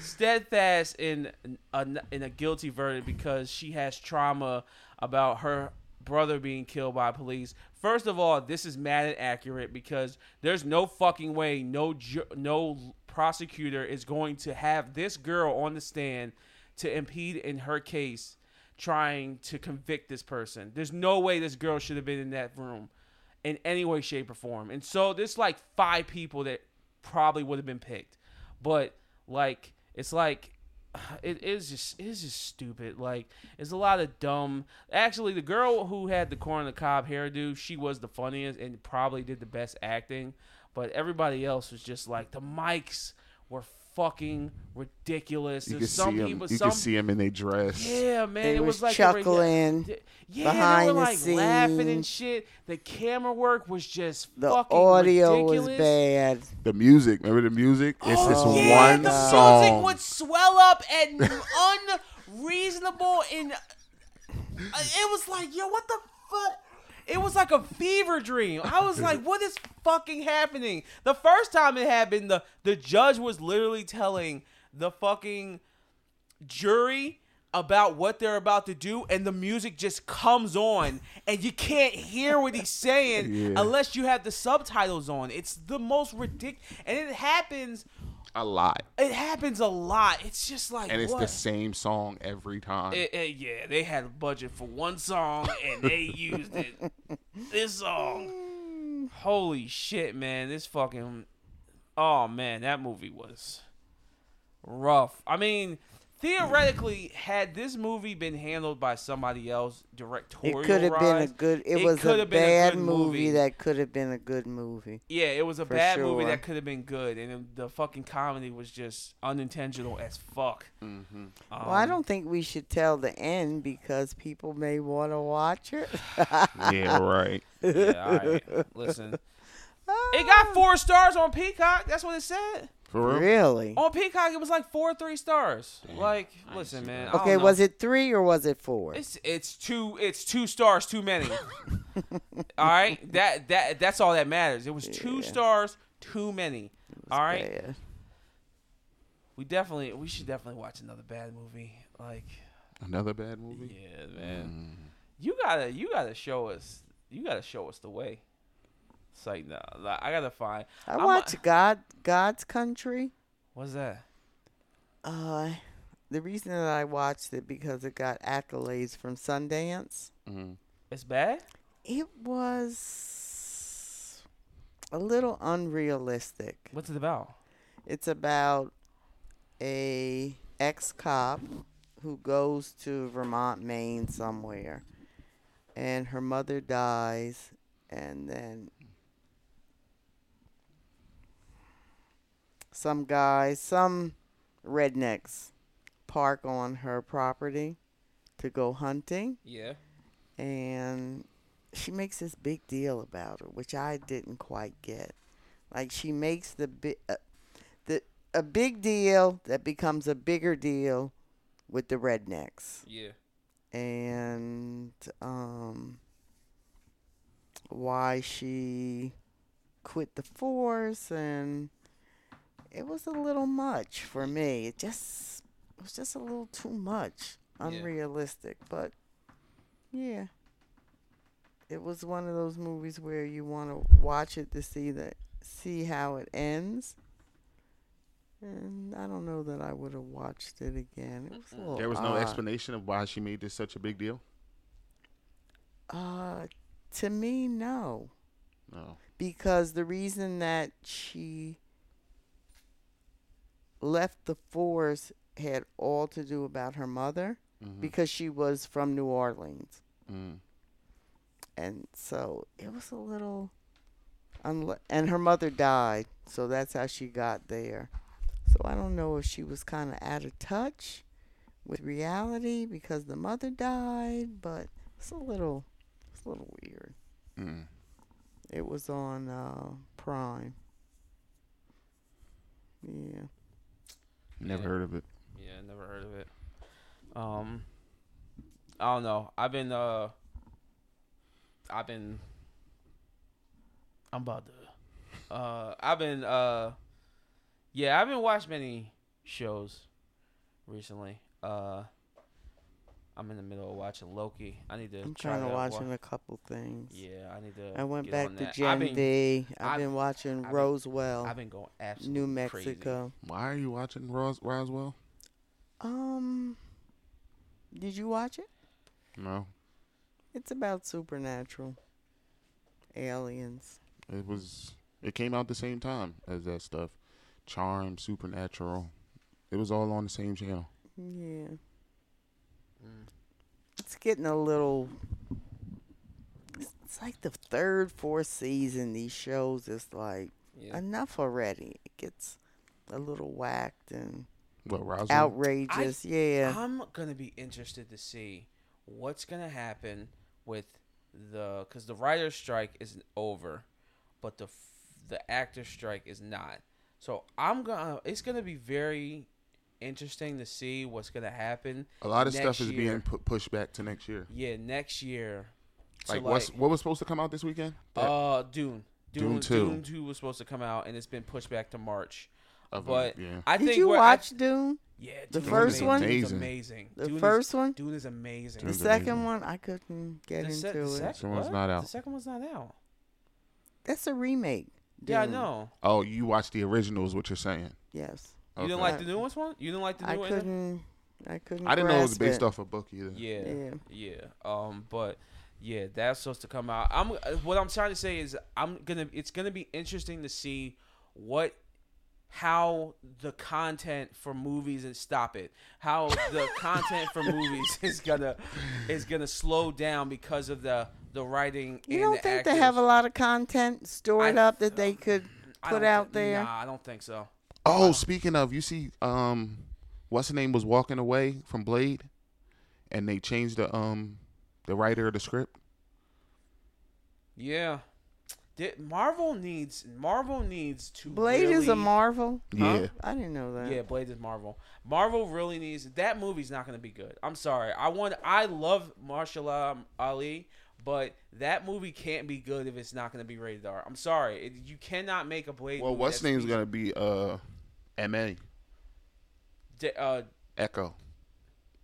Steadfast in a, in a guilty verdict because she has trauma about her brother being killed by police. First of all, this is mad inaccurate because there's no fucking way no ju- no prosecutor is going to have this girl on the stand to impede in her case trying to convict this person. There's no way this girl should have been in that room in any way shape or form. And so there's like five people that probably would have been picked. But like it's like it is just it is just stupid. Like it's a lot of dumb. Actually, the girl who had the corn the cob hairdo, she was the funniest and probably did the best acting. But everybody else was just like the mics were fucking ridiculous. You There's can some see them. people, You some can see them in their dress. yeah, man, They it was was like a re- chuckling yeah, behind they the were like laughing and shit. The camera work was just The fucking audio ridiculous. was bad. The music. Remember the music? It's Oh, this yeah, one the song. music would swell up and unreasonable and uh, it was like, yo, what the fuck? It was like a fever dream. I was like, what is fucking happening? The first time it happened, the the judge was literally telling the fucking jury about what they're about to do and the music just comes on and you can't hear what he's saying Yeah. unless you have the subtitles on. It's the most ridiculous and it happens a lot, it happens a lot. It's just like and it's what? the same song every time. It- it- yeah, they had a budget for one song and they used it. This song. Holy shit, man. This fucking Oh man, that movie was rough. I mean, theoretically, had this movie been handled by somebody else directorial, It could have been a good. It, it was a have been a bad movie, movie. that could have been a good movie. Yeah, it was a For bad movie that could have been good, and the fucking comedy was just unintentional as fuck. hmm well, I Um, don't think we should tell the end because people may want to watch it. yeah, right. Yeah, all right. Listen, it got four stars on Peacock. That's what it said. For real. really? On Peacock, it was like four, three stars. Like, I listen, man. that. I don't Okay, was it three or was it four? It's it's two it's two stars too many. all right, that that that's all that matters. It was two stars too many. All right, Bad. we definitely we should definitely watch another bad movie. Like, Another bad movie. yeah, man. Mm. You gotta you gotta show us you gotta show us the way. It's like no, like, I gotta find. I I'm a- watched God God's Country. What's that? Uh, the reason that I watched it because it got accolades from Sundance. Mhm. It's bad. It was a little unrealistic. What's it about? It's about a ex-cop who goes to Vermont, Maine somewhere and her mother dies and then some guys, some rednecks park on her property to go hunting Yeah. and she makes this big deal about it, which I didn't quite get. Like she makes the big, uh, the a big deal that becomes a bigger deal with the rednecks, Yeah. and um, why she quit the force, and it was a little much for me. It just it was just a little too much, Yeah. unrealistic, but yeah it was one of those movies where you want to watch it to see that see how it ends. And I don't know that I would have watched it again. It was a little There was no odd. explanation of why she made this such a big deal. Uh, to me, no. No. because the reason that she left the force had all to do about her mother Mhm. because she was from New Orleans. Mm. And so it was a little unle- and her mother died, so that's how she got there. So I don't know if she was kind of out of touch with reality because the mother died, but it's a little it's a little weird. Mm. It was on uh, Prime. Yeah. Never Yeah. heard of it. Yeah, never heard of it. Um, I don't know. I've been uh, I've been. I'm about to. Uh, I've been uh, yeah, I've been watched many shows recently. Uh, I'm in the middle of watching Loki. I need to. I'm trying to to watch wa- a couple things. Yeah, I need to. I went get back on to that. I've been, V. I've I've- been watching been- Roswell, I've been going absolutely New crazy. Mexico. Why are you watching Ros- Roswell? Um, did you watch it? No. It's about supernatural aliens. It was. It came out the same time as that stuff. Charm, Supernatural. It was all on the same channel. Yeah. It's getting a little. It's like the third, fourth season. These shows is like Yeah. enough already. It gets a little whacked and What Roswell? outrageous. yeah. I'm gonna be interested to see what's gonna happen with the because the writer's strike isn't over, but the f- the actor strike is not. So I'm gonna. It's gonna be very interesting to see what's gonna happen. A lot of stuff is year. being pu- pushed back to next year. Yeah, next year. to, Like, what's what was supposed to come out this weekend? That- uh Dune. Dune, Dune 2. Dune 2 was supposed to come out and it's been pushed back to March. of, but yeah. I Did you where I- watch Dune? yeah, the Dune is first one? Dune's Amazing. amazing. The Dune is- first one? Dune is amazing. The second amazing. one, I couldn't get The se- into the it. sec- Second one's not out. The second one's not out. That's a remake. Yeah, I know. Oh, you watched the originals? what you're saying. Yes. You didn't like the newest one? You didn't like the I new one? couldn't. I couldn't. I didn't know it was grasp based off a book either. Yeah, yeah, Yeah. Um, but yeah, that's supposed to come out. I'm. uh, What I'm trying to say is, I'm gonna. It's gonna be interesting to see what, how the content for movies and stop it. How the content for movies is gonna is gonna slow down because of the the writing. You and don't the think actors. they have a lot of content stored I- up that they could I put don't out thi- there? Nah, I don't think so. Oh, speaking of, you see, um, what's the name was walking away from Blade, and they changed the um, the writer of the script. Yeah. Did, Marvel needs Marvel needs to Blade is a really- Marvel. Yeah, I didn't know that. Yeah, Blade is Marvel. Marvel really needs that movie's not going to be good. I'm sorry. I want I love Mahershala Ali, but that movie can't be good if it's not going to be rated R. I'm sorry. It, you cannot make a Blade. Well, movie what's that's name's gonna be uh, Ma D- uh, Echo,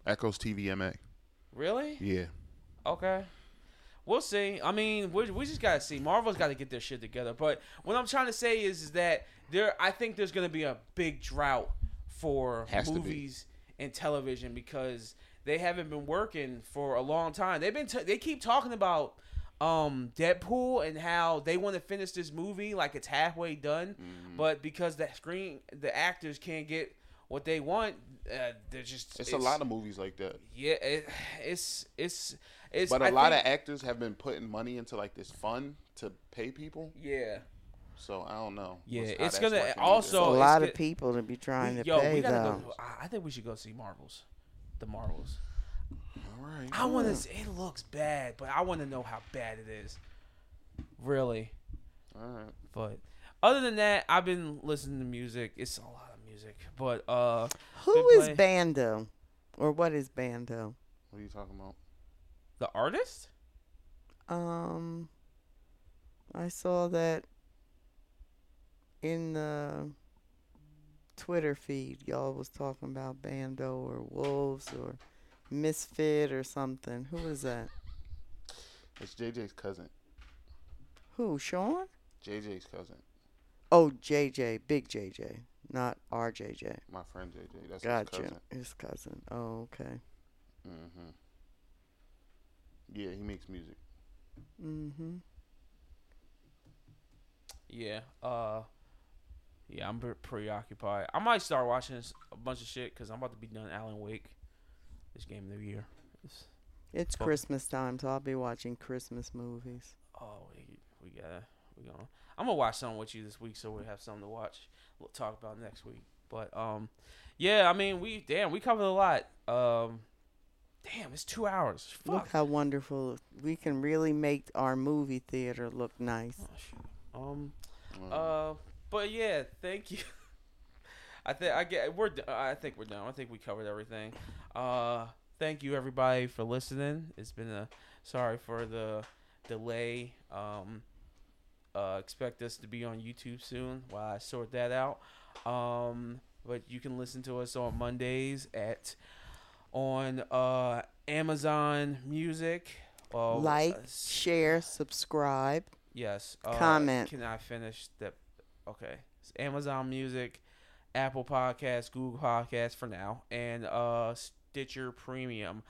Echo's TVMA. really? Yeah, Okay. We'll see. I mean, we, we just gotta see. Marvel's got to get their shit together. But what I'm trying to say is, is that there, I think there's gonna be a big drought for Has movies and television because they haven't been working for a long time. They've been, t- they keep talking about um Deadpool and how they want to finish this movie like it's halfway done, Mm-hmm. but because the screen, the actors can't get what they want, uh, they're just. it's, a lot of movies like that. Yeah, it, it's it's it's. But a I lot think- of actors have been putting money into like this fund to pay people. Yeah. So I don't know. Yeah, it's gonna- working either. also- a it's lot good- of people to be trying to Yo, pay we gotta though. go. I- I think we should go see Marvels. The Marvels. All right. I want to. It looks bad, but I want to know how bad it is. Really. All right. But other than that, I've been listening to music. It's a lot of music, but uh, Who been Bando, or what is Bando? What are you talking about? the artist. Um, I saw that in the Twitter feed. Y'all was talking about Bando or Wolves or Misfit or something. Who is that? It's JJ's cousin. Who? Sean? JJ's cousin. Oh, JJ, Big JJ, not RJJ. My friend JJ. That's his Gotcha. cousin. His cousin. Oh, okay. hmm Yeah, he makes music. Mm-hmm. Yeah. Uh. Yeah, I'm pre- preoccupied. I might start watching a bunch of shit because I'm about to be done Alan Wake. This game of the year. It's, It's Well- Christmas time, so I'll be watching Christmas movies. oh, we, we gotta we gonna. I'm gonna watch something with you this week, so we have something to watch. We'll talk about next week. But um, yeah. I mean, we damn we covered a lot. Um, damn, it's two hours. Fuck. Look how wonderful we can really make our movie theater look nice. Oh. Um. Um, Uh, but yeah, thank you. I think I get we're. I think we're done. I think we covered everything. Uh, thank you everybody for listening. It's been a sorry for the delay. Um, uh, expect us to be on YouTube soon while I sort that out. Um, but you can listen to us on Mondays at on uh Amazon Music. Uh, like, share, subscribe. Yes. Uh, Comment. Can I finish that? Okay. It's Amazon Music, Apple Podcasts, Google Podcasts for now, and uh, Stitcher Premium.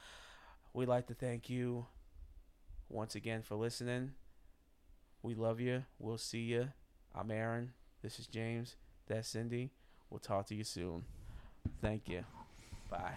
We'd like to thank you once again for listening. We love you. We'll see you. I'm Aaron. This is James. That's Cindy. We'll talk to you soon. Thank you. Bye.